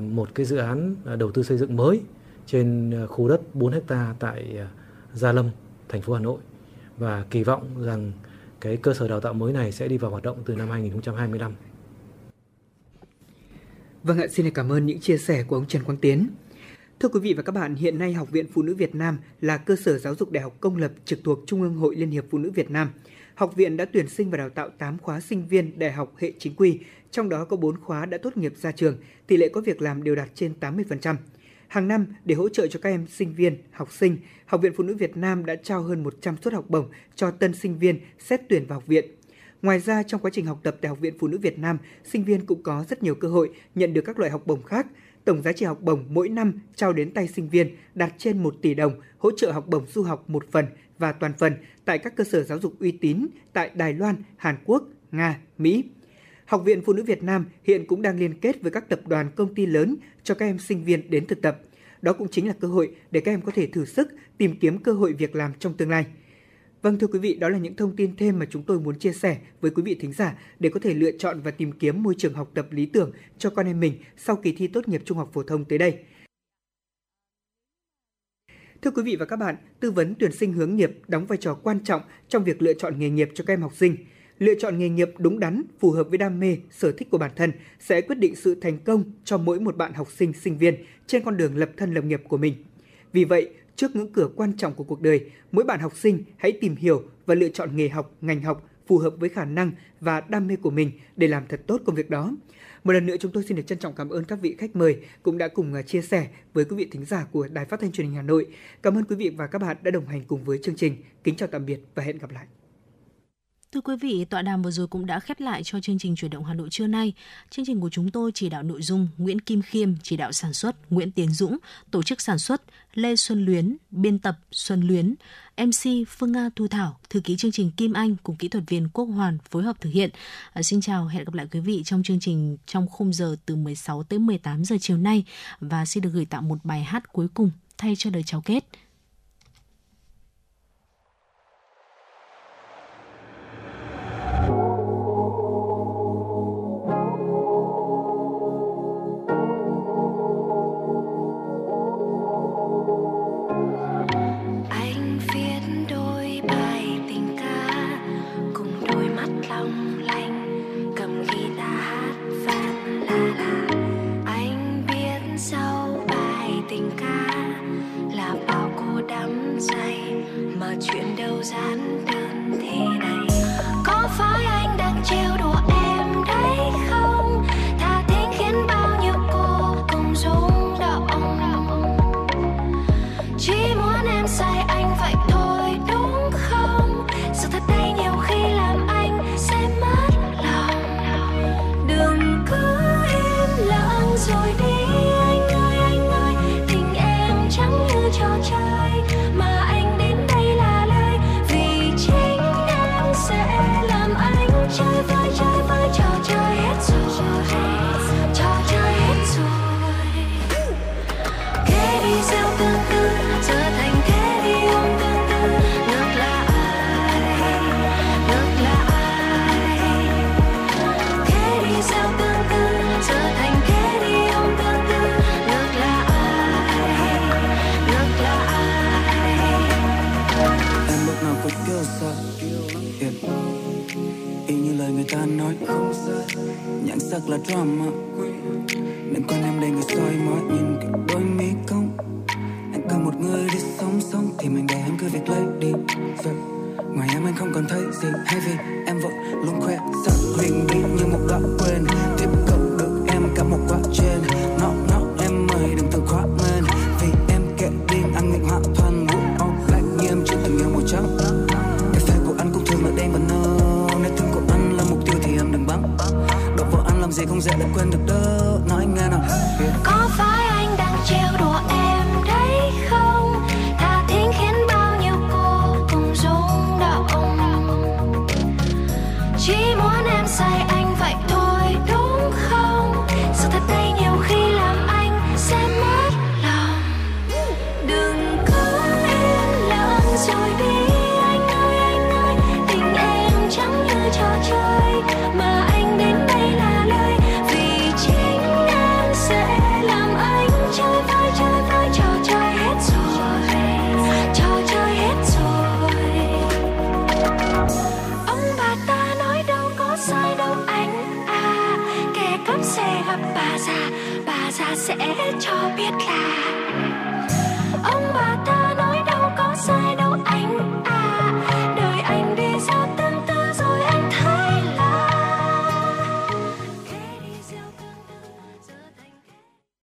một cái dự án đầu tư xây dựng mới trên khu đất 4 hecta tại Gia Lâm, thành phố Hà Nội và kỳ vọng rằng cái cơ sở đào tạo mới này sẽ đi vào hoạt động từ năm 2025. Vâng ạ, xin cảm ơn những chia sẻ của ông Trần Quang Tiến. Thưa quý vị và các bạn, hiện nay Học viện Phụ nữ Việt Nam là cơ sở giáo dục đại học công lập trực thuộc Trung ương Hội Liên hiệp Phụ nữ Việt Nam. Học viện đã tuyển sinh và đào tạo 8 khóa sinh viên đại học hệ chính quy, trong đó có 4 khóa đã tốt nghiệp ra trường, tỷ lệ có việc làm đều đạt trên 80%. Hàng năm, để hỗ trợ cho các em sinh viên, học sinh, Học viện Phụ nữ Việt Nam đã trao hơn 100 suất học bổng cho tân sinh viên xét tuyển vào học viện. Ngoài ra, trong quá trình học tập tại Học viện Phụ nữ Việt Nam, sinh viên cũng có rất nhiều cơ hội nhận được các loại học bổng khác. Tổng giá trị học bổng mỗi năm trao đến tay sinh viên đạt trên 1 tỷ đồng, hỗ trợ học bổng du học một phần và toàn phần tại các cơ sở giáo dục uy tín tại Đài Loan, Hàn Quốc, Nga, Mỹ. Học viện Phụ nữ Việt Nam hiện cũng đang liên kết với các tập đoàn công ty lớn cho các em sinh viên đến thực tập. Đó cũng chính là cơ hội để các em có thể thử sức tìm kiếm cơ hội việc làm trong tương lai. Vâng thưa quý vị, đó là những thông tin thêm mà chúng tôi muốn chia sẻ với quý vị thính giả để có thể lựa chọn và tìm kiếm môi trường học tập lý tưởng cho con em mình sau kỳ thi tốt nghiệp trung học phổ thông tới đây. Thưa quý vị và các bạn, tư vấn tuyển sinh hướng nghiệp đóng vai trò quan trọng trong việc lựa chọn nghề nghiệp cho các em học sinh. Lựa chọn nghề nghiệp đúng đắn, phù hợp với đam mê, sở thích của bản thân sẽ quyết định sự thành công cho mỗi một bạn học sinh, sinh viên trên con đường lập thân lập nghiệp của mình. Vì vậy, trước ngưỡng cửa quan trọng của cuộc đời, mỗi bạn học sinh hãy tìm hiểu và lựa chọn nghề học, ngành học phù hợp với khả năng và đam mê của mình để làm thật tốt công việc đó. Một lần nữa chúng tôi xin được trân trọng cảm ơn các vị khách mời cũng đã cùng à, chia sẻ với quý vị thính giả của Đài Phát thanh Truyền hình Hà Nội. Cảm ơn quý vị và các bạn đã đồng hành cùng với chương trình. Kính chào tạm biệt và hẹn gặp lại. Thưa quý vị, tọa đàm vừa rồi cũng đã khép lại cho chương trình chuyển động Hà Nội trưa nay. Chương trình của chúng tôi chỉ đạo nội dung Nguyễn Kim Khiêm, chỉ đạo sản xuất Nguyễn Tiến Dũng, tổ chức sản xuất Lê Xuân Luyến, biên tập Xuân Luyến, MC Phương Nga Thu Thảo, thư ký chương trình Kim Anh cùng kỹ thuật viên Quốc Hoàn phối hợp thực hiện. À, xin chào, hẹn gặp lại quý vị trong chương trình trong khung giờ từ 16 tới 18 giờ chiều nay và xin được gửi tặng một bài hát cuối cùng thay cho lời chào kết.